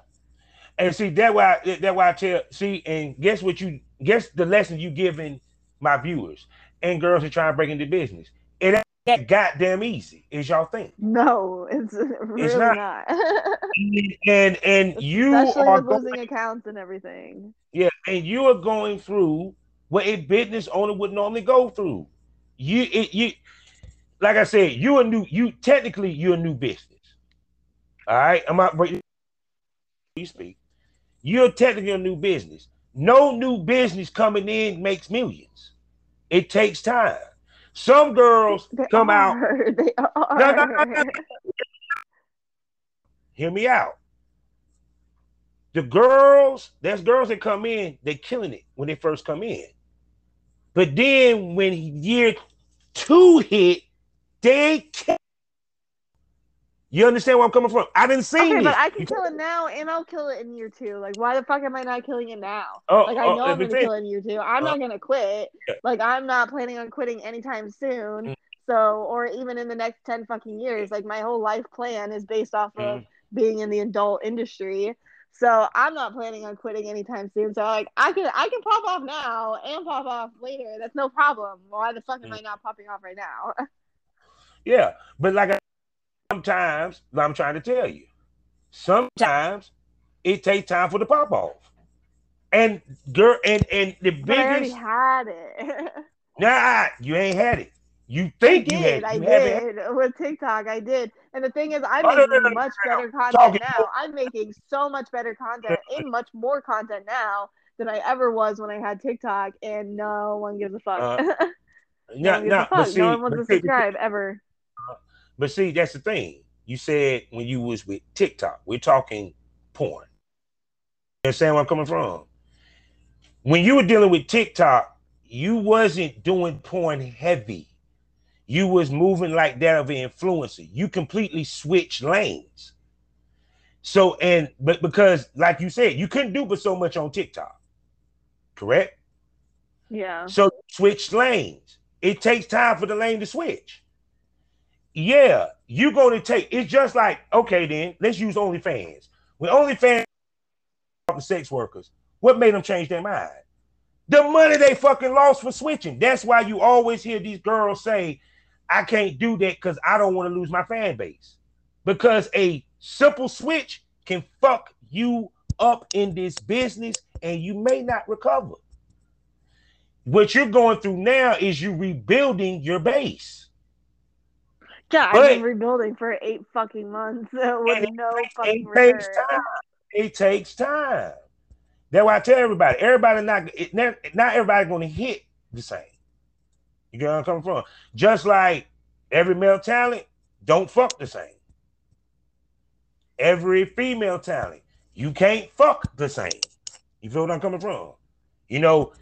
And see that why that why I tell see and guess what you guess the lesson you giving my viewers and girls who trying to break into business. It ain't that goddamn easy as y'all think. no, it's really not. not. And and you Especially are with going, losing accounts and everything. yeah, and you are going through what a business owner would normally go through. You it you like I said, you're a new you technically you're a new business. All right, I'm not breaking you speak. You're technically a new business. No new business coming in makes millions. It takes time. Some girls They come out. They are. No, no, no. Hear me out. The girls, there's girls that come in, they're killing it when they first come in. But then when year two hit, they. You understand where I'm coming from? I didn't see Okay, this. but I can You- kill it now, and I'll kill it in year two. Like, why the fuck am I not killing it now? Oh, Like, I oh, know I'm gonna kill it in year two. I'm Uh, not gonna quit. yeah. Like, I'm not planning on quitting anytime soon. Mm. So, or even in the next ten fucking years. Like, my whole life plan is based off of Mhm. being in the adult industry. So, I'm not planning on quitting anytime soon. So, like, I can I can pop off now and pop off later. That's no problem. Why the fuck am Mm. I not popping off right now? Yeah, but like I, sometimes I'm trying to tell you, sometimes it takes time for the pop off. And girl, and and the but I already had it. nah, you ain't had it. You I think you had it. I You had did with TikTok. I did, and the thing is, I'm Oh, making no, no, no, much no, better content now. I'm making so much better content and much more content now than I ever was when I had TikTok, and no one gives a fuck. Uh, no Nah, one gives nah, a but fuck. see, no one wants to subscribe ever. But see, that's the thing. You said when you was with TikTok, we're talking porn. You understand where I'm coming from? When you were dealing with TikTok, you wasn't doing porn heavy. You was moving like that of an influencer. You completely switched lanes. So and but because like you said, you couldn't do but so much on TikTok. Correct? Yeah. So switch lanes. it takes time for the lane to switch. Yeah, you're going to take it's just like, okay, then let's use OnlyFans. When OnlyFans sex workers, what made them change their mind? The money they fucking lost for switching. That's why you always hear these girls say, I can't do that because I don't want to lose my fan base. Because a simple switch can fuck you up in this business and you may not recover. What you're going through now is you rebuilding your base. Yeah, but, I've been rebuilding for eight fucking months with no fucking it takes time. It takes time. That's why I tell everybody. Everybody not it, not, everybody going to hit the same. You get where I'm coming from? Just like every male talent don't fuck the same. Every female talent you can't fuck the same. You feel what I'm coming from? You know,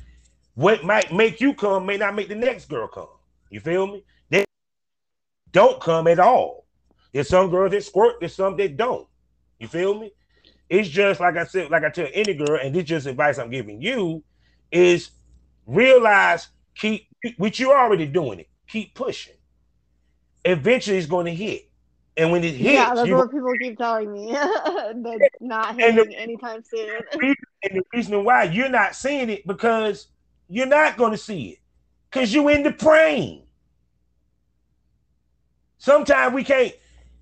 what might make you come may not make the next girl come. You feel me? Don't come at all. There's some girls that squirt, there's some that don't. You feel me? It's just like I said, like I tell any girl, and this just advice I'm giving you is realize, keep which you're already doing it, keep pushing. Eventually it's going to hit. And when it hits, yeah, that's what people keep telling me. That's not hitting the, anytime soon. And the reason why you're not seeing it because you're not going to see it because you're in the brain. Sometimes we can't.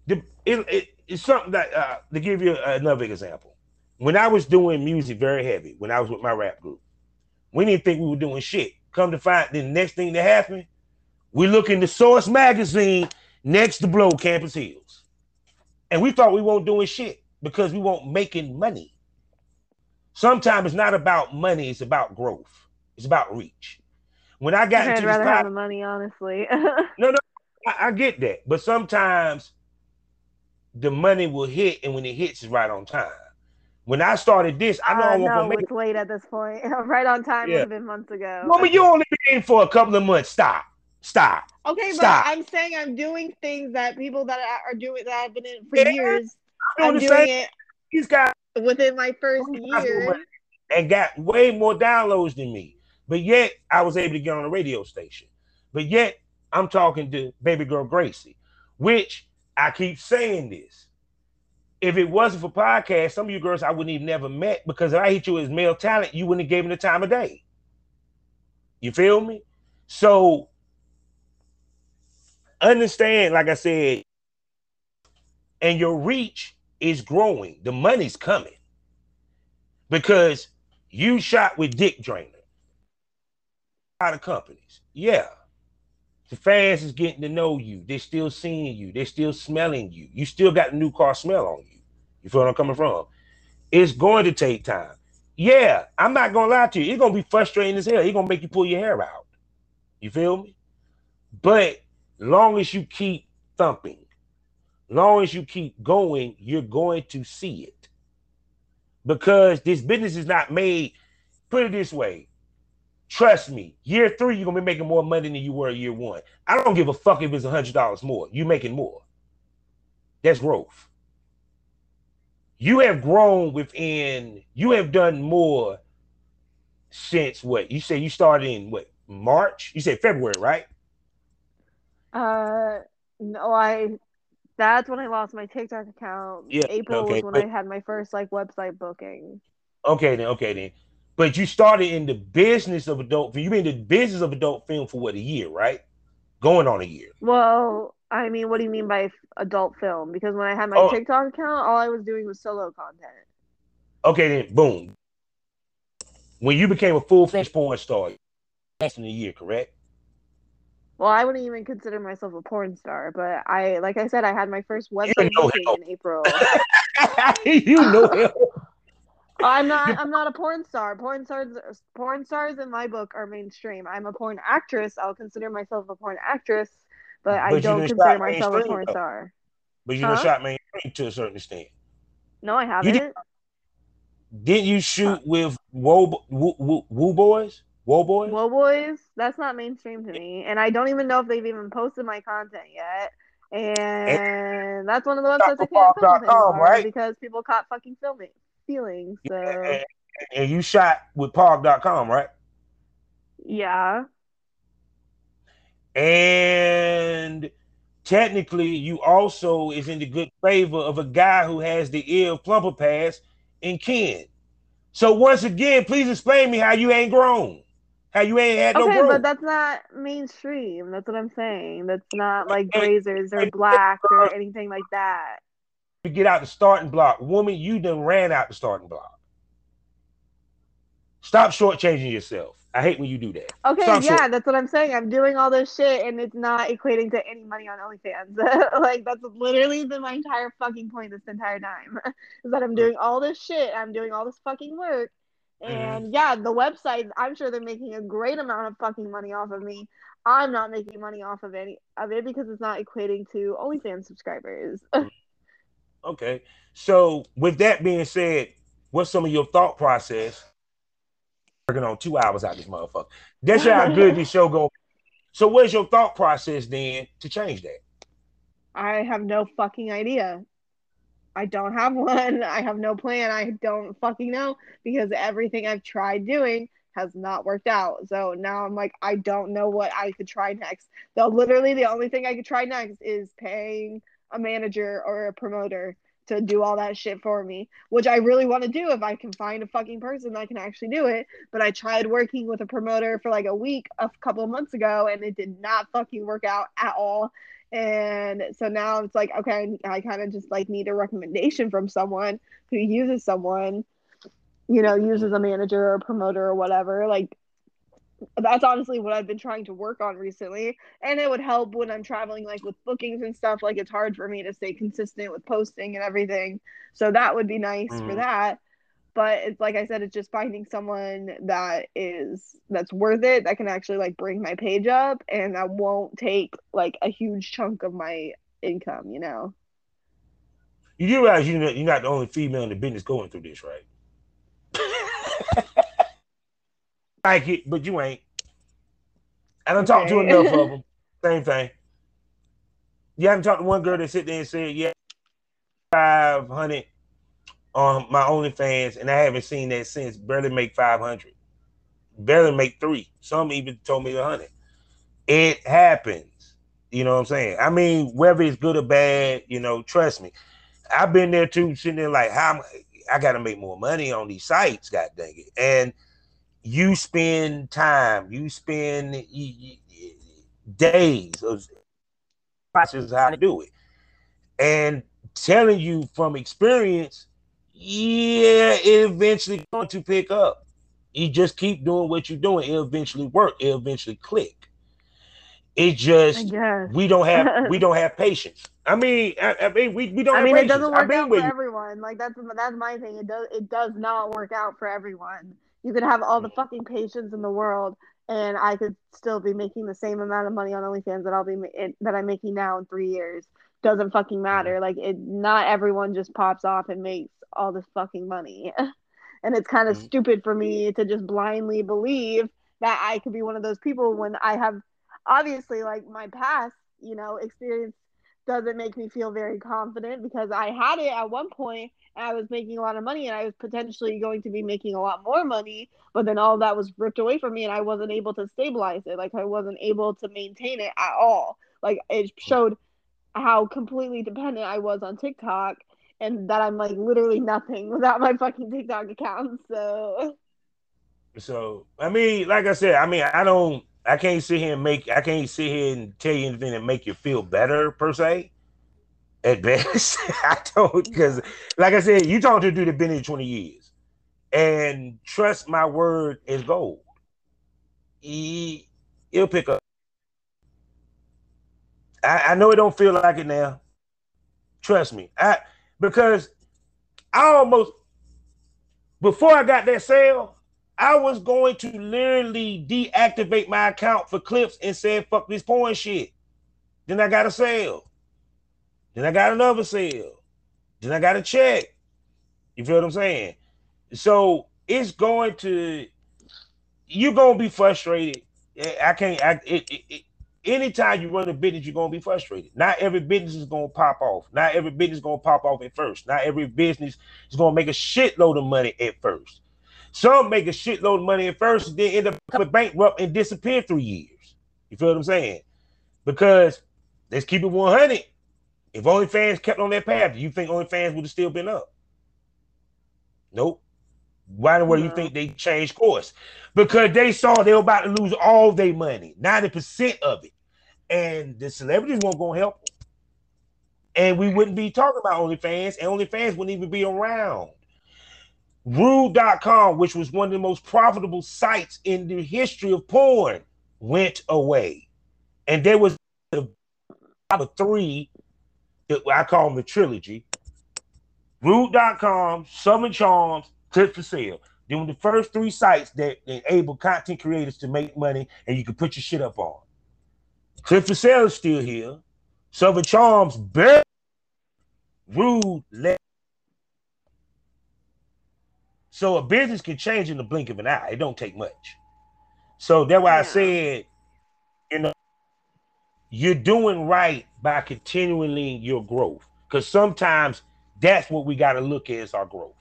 It, it, it's something that uh, to give you another example. When I was doing music very heavy, when I was with my rap group, we didn't think we were doing shit. Come to find, the next thing that happened, we look in the Source magazine next to Blow Campus Hills. And we thought we weren't doing shit because we weren't making money. Sometimes it's not about money, it's about growth. It's about reach. When I got I'd into rather this have the money, honestly. no, no, I, I, get that. But sometimes the money will hit, and when it hits, it's right on time. When I started this, I know uh, I won't no, make it's late at this point. right on time yeah. would have been months ago. Woman, you only been in for a couple of months. Stop. Stop. Okay, Stop. but I'm saying I'm doing things that people that are doing that have been in for yeah, years. I'm doing same. it. He's got within my first year and got way more downloads than me. But yet I was able to get on a radio station. But yet I'm talking to baby girl Gracie, which I keep saying this. If it wasn't for podcasts, some of you girls I wouldn't even never met because if I hit you as male talent, you wouldn't have given the time of day. You feel me? So understand, like I said, and your reach is growing. The money's coming because you shot with Dick Drainer. A lot of companies, yeah. The fans is getting to know you. They're still seeing you. They're still smelling you. You still got new car smell on you. You feel what I'm coming from? It's going to take time. Yeah, I'm not gonna lie to you. It's gonna be frustrating as hell. It's gonna make you pull your hair out. You feel me? But long as you keep thumping, long as you keep going, you're going to see it. Because this business is not made, put it this way. Trust me, year three, you're gonna be making more money than you were year one. I don't give a fuck if it's a hundred dollars more. You're making more. That's growth. You have grown within, you have done more since what? You say you started in what March? You said February, right? Uh, no, I. That's when I lost my TikTok account. Yeah, April okay, was when but, I had my first like website booking. Okay then, okay then. But you started in the business of adult film. You've been in the business of adult film for what a year, right? Going on a year. Well, I mean, what do you mean by adult film? Because when I had my oh. TikTok account, all I was doing was solo content. Okay, then boom. When you became a full fledged porn star, less than a year, correct? Well, I wouldn't even consider myself a porn star, but I, like I said, I had my first website in April. you know him. I'm not. I'm not a porn star. Porn stars. Porn stars in my book are mainstream. I'm a porn actress. I'll consider myself a porn actress, but, but I don't consider myself a porn though. star. But you huh? shot mainstream to a certain extent. No, I haven't. Did, didn't you shoot huh. with Woo, Woo, Woo, Woo Boys? Whoa Boys? Whoa Boys, that's not mainstream to me. And I don't even know if they've even posted my content yet. And, and that's one of the websites I can't film anymore right? because people caught fucking filming feelings. So and, and you shot with Pog.com, right? Yeah. And technically, you also is in the good favor of a guy who has the ear of plumper pass in Ken. So once again, please explain me how you ain't grown. How you ain't had okay, no growth. but that's not mainstream. That's what I'm saying. That's not like Brazzers or Blacked or anything like that. You get out the starting block. Woman, you done ran out the starting block. Stop shortchanging yourself. I hate when you do that. Okay, Stop yeah, short- that's what I'm saying. I'm doing all this shit and it's not equating to any money on OnlyFans. like that's literally been my entire fucking point this entire time. is that I'm doing all this shit. I'm doing all this fucking work. And Mm-hmm. yeah, the website, I'm sure they're making a great amount of fucking money off of me. I'm not making money off of any of it because it's not equating to OnlyFans subscribers. Okay. So with that being said, what's some of your thought process? Working on two hours out this motherfucker. That's how good this show go. So what's your thought process then to change that? I have no fucking idea. I don't have one. I have no plan. I don't fucking know because everything I've tried doing has not worked out. So now I'm like, I don't know what I could try next. So literally the only thing I could try next is paying a manager or a promoter to do all that shit for me, which I really want to do if I can find a fucking person that can actually do it. But I tried working with a promoter for like a week a couple months ago and it did not fucking work out at all. And so now it's like, okay, I kind of just like need a recommendation from someone who uses someone, you know, uses a manager or a promoter or whatever. Like, that's honestly what I've been trying to work on recently. And it would help when I'm traveling, like with bookings and stuff. Like, it's hard for me to stay consistent with posting and everything. So that would be nice for Mhm. that. But it's like I said, it's just finding someone that is that's worth it that can actually like bring my page up and that won't take like a huge chunk of my income, you know. You do realize you're not, you're not the only female in the business going through this, right? like it, but you ain't. I don't talk to enough of them. Same thing. You haven't talked to one girl that sit there and said, "Yeah, five hundred on my OnlyFans," and I haven't seen that since. Barely make five hundred. Barely make three. Some even told me a hundred. It happens. You know what I'm saying? I mean, whether it's good or bad, you know, trust me. I've been there too, sitting there like, how I got to make more money on these sites, god dang it. And you spend time, you spend days of process how to do it. And telling you from experience, yeah, it eventually going to pick up. You just keep doing what you're doing, it'll eventually work, it'll eventually click. It just we don't have we don't have patience. I mean, I, I mean, we, we don't. I have mean, it doesn't work out for everyone. Like that's that's my thing. It does it does not work out for everyone. You could have all the fucking patience in the world, and I could still be making the same amount of money on OnlyFans that I'll be ma- it, that I'm making now in three years. Doesn't fucking matter. Like it, not everyone just pops off and makes all this fucking money, and it's kind of Mhm. stupid for me to just blindly believe that I could be one of those people when I have obviously like my past, you know, experience doesn't make me feel very confident because I had it at one point and I was making a lot of money and I was potentially going to be making a lot more money, but then all that was ripped away from me and I wasn't able to stabilize it. Like I wasn't able to maintain it at all. Like it showed how completely dependent I was on TikTok and that I'm like literally nothing without my fucking TikTok account. So So I mean, like I said, I mean, I don't, I can't sit here and make, I can't sit here and tell you anything that make you feel better per se. At best, I don't, because like I said, you talking to a dude that been here twenty years, and trust my word is gold. He, he'll pick up. I, I know it don't feel like it now. Trust me, I because I almost before I got that sale, I was going to literally deactivate my account for clips and said, fuck this porn shit. Then I got a sale. Then I got another sale. Then I got a check. You feel what I'm saying? So it's going to, you're going to be frustrated. I can't, I, it, it, anytime you run a business, you're going to be frustrated. Not every business is going to pop off. Not every business is going to pop off at first. Not every business is going to make a shitload of money at first. Some make a shitload of money at first, then end up becoming bankrupt and disappear three years. You feel what I'm saying? Because let's keep it 100. If OnlyFans kept on that path, do you think OnlyFans would have still been up? Nope. Why the way you think they changed course? Because they saw they were about to lose all their money, 90% of it. And the celebrities weren't going to help them. And we wouldn't be talking about OnlyFans, and OnlyFans wouldn't even be around. Rude.com, which was one of the most profitable sites in the history of porn, went away. And there was the three that I call them the trilogy. Rude.com, Southern Charms, Clips for Sale. They were the first three sites that enable content creators to make money and you can put your shit up on. Clips for Sale is still here. Southern Charms, barely. Rude, let so a business can change in the blink of an eye. It don't take much. So that's why yeah. I said, you know, you're doing right by continuing your growth. Because sometimes that's what we got to look at is our growth.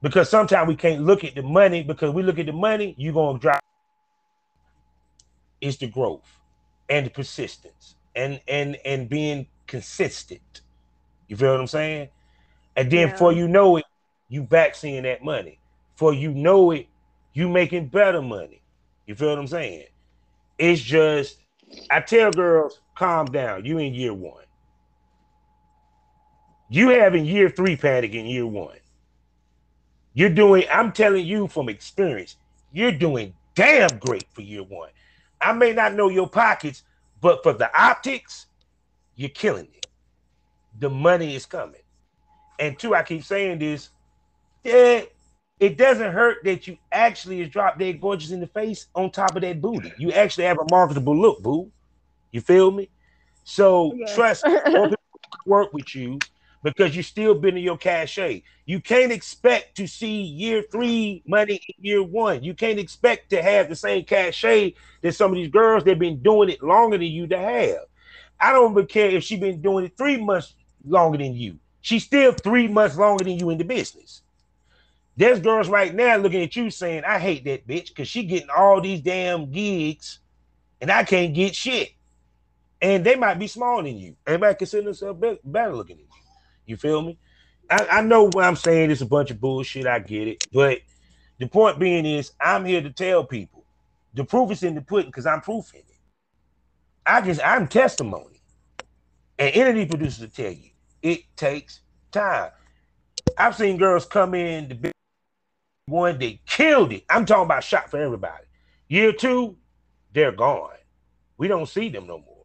Because sometimes we can't look at the money because we look at the money, you're gonna drop. It's the growth and the persistence and and and being consistent. You feel what I'm saying? And then yeah. for you know it, you back seeing that money. For you know it, you making better money. You feel what I'm saying? It's just I tell girls, calm down. You in year one. You having year three panic in year one. You're doing, I'm telling you from experience, you're doing damn great for year one. I may not know your pockets, but for the optics, you're killing it. The money is coming. And two, I keep saying this yeah, it doesn't hurt that you actually is drop dead gorgeous in the face on top of that booty. You actually have a marketable look, boo. You feel me? So yeah. trust work with you because you still been in your cachet. You can't expect to see year three money in year one. You can't expect to have the same cachet that some of these girls they've been doing it longer than you to have. I don't even care if she been doing it three months longer than you. She's still three months longer than you in the business. There's girls right now looking at you saying, I hate that bitch because she getting all these damn gigs and I can't get shit. And they might be smaller than you. Might consider themselves better looking than you. You feel me? I, I know what I'm saying is a bunch of bullshit. I get it. But the point being is, I'm here to tell people the proof is in the pudding because I'm proof in it. I just, I'm testimony. And entity producers will tell you it takes time. I've seen girls come in the one, they killed it. I'm talking about shot for everybody. Year two, they're gone. We don't see them no more.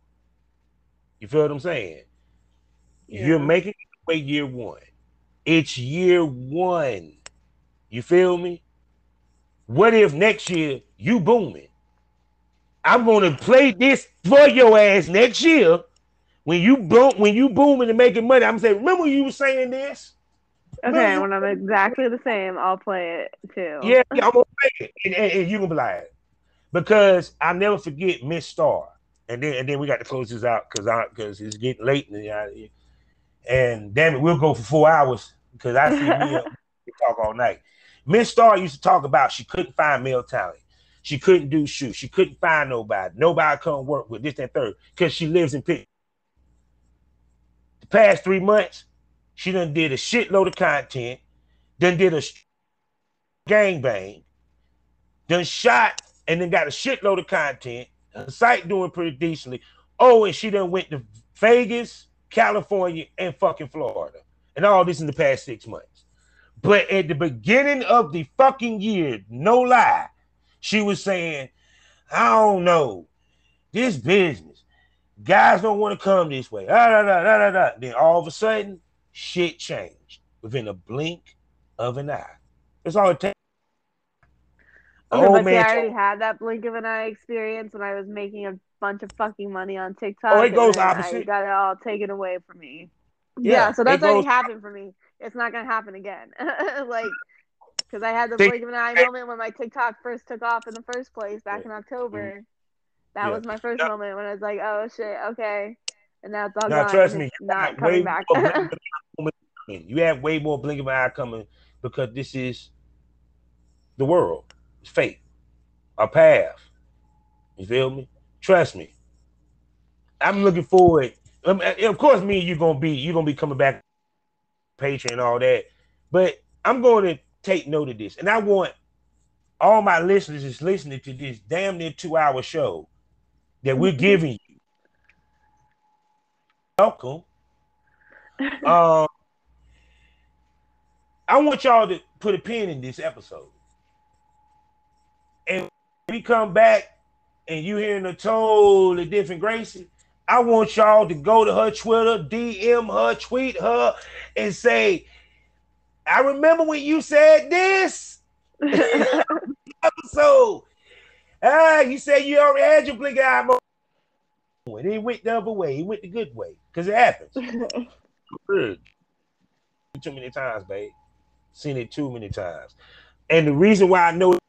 You feel what I'm saying? Yeah. You're making it way year one. It's year one. You feel me? What if next year you booming? I'm gonna play this for your ass next year. When you boom, when you booming and making money, I'm saying, remember you were saying this? Okay, when I'm exactly the same, I'll play it too. Yeah, yeah I'm gonna play it, and, and, and you gonna be like, because I never forget Miss Star, and then and then we got to close this out because I because it's getting late, and, I, and damn it, we'll go for four hours because I see me talk all night. Miss Star used to talk about she couldn't find male talent. She couldn't do shoots. She couldn't find nobody. Nobody come work with this and third because she lives in Pitt. The past three months, she done did a shitload of content, then did a gangbang, then shot and then got a shitload of content. Her site doing pretty decently. Oh, and she done went to Vegas, California, and fucking Florida. And all this in the past six months. But at the beginning of the fucking year, no lie, she was saying, I don't know, this business, guys don't want to come this way. Ah, da, da, da, da, da. Then all of a sudden, shit changed within a blink of an eye. That's all it takes. Okay, oh, but man, see, I already had that blink of an eye experience when I was making a bunch of fucking money on TikTok. Oh, it goes opposite. I got it all taken away from me. Yeah, yeah so that's already happened for me. It's not gonna happen again. like, because I had the blink of an eye moment when my TikTok first took off in the first place back in October. Mm-hmm. That yeah. was my first yeah. moment when I was like, "Oh shit, okay." And now all now. Trust me, not coming back. you have way more blink of an eye coming because this is the world. It's fate, a path. You feel me? Trust me. I'm looking forward. Um, of course, me and you gonna be you're gonna be coming back, Patreon and all that. But I'm going to take note of this, and I want all my listeners is listening to this damn near two hour show that we're mm-hmm. giving you. Welcome. um, I want y'all to put a pin in this episode. And we come back and you hearing a totally different Gracie, I want y'all to go to her Twitter, DM her, tweet her, and say, I remember when you said this episode. Ah, you said you already had your blink eye moment. And he went the other way. He went the good way. Because it happens. too many times, babe. Seen it too many times. And the reason why I know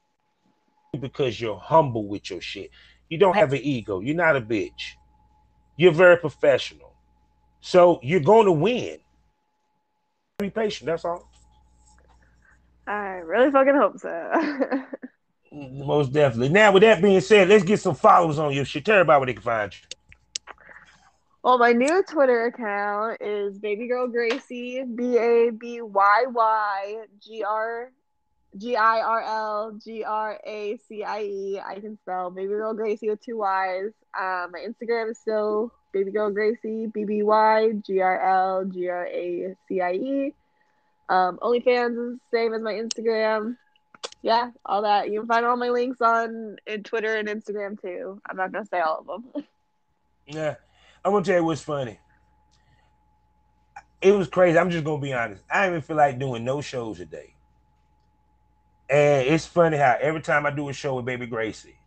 because you're humble with your shit. You don't have an ego. You're not a bitch. You're very professional. So you're going to win. Be patient. That's all. I really fucking hope so. Most definitely. Now, with that being said, let's get some followers on your shit. Tell everybody where they can find you. Well, my new Twitter account is Baby Girl Gracie, B A B Y Y G R G I R L G R A C I E. I can spell Baby Girl Gracie with two Y's. Um, my Instagram is still Baby Girl Gracie, B B Y G R L G R A C I E. Um, OnlyFans is the same as my Instagram. Yeah, all that. You can find all my links on in Twitter and Instagram too. I'm not gonna say all of them. yeah, I'm gonna tell you what's funny. It was crazy. I'm just gonna be honest. I didn't even feel like doing no shows today. And it's funny how every time I do a show with Baby Gracie,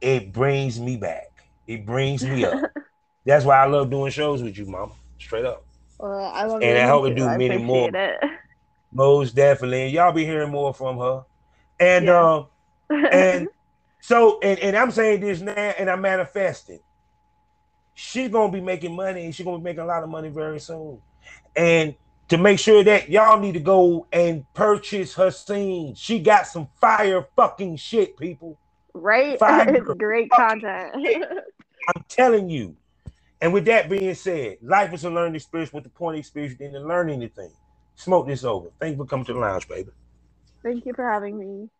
it brings me back. It brings me up. That's why I love doing shows with you, Mama. Straight up. Well, I love and I hope we do many more. It. Most definitely. And y'all be hearing more from her. And yeah. um and so and, and I'm saying this now and I'm manifesting. She's gonna be making money and she's gonna be making a lot of money very soon. And to make sure that y'all need to go and purchase her scene. She got some fire fucking shit, people. Right? Fire it's great content. I'm telling you. And with that being said, life is a learning experience with the point of experience didn't learn anything. Smoke this over. Thank you for coming to the lounge, baby. Thank you for having me.